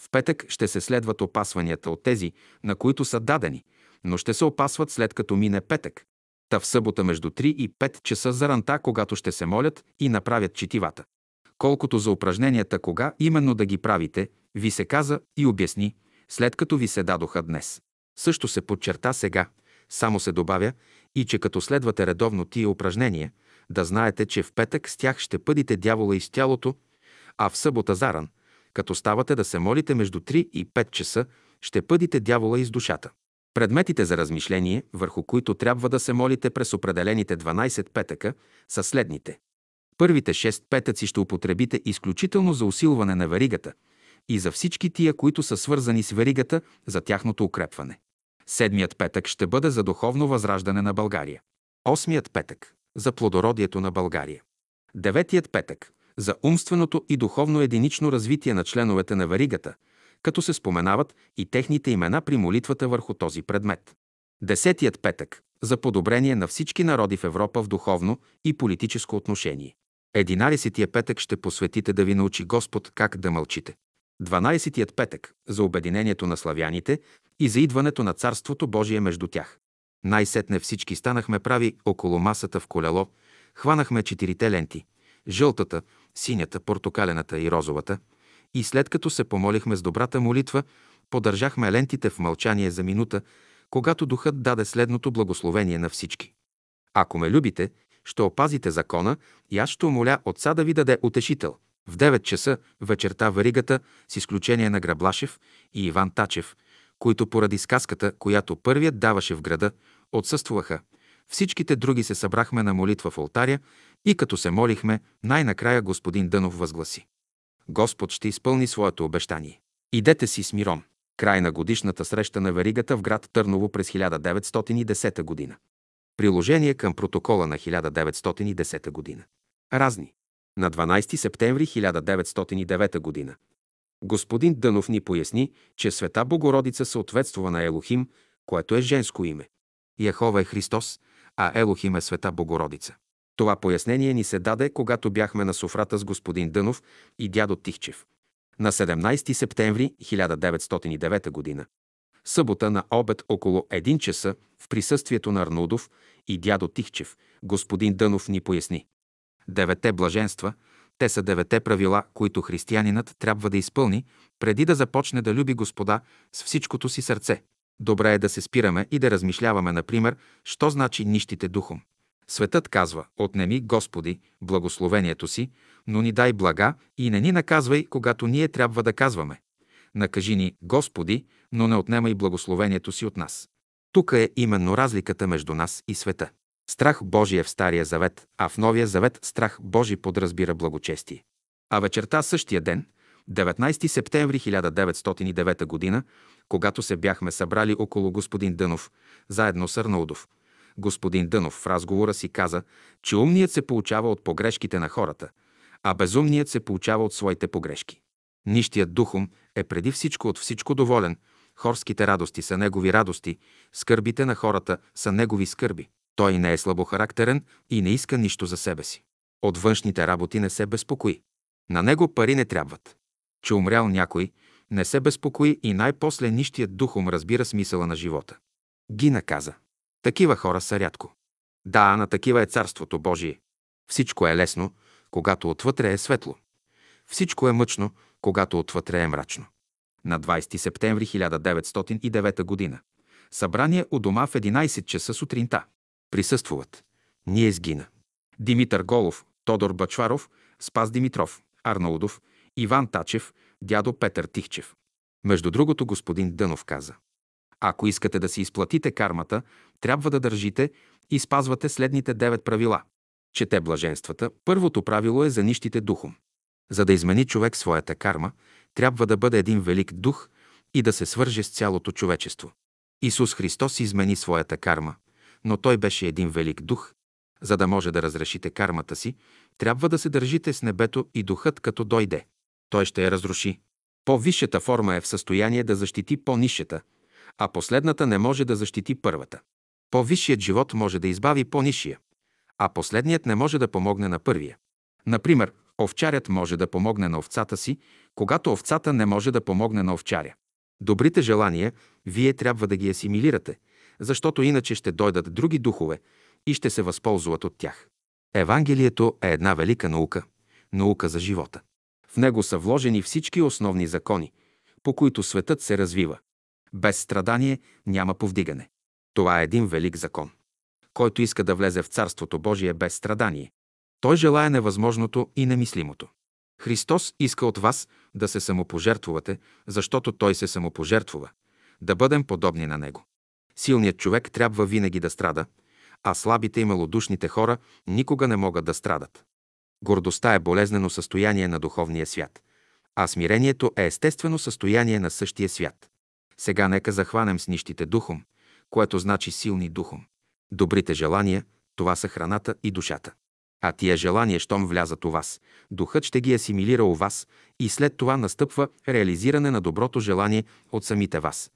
В петък ще се следват опасванията от тези, на които са дадени, но ще се опасват след като мине петък. Та в събота между 3 и 5 часа за ранта, когато ще се молят и направят четивата. Колкото за упражненията кога именно да ги правите, ви се каза и обясни, след като ви се дадоха днес. Също се подчерта сега, само се добавя и че като следвате редовно тия упражнения, да знаете, че в петък с тях ще пъдите дявола из тялото, а в събота заран, като ставате да се молите между 3 и 5 часа, ще пъдите дявола из душата. Предметите за размишление, върху които трябва да се молите през определените 12 петъка, са следните. Първите 6 петъци ще употребите изключително за усилване на веригата и за всички тия, които са свързани с веригата, за тяхното укрепване. Седмият петък ще бъде за духовно възраждане на България. Осмият петък – за плодородието на България. Деветият петък – за умственото и духовно единично развитие на членовете на веригата, като се споменават и техните имена при молитвата върху този предмет. Десетият петък – за подобрение на всички народи в Европа в духовно и политическо отношение. Единадесетия петък ще посветите да ви научи Господ как да мълчите. 12-тият петък за обединението на славяните и за идването на Царството Божие между тях. Най-сетне всички станахме прави около масата в колело, хванахме четирите ленти – жълтата, синята, портокалената и розовата, и след като се помолихме с добрата молитва, подържахме лентите в мълчание за минута, когато Духът даде следното благословение на всички. Ако ме любите, ще опазите закона и аз ще умоля Отца да ви даде утешител – в 9 часа вечерта варигата, с изключение на Граблашев и Иван Тачев, които поради сказката, която първият даваше в града, отсъствуваха. Всичките други се събрахме на молитва в алтаря и като се молихме, най-накрая господин Дънов възгласи. Господ ще изпълни своето обещание. Идете си с миром. Край на годишната среща на Веригата в град Търново през 1910 година. Приложение към протокола на 1910 година. Разни на 12 септември 1909 г. Господин Дънов ни поясни, че Света Богородица съответства на Елохим, което е женско име. Яхова е Христос, а Елохим е Света Богородица. Това пояснение ни се даде, когато бяхме на софрата с господин Дънов и дядо Тихчев. На 17 септември 1909 г. Събота на обед около 1 часа в присъствието на Арнудов и дядо Тихчев, господин Дънов ни поясни. Девете блаженства, те са девете правила, които християнинът трябва да изпълни, преди да започне да люби Господа с всичкото си сърце. Добре е да се спираме и да размишляваме, например, що значи нищите духом. Светът казва, отнеми, Господи, благословението си, но ни дай блага и не ни наказвай, когато ние трябва да казваме. Накажи ни, Господи, но не отнемай благословението си от нас. Тук е именно разликата между нас и света. Страх Божий е в Стария завет, а в Новия завет страх Божий подразбира благочестие. А вечерта същия ден, 19 септември 1909 г., когато се бяхме събрали около господин Дънов, заедно с Арнаудов, господин Дънов в разговора си каза, че умният се получава от погрешките на хората, а безумният се получава от своите погрешки. Нищият духом е преди всичко от всичко доволен, хорските радости са негови радости, скърбите на хората са негови скърби. Той не е слабохарактерен и не иска нищо за себе си. От външните работи не се безпокои. На него пари не трябват. Че умрял някой, не се безпокои и най-после нищият духом разбира смисъла на живота. Гина каза. Такива хора са рядко. Да, на такива е Царството Божие. Всичко е лесно, когато отвътре е светло. Всичко е мъчно, когато отвътре е мрачно. На 20 септември 1909 г. Събрание у дома в 11 часа сутринта. Присъствуват. Ние сгина. Димитър Голов, Тодор Бачваров, Спас Димитров, Арнаудов, Иван Тачев, дядо Петър Тихчев. Между другото, господин Дънов каза. Ако искате да си изплатите кармата, трябва да държите и спазвате следните девет правила. Чете блаженствата. Първото правило е за нищите духом. За да измени човек своята карма, трябва да бъде един велик дух и да се свърже с цялото човечество. Исус Христос измени своята карма, но Той беше един велик дух. За да може да разрешите кармата си, трябва да се държите с небето и духът като дойде. Той ще я разруши. По-висшата форма е в състояние да защити по-нишата, а последната не може да защити първата. По-висшият живот може да избави по-нишия, а последният не може да помогне на първия. Например, овчарят може да помогне на овцата си, когато овцата не може да помогне на овчаря. Добрите желания вие трябва да ги асимилирате, защото иначе ще дойдат други духове и ще се възползват от тях. Евангелието е една велика наука, наука за живота. В него са вложени всички основни закони, по които светът се развива. Без страдание няма повдигане. Това е един велик закон. Който иска да влезе в Царството Божие без страдание, той желая невъзможното и немислимото. Христос иска от вас да се самопожертвувате, защото Той се самопожертвува, да бъдем подобни на Него. Силният човек трябва винаги да страда, а слабите и малодушните хора никога не могат да страдат. Гордостта е болезнено състояние на духовния свят, а смирението е естествено състояние на същия свят. Сега нека захванем с нищите духом, което значи силни духом. Добрите желания – това са храната и душата. А тия желания, щом влязат у вас, духът ще ги асимилира у вас и след това настъпва реализиране на доброто желание от самите вас.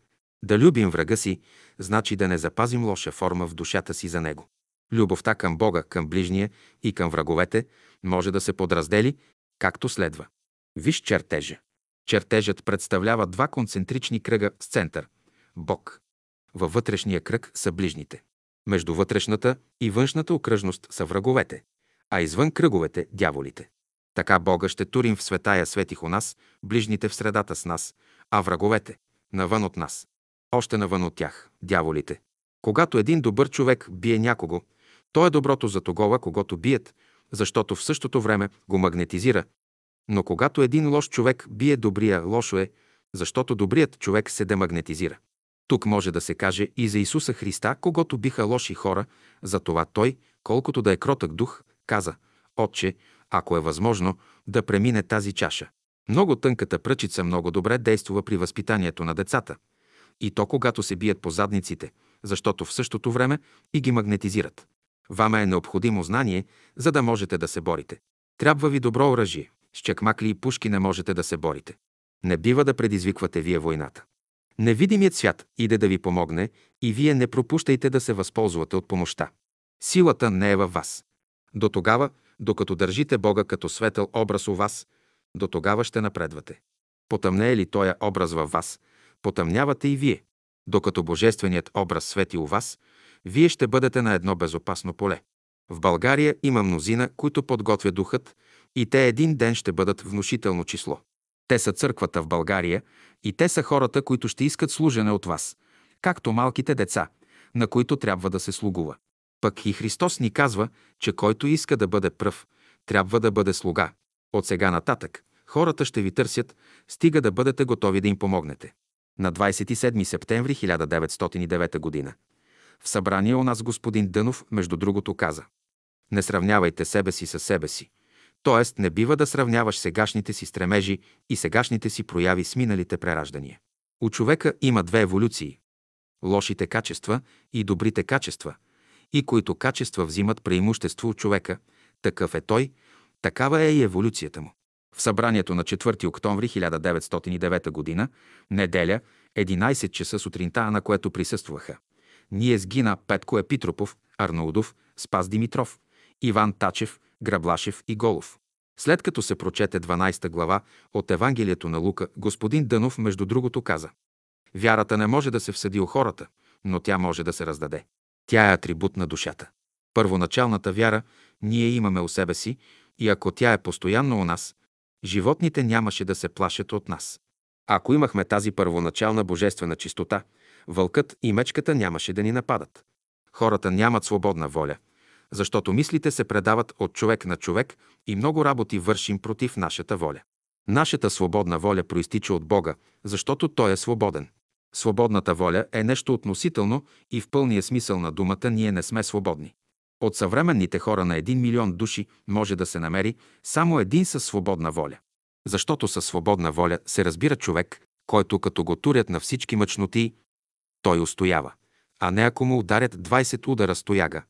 Да любим врага си, значи да не запазим лоша форма в душата си за него. Любовта към Бога, към ближния и към враговете може да се подраздели както следва. Виж чертежа. Чертежът представлява два концентрични кръга с център – Бог. Във вътрешния кръг са ближните. Между вътрешната и външната окръжност са враговете, а извън кръговете – дяволите. Така Бога ще турим в светая светих у нас, ближните в средата с нас, а враговете – навън от нас. Още навън от тях – дяволите. Когато един добър човек бие някого, то е доброто за тогова, когато бият, защото в същото време го магнетизира. Но когато един лош човек бие добрия, лошо е, защото добрият човек се демагнетизира. Тук може да се каже и за Исуса Христа, когато биха лоши хора, затова Той, колкото да е кротък дух, каза, Отче, ако е възможно, да премине тази чаша. Много тънката пръчица много добре действува при възпитанието на децата. И то когато се бият по задниците, защото в същото време и ги магнетизират. Ваме е необходимо знание, за да можете да се борите. Трябва ви добро оръжие. С чекмакли и пушки не можете да се борите. Не бива да предизвиквате вие войната. Невидимият свят иде да ви помогне и вие не пропущайте да се възползвате от помощта. Силата не е във вас. До тогава, докато държите Бога като светъл образ у вас, до тогава ще напредвате. Потъмне е ли този образ във вас, потъмнявате и вие. Докато Божественият образ свети у вас, вие ще бъдете на едно безопасно поле. В България има мнозина, които подготвя духът и те един ден ще бъдат внушително число. Те са църквата в България и те са хората, които ще искат служене от вас, както малките деца, на които трябва да се слугува. Пък и Христос ни казва, че който иска да бъде пръв, трябва да бъде слуга. От сега нататък хората ще ви търсят, стига да бъдете готови да им помогнете. На 27 септември 1909 г. в събрание у нас господин Дънов, между другото, каза Не сравнявайте себе си със себе си. Тоест, не бива да сравняваш сегашните си стремежи и сегашните си прояви с миналите прераждания. У човека има две еволюции – лошите качества и добрите качества, и които качества взимат преимущество от човека, такъв е той, такава е и еволюцията му. В събранието на 4 октомври 1909 г., неделя, 11 часа сутринта, на което присъстваха. Ние сгина Петко Епитропов, Арнаудов, Спас Димитров, Иван Тачев, Граблашев и Голов. След като се прочете 12 глава от Евангелието на Лука, господин Дънов, между другото, каза Вярата не може да се всъди у хората, но тя може да се раздаде. Тя е атрибут на душата. Първоначалната вяра ние имаме у себе си и ако тя е постоянно у нас, животните нямаше да се плашат от нас. Ако имахме тази първоначална божествена чистота, вълкът и мечката нямаше да ни нападат. Хората нямат свободна воля, защото мислите се предават от човек на човек и много работи вършим против нашата воля. Нашата свободна воля проистича от Бога, защото Той е свободен. Свободната воля е нещо относително и в пълния смисъл на думата ние не сме свободни. От съвременните хора на един милион души може да се намери само един със свободна воля. Защото със свободна воля се разбира човек, който като го турят на всички мъчноти, той устоява, а не ако му ударят 20 удара стояга,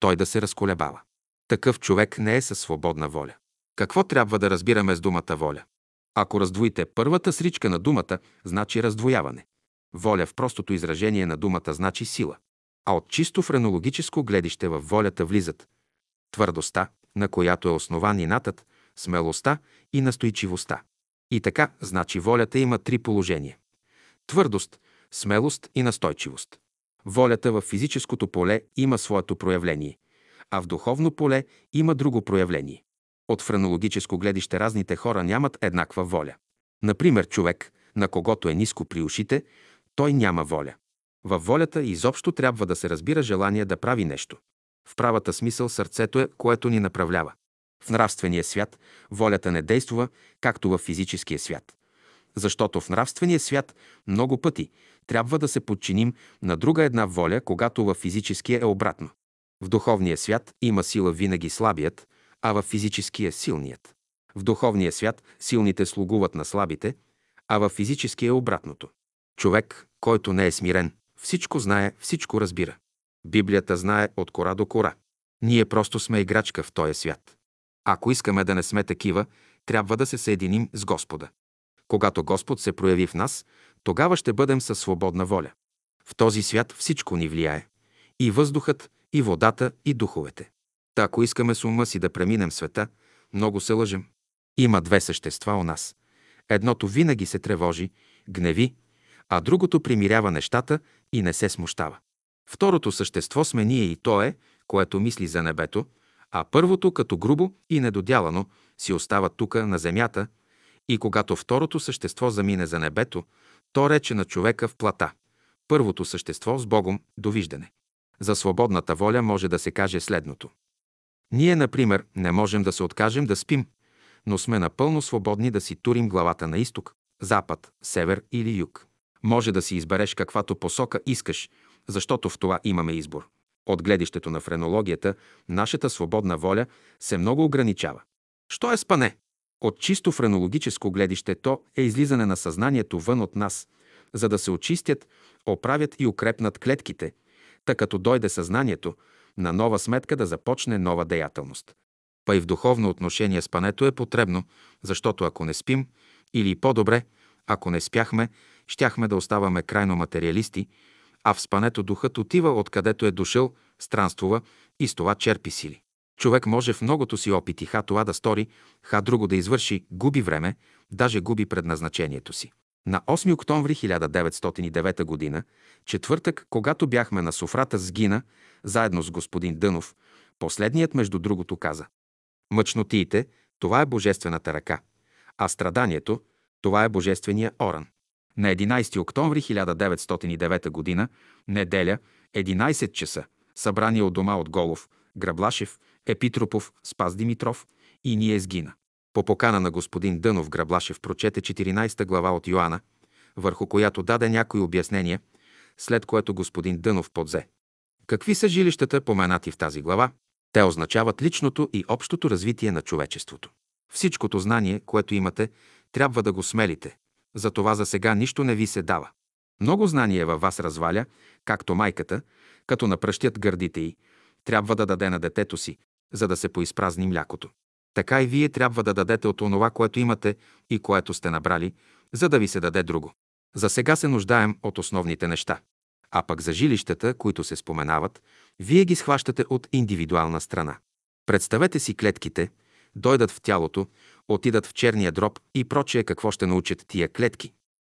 той да се разколебава. Такъв човек не е със свободна воля. Какво трябва да разбираме с думата воля? Ако раздвоите първата сричка на думата, значи раздвояване. Воля в простото изражение на думата значи сила. А от чисто френологическо гледище в волята влизат твърдостта, на която е основан инатът, смелостта и настойчивостта. И така, значи волята има три положения. Твърдост, смелост и настойчивост. Волята в физическото поле има своето проявление, а в духовно поле има друго проявление. От френологическо гледище разните хора нямат еднаква воля. Например, човек, на когото е ниско при ушите, той няма воля. Във волята изобщо трябва да се разбира желание да прави нещо. В правата смисъл сърцето е, което ни направлява. В нравствения свят волята не действа, както в физическия свят. Защото в нравствения свят много пъти трябва да се подчиним на друга една воля, когато в физическия е обратно. В духовния свят има сила винаги слабият, а в физическия – силният. В духовния свят силните слугуват на слабите, а в физическия е обратното. Човек, който не е смирен, всичко знае, всичко разбира. Библията знае от кора до кора. Ние просто сме играчка в този свят. Ако искаме да не сме такива, трябва да се съединим с Господа. Когато Господ се прояви в нас, тогава ще бъдем със свободна воля. В този свят всичко ни влияе. И въздухът, и водата, и духовете. Та ако искаме с ума си да преминем света, много се лъжем. Има две същества у нас. Едното винаги се тревожи, гневи, а другото примирява нещата и не се смущава. Второто същество сме ние и то е, което мисли за небето, а първото, като грубо и недодялано, си остава тука на земята и когато второто същество замине за небето, то рече на човека в плата. Първото същество с Богом – довиждане. За свободната воля може да се каже следното. Ние, например, не можем да се откажем да спим, но сме напълно свободни да си турим главата на изток, запад, север или юг. Може да си избереш каквато посока искаш, защото в това имаме избор. От гледището на френологията, нашата свободна воля се много ограничава. Що е спане? От чисто френологическо гледище то е излизане на съзнанието вън от нас, за да се очистят, оправят и укрепнат клетките, тъй като дойде съзнанието, на нова сметка да започне нова деятелност. Па и в духовно отношение спането е потребно, защото ако не спим, или по-добре, ако не спяхме, щяхме да оставаме крайно материалисти, а в спането духът отива откъдето е дошъл, странствува и с това черпи сили. Човек може в многото си опити ха това да стори, ха друго да извърши, губи време, даже губи предназначението си. На 8 октомври 1909 г., четвъртък, когато бяхме на Софрата с Гина, заедно с господин Дънов, последният между другото каза Мъчнотиите – това е божествената ръка, а страданието – това е божествения оран. На 11 октомври 1909 г., неделя, 11 часа, събрание от дома от Голов, Граблашев, Епитропов, Спас Димитров и ние сгина. По покана на господин Дънов Граблашев прочете 14 глава от Йоанна, върху която даде някои обяснения, след което господин Дънов подзе. Какви са жилищата, поменати в тази глава? Те означават личното и общото развитие на човечеството. Всичкото знание, което имате, трябва да го смелите. Затова за сега нищо не ви се дава. Много знание във вас разваля, както майката, като напръщят гърдите й, трябва да даде на детето си, за да се поизпразни млякото. Така и вие трябва да дадете от онова, което имате и което сте набрали, за да ви се даде друго. За сега се нуждаем от основните неща. А пък за жилищата, които се споменават, вие ги схващате от индивидуална страна. Представете си клетките, дойдат в тялото, отидат в черния дроб и прочее какво ще научат тия клетки.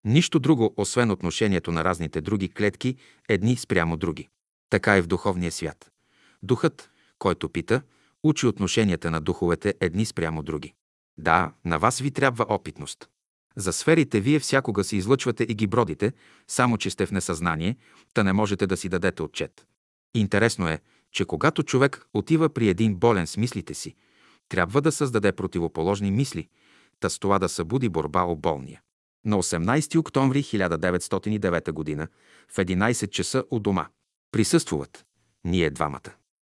Нищо друго, освен отношението на разните други клетки, едни спрямо други. Така и в духовния свят. Духът, който пита, учи отношенията на духовете едни спрямо други. Да, на вас ви трябва опитност. За сферите вие всякога се излъчвате и ги бродите, само че сте в несъзнание, та не можете да си дадете отчет. Интересно е, че когато човек отива при един болен с мислите си, трябва да създаде противоположни мисли, та с това да събуди борба о болния. На 18 октомври 1909 г. в 11 часа у дома присъствуват ние двамата.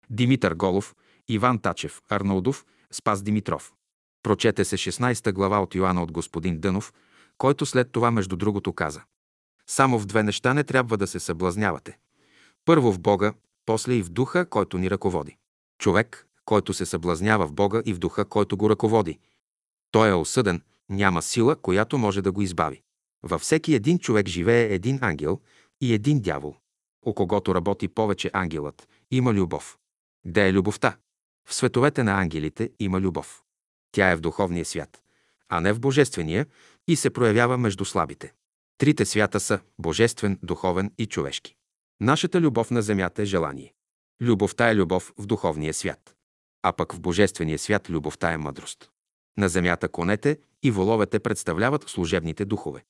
Димитър Голов, Иван Тачев, Арнаудов, Спас Димитров. Прочете се 16 глава от Йоанна от господин Дънов, който след това между другото каза. Само в две неща не трябва да се съблазнявате. Първо в Бога, после и в духа, който ни ръководи. Човек, който се съблазнява в Бога и в духа, който го ръководи. Той е осъден, няма сила, която може да го избави. Във всеки един човек живее един ангел и един дявол. У когото работи повече ангелът, има любов. Де е любовта? В световете на ангелите има любов. Тя е в духовния свят, а не в божествения и се проявява между слабите. Трите свята са божествен, духовен и човешки. Нашата любов на земята е желание. Любовта е любов в духовния свят. А пък в божествения свят любовта е мъдрост. На земята конете и воловете представляват служебните духове.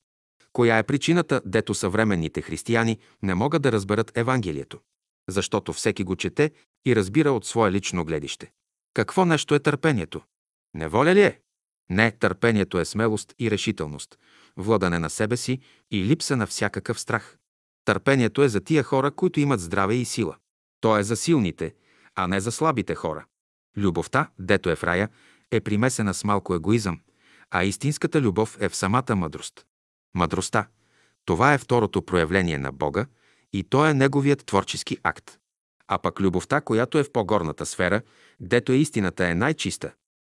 Коя е причината, дето съвременните християни не могат да разберат Евангелието? Защото всеки го чете и разбира от свое лично гледище. Какво нещо е търпението? Неволя ли е? Не, търпението е смелост и решителност, владане на себе си и липса на всякакъв страх. Търпението е за тия хора, които имат здраве и сила. То е за силните, а не за слабите хора. Любовта, дето е в рая, е примесена с малко егоизъм, а истинската любов е в самата мъдрост. Мъдростта – това е второто проявление на Бога и то е Неговият творчески акт. А пък любовта, която е в по-горната сфера, дето е истината е най-чиста,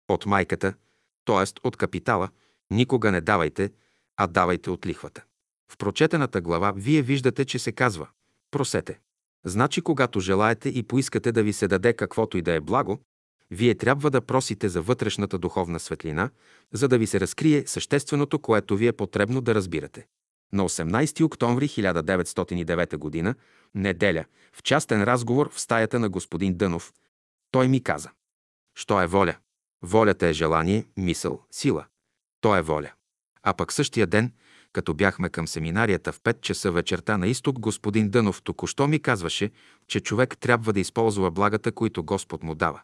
от майката, т.е. от капитала, никога не давайте, а давайте от лихвата. В прочетената глава вие виждате, че се казва «Просете». Значи, когато желаете и поискате да ви се даде каквото и да е благо, вие трябва да просите за вътрешната духовна светлина, за да ви се разкрие същественото, което ви е потребно да разбирате. На 18 октомври 1909 г., неделя, в частен разговор в стаята на господин Дънов, той ми каза «Що е воля? Волята е желание, мисъл, сила. То е воля». А пък същия ден, като бяхме към семинарията в 5 часа вечерта на изток, господин Дънов току-що ми казваше, че човек трябва да използва благата, които Господ му дава.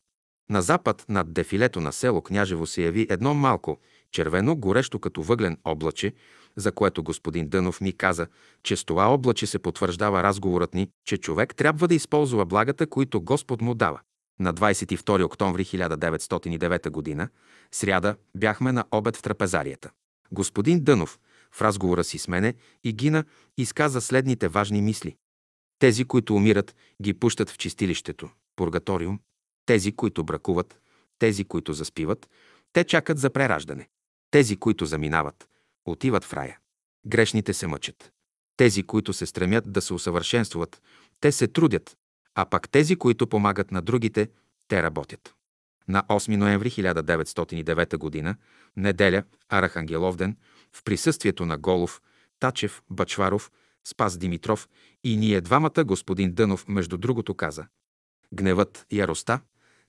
На запад, над дефилето на село Княжево се яви едно малко, червено, горещо като въглен облаче, за което господин Дънов ми каза, че с това облаче се потвърждава разговорът ни, че човек трябва да използва благата, които Господ му дава. На 22 октомври 1909 г., сряда, бяхме на обед в трапезарията. Господин Дънов, в разговора си с мене и Гина, изказа следните важни мисли. Тези, които умират, ги пущат в чистилището, пургаториум, тези, които бракуват, тези, които заспиват, те чакат за прераждане. Тези, които заминават, отиват в рая. Грешните се мъчат. Тези, които се стремят да се усъвършенстват, те се трудят, а пак тези, които помагат на другите, те работят. На 8 ноември 1909 г., неделя, Арахангеловден, в присъствието на Голов, Тачев, Бачваров, Спас Димитров и ние двамата господин Дънов, между другото, каза Гневът, яроста,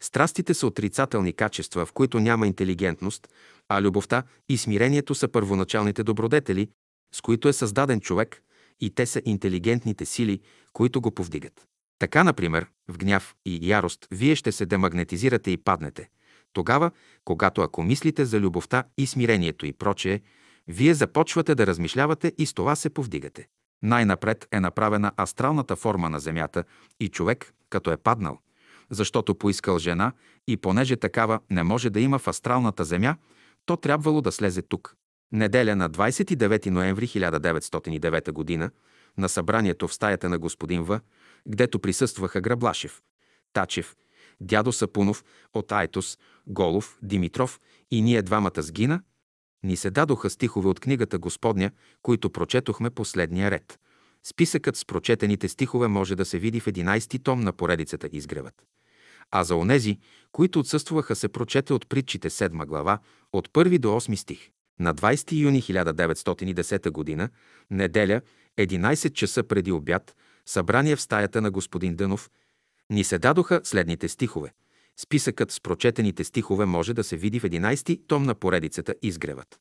страстите са отрицателни качества, в които няма интелигентност, а любовта и смирението са първоначалните добродетели, с които е създаден човек, и те са интелигентните сили, които го повдигат. Така, например, в гняв и ярост вие ще се демагнетизирате и паднете. Тогава, когато ако мислите за любовта и смирението и прочее, вие започвате да размишлявате и с това се повдигате. Най-напред е направена астралната форма на Земята и човек, като е паднал, защото поискал жена и понеже такава не може да има в астралната Земя, то трябвало да слезе тук. Неделя на 29 ноември 1909 г. на събранието в стаята на господин В, гдето присъстваха Граблашев, Тачев, дядо Сапунов от Айтос, Голов, Димитров и ние двамата сгина, ни се дадоха стихове от книгата Господня, които прочетохме последния ред. Списъкът с прочетените стихове може да се види в 11 том на поредицата Изгревът. А за онези, които отсъстваха, се прочете от притчите 7 глава, от 1 до 8 стих. На 20 юни 1910 г., неделя, 11 часа преди обяд, събрание в стаята на господин Дънов, ни се дадоха следните стихове. Списъкът с прочетените стихове може да се види в 11 том на поредицата Изгревът.